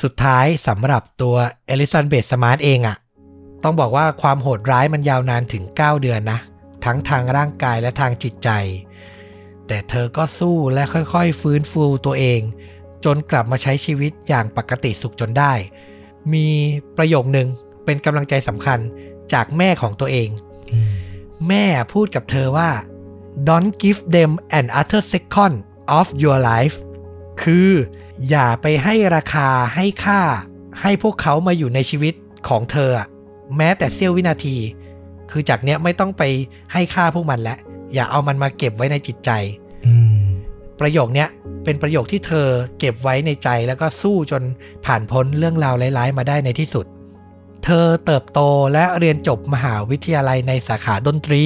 สุดท้ายสำหรับตัวเอลิสันเบตสมาร์ทเองอะ่ะ ต้องบอกว่าความโหดร้ายมันยาวนานถึง 9 เดือนนะ ทั้งทางร่างกายและทางจิตใจ แต่เธอก็สู้และค่อยๆ ฟื้นฟูตัวเอง จนกลับมาใช้ชีวิตอย่างปกติสุขจนได้ มีประโยคนึงเป็นกำลังใจสำคัญจากแม่ของตัวเอง แม่พูดกับเธอว่า don't give them an utter second of your life คืออย่าไปให้ราคาให้ค่าให้พวกเขามาอยู่ในชีวิตของเธอ แม้แต่เสี้ยววินาที คือจากเนี้ยไม่ต้องไปให้ค่าพวกมันแล้วอย่าเอามันมาเก็บไว้ในจิตใจประโยคเนี้ยเป็นประโยคที่เธอเก็บไว้ในใจแล้วก็สู้จนผ่านพ้นเรื่องราวร้ายๆ มาได้ในที่สุด เธอเติบโตและเรียนจบมหาวิทยาลัยในสาขาดนตรี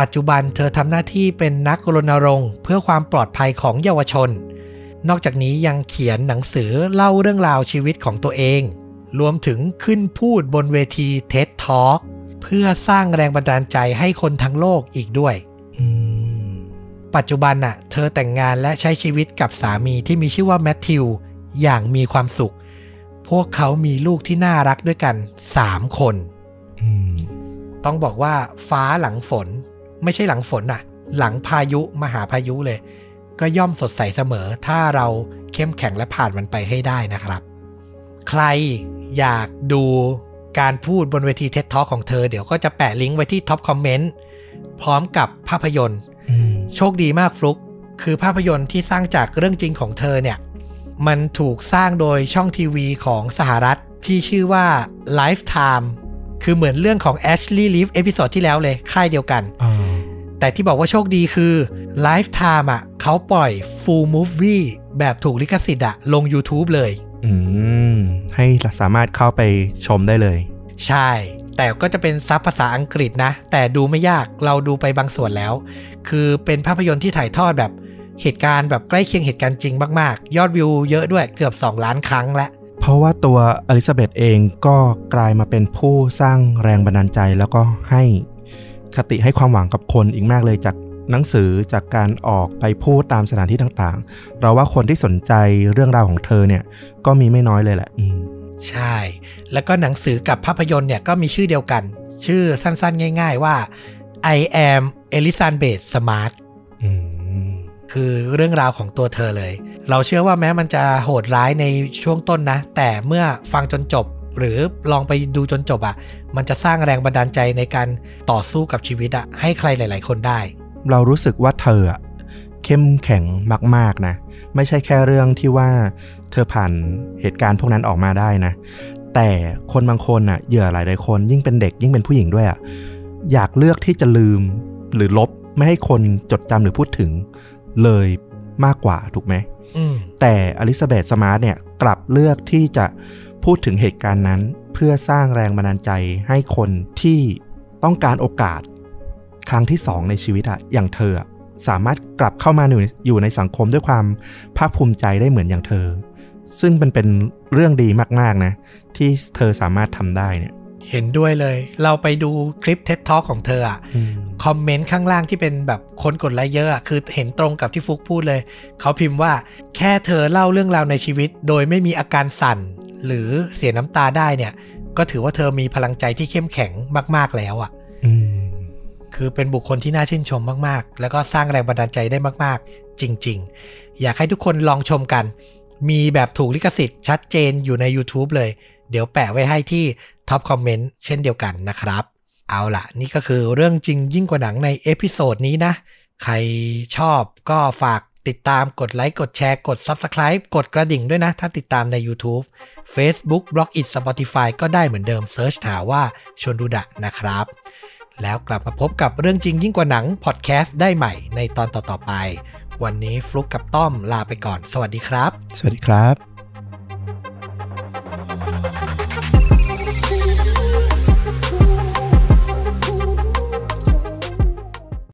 ปัจจุบันเธอทำหน้าที่เป็นนักรณรงค์เพื่อความปลอดภัยของเยาวชน นอกจากนี้ยังเขียนหนังสือเล่าเรื่องราวชีวิตของตัวเอง รวมถึงขึ้นพูดบนเวที TED Talk เพื่อสร้างแรงบันดาลใจให้คนทั้งโลกอีกด้วย ปัจจุบันน่ะ เธอแต่งงานและใช้ชีวิตกับสามีที่มีชื่อว่าแมทธิว อย่างมีความสุข พวกเขามีลูกที่น่ารักด้วยกัน 3 คน ต้องบอกว่าฟ้าหลังฝน ไม่ใช่หลังฝนน่ะ หลังพายุมหาพายุเลย ก็ย่อมสดใสเสมอ ถ้าเราเข้มแข็งและผ่านมันไปให้ได้นะครับ ใครอยากดูการพูดบนเวทีเท็ตท็อของเธอ เดี๋ยวก็จะแปะลิงก์ไว้ที่ top comment พร้อมกับภาพยนตร์โชคดีมากฟลุก คือภาพยนตร์ที่สร้างจากเรื่องจริงของเธอเนี่ย มันถูกสร้างโดยช่องทีวีของสหรัฐที่ชื่อว่า Lifetime คือเหมือนเรื่องของ Ashley Reeves episode ที่แล้วเลย ค่ายเดียวกัน แต่ที่บอกว่าโชคดีคือ Lifetime อะเขาปล่อย full movie แบบถูกลิขสิทธิ์อะลง YouTube เลย อืม ให้สามารถเข้าไปชมได้เลย ใช่ แต่ก็จะเป็นซับภาษาอังกฤษนะ แต่ดูไม่ยากเราดูไปบางส่วนแล้ว คือเป็นภาพยนตร์ที่ถ่ายทอดแบบเหตุการณ์แบบใกล้เคียงเหตุการณ์จริงมาก ๆ ยอดวิวเยอะด้วยเกือบ 2 ล้านครั้งแล้วเพราะว่าตัวอลิซาเบธเองก็กลายมาเป็นผู้สร้างแรงบันดาลใจแล้วก็ให้คติให้ความหวังกับคนอีกมากเลยจาก หนังสือจากการออกไปพูดตามสถานที่ต่างๆ เราว่าคนที่สนใจเรื่องราวของเธอเนี่ยก็มีไม่น้อยเลยแหละอืมใช่ แล้วก็หนังสือกับภาพยนตร์เนี่ยก็มีชื่อเดียวกัน ชื่อสั้นๆ ง่าย ๆว่า I am Elizabeth Smart อืมคือเรื่องราวของตัวเธอเลย เราเชื่อว่าแม้มันจะโหดร้ายในช่วงต้นนะ แต่เมื่อฟังจนจบหรือลองไปดูจนจบอะ่ะ มันจะสร้างแรงบันดาลใจในการต่อสู้กับชีวิตอะ่ะให้ใครหลาย ๆ คนได้ เรารู้สึกว่าเธออะเข้มแข็งมาก ๆนะ ไม่ใช่แค่เรื่องที่ว่าเธอผ่านเหตุการณ์พวกนั้นออกมาได้นะ แต่คนบางคนอะเหยื่อหลายๆคน ยิ่งเป็นเด็กยิ่งเป็นผู้หญิงด้วยอะอยากเลือกที่จะลืมหรือลบไม่ให้คนจดจำหรือพูดถึงเลยมากกว่าถูกไหมอืมแต่อลิซาเบธสมาร์ทเนี่ยกลับเลือกที่จะพูดถึงเหตุการณ์นั้น เพื่อสร้างแรงบันดาลใจให้คนที่ต้องการโอกาส ครั้งที่สองในชีวิตอะอย่างเธออะสามารถกลับเข้ามาอยู่ในอยู่ในสังคมด้วยความภาคภูมิใจได้เหมือนอย่างเธอ ซึ่งมันเป็นเรื่องดีมากๆนะ ที่เธอสามารถทำได้เนี่ย เห็นด้วยเลย เราไปดูคลิป TED Talk ของเธออะคอมเมนต์ข้างล่างที่เป็นแบบคนกดไลค์เยอะอะคือเห็นตรงกับที่ฟุกพูดเลย เขาพิมพ์ว่าแค่เธอเล่าเรื่องราวในชีวิต โดยไม่มีอาการสั่น หรือเสียน้ำตาได้เนี่ย ก็ถือว่าเธอมีพลังใจที่เข้มแข็งมาก ๆแล้วอะ่ะอืม คือเป็นบุคคลที่น่าชื่นชมมากๆ แล้วก็สร้างแรงบันดาลใจได้มากๆ จริง ๆ อยากให้ทุกคนลองชมกัน มีแบบถูกลิขสิทธิ์ชัดเจนอยู่ใน YouTube เลย เดี๋ยวแปะไว้ให้ที่top comment เช่นเดียวกันนะครับ เอาล่ะ นี่ก็คือเรื่องจริงยิ่งกว่าหนังใน episode นี้นะ ใครชอบก็ฝากติดตามกดไลค์กดแชร์กด Subscribe กดกระดิ่งด้วยนะ ถ้าติดตามใน YouTube Facebook b l o g i t Spotify ก็ได้เหมือนเดิม search หาว่าชวนดูดะนะครับ แล้วกลับมาพบกับเรื่องจริงยิ่งกว่าหนังพอดแคสต์ได้ใหม่ในตอนต่อๆไป วันนี้ฟลุกกับต้อมลาไปก่อน สวัสดีครับ สวัสดีครับ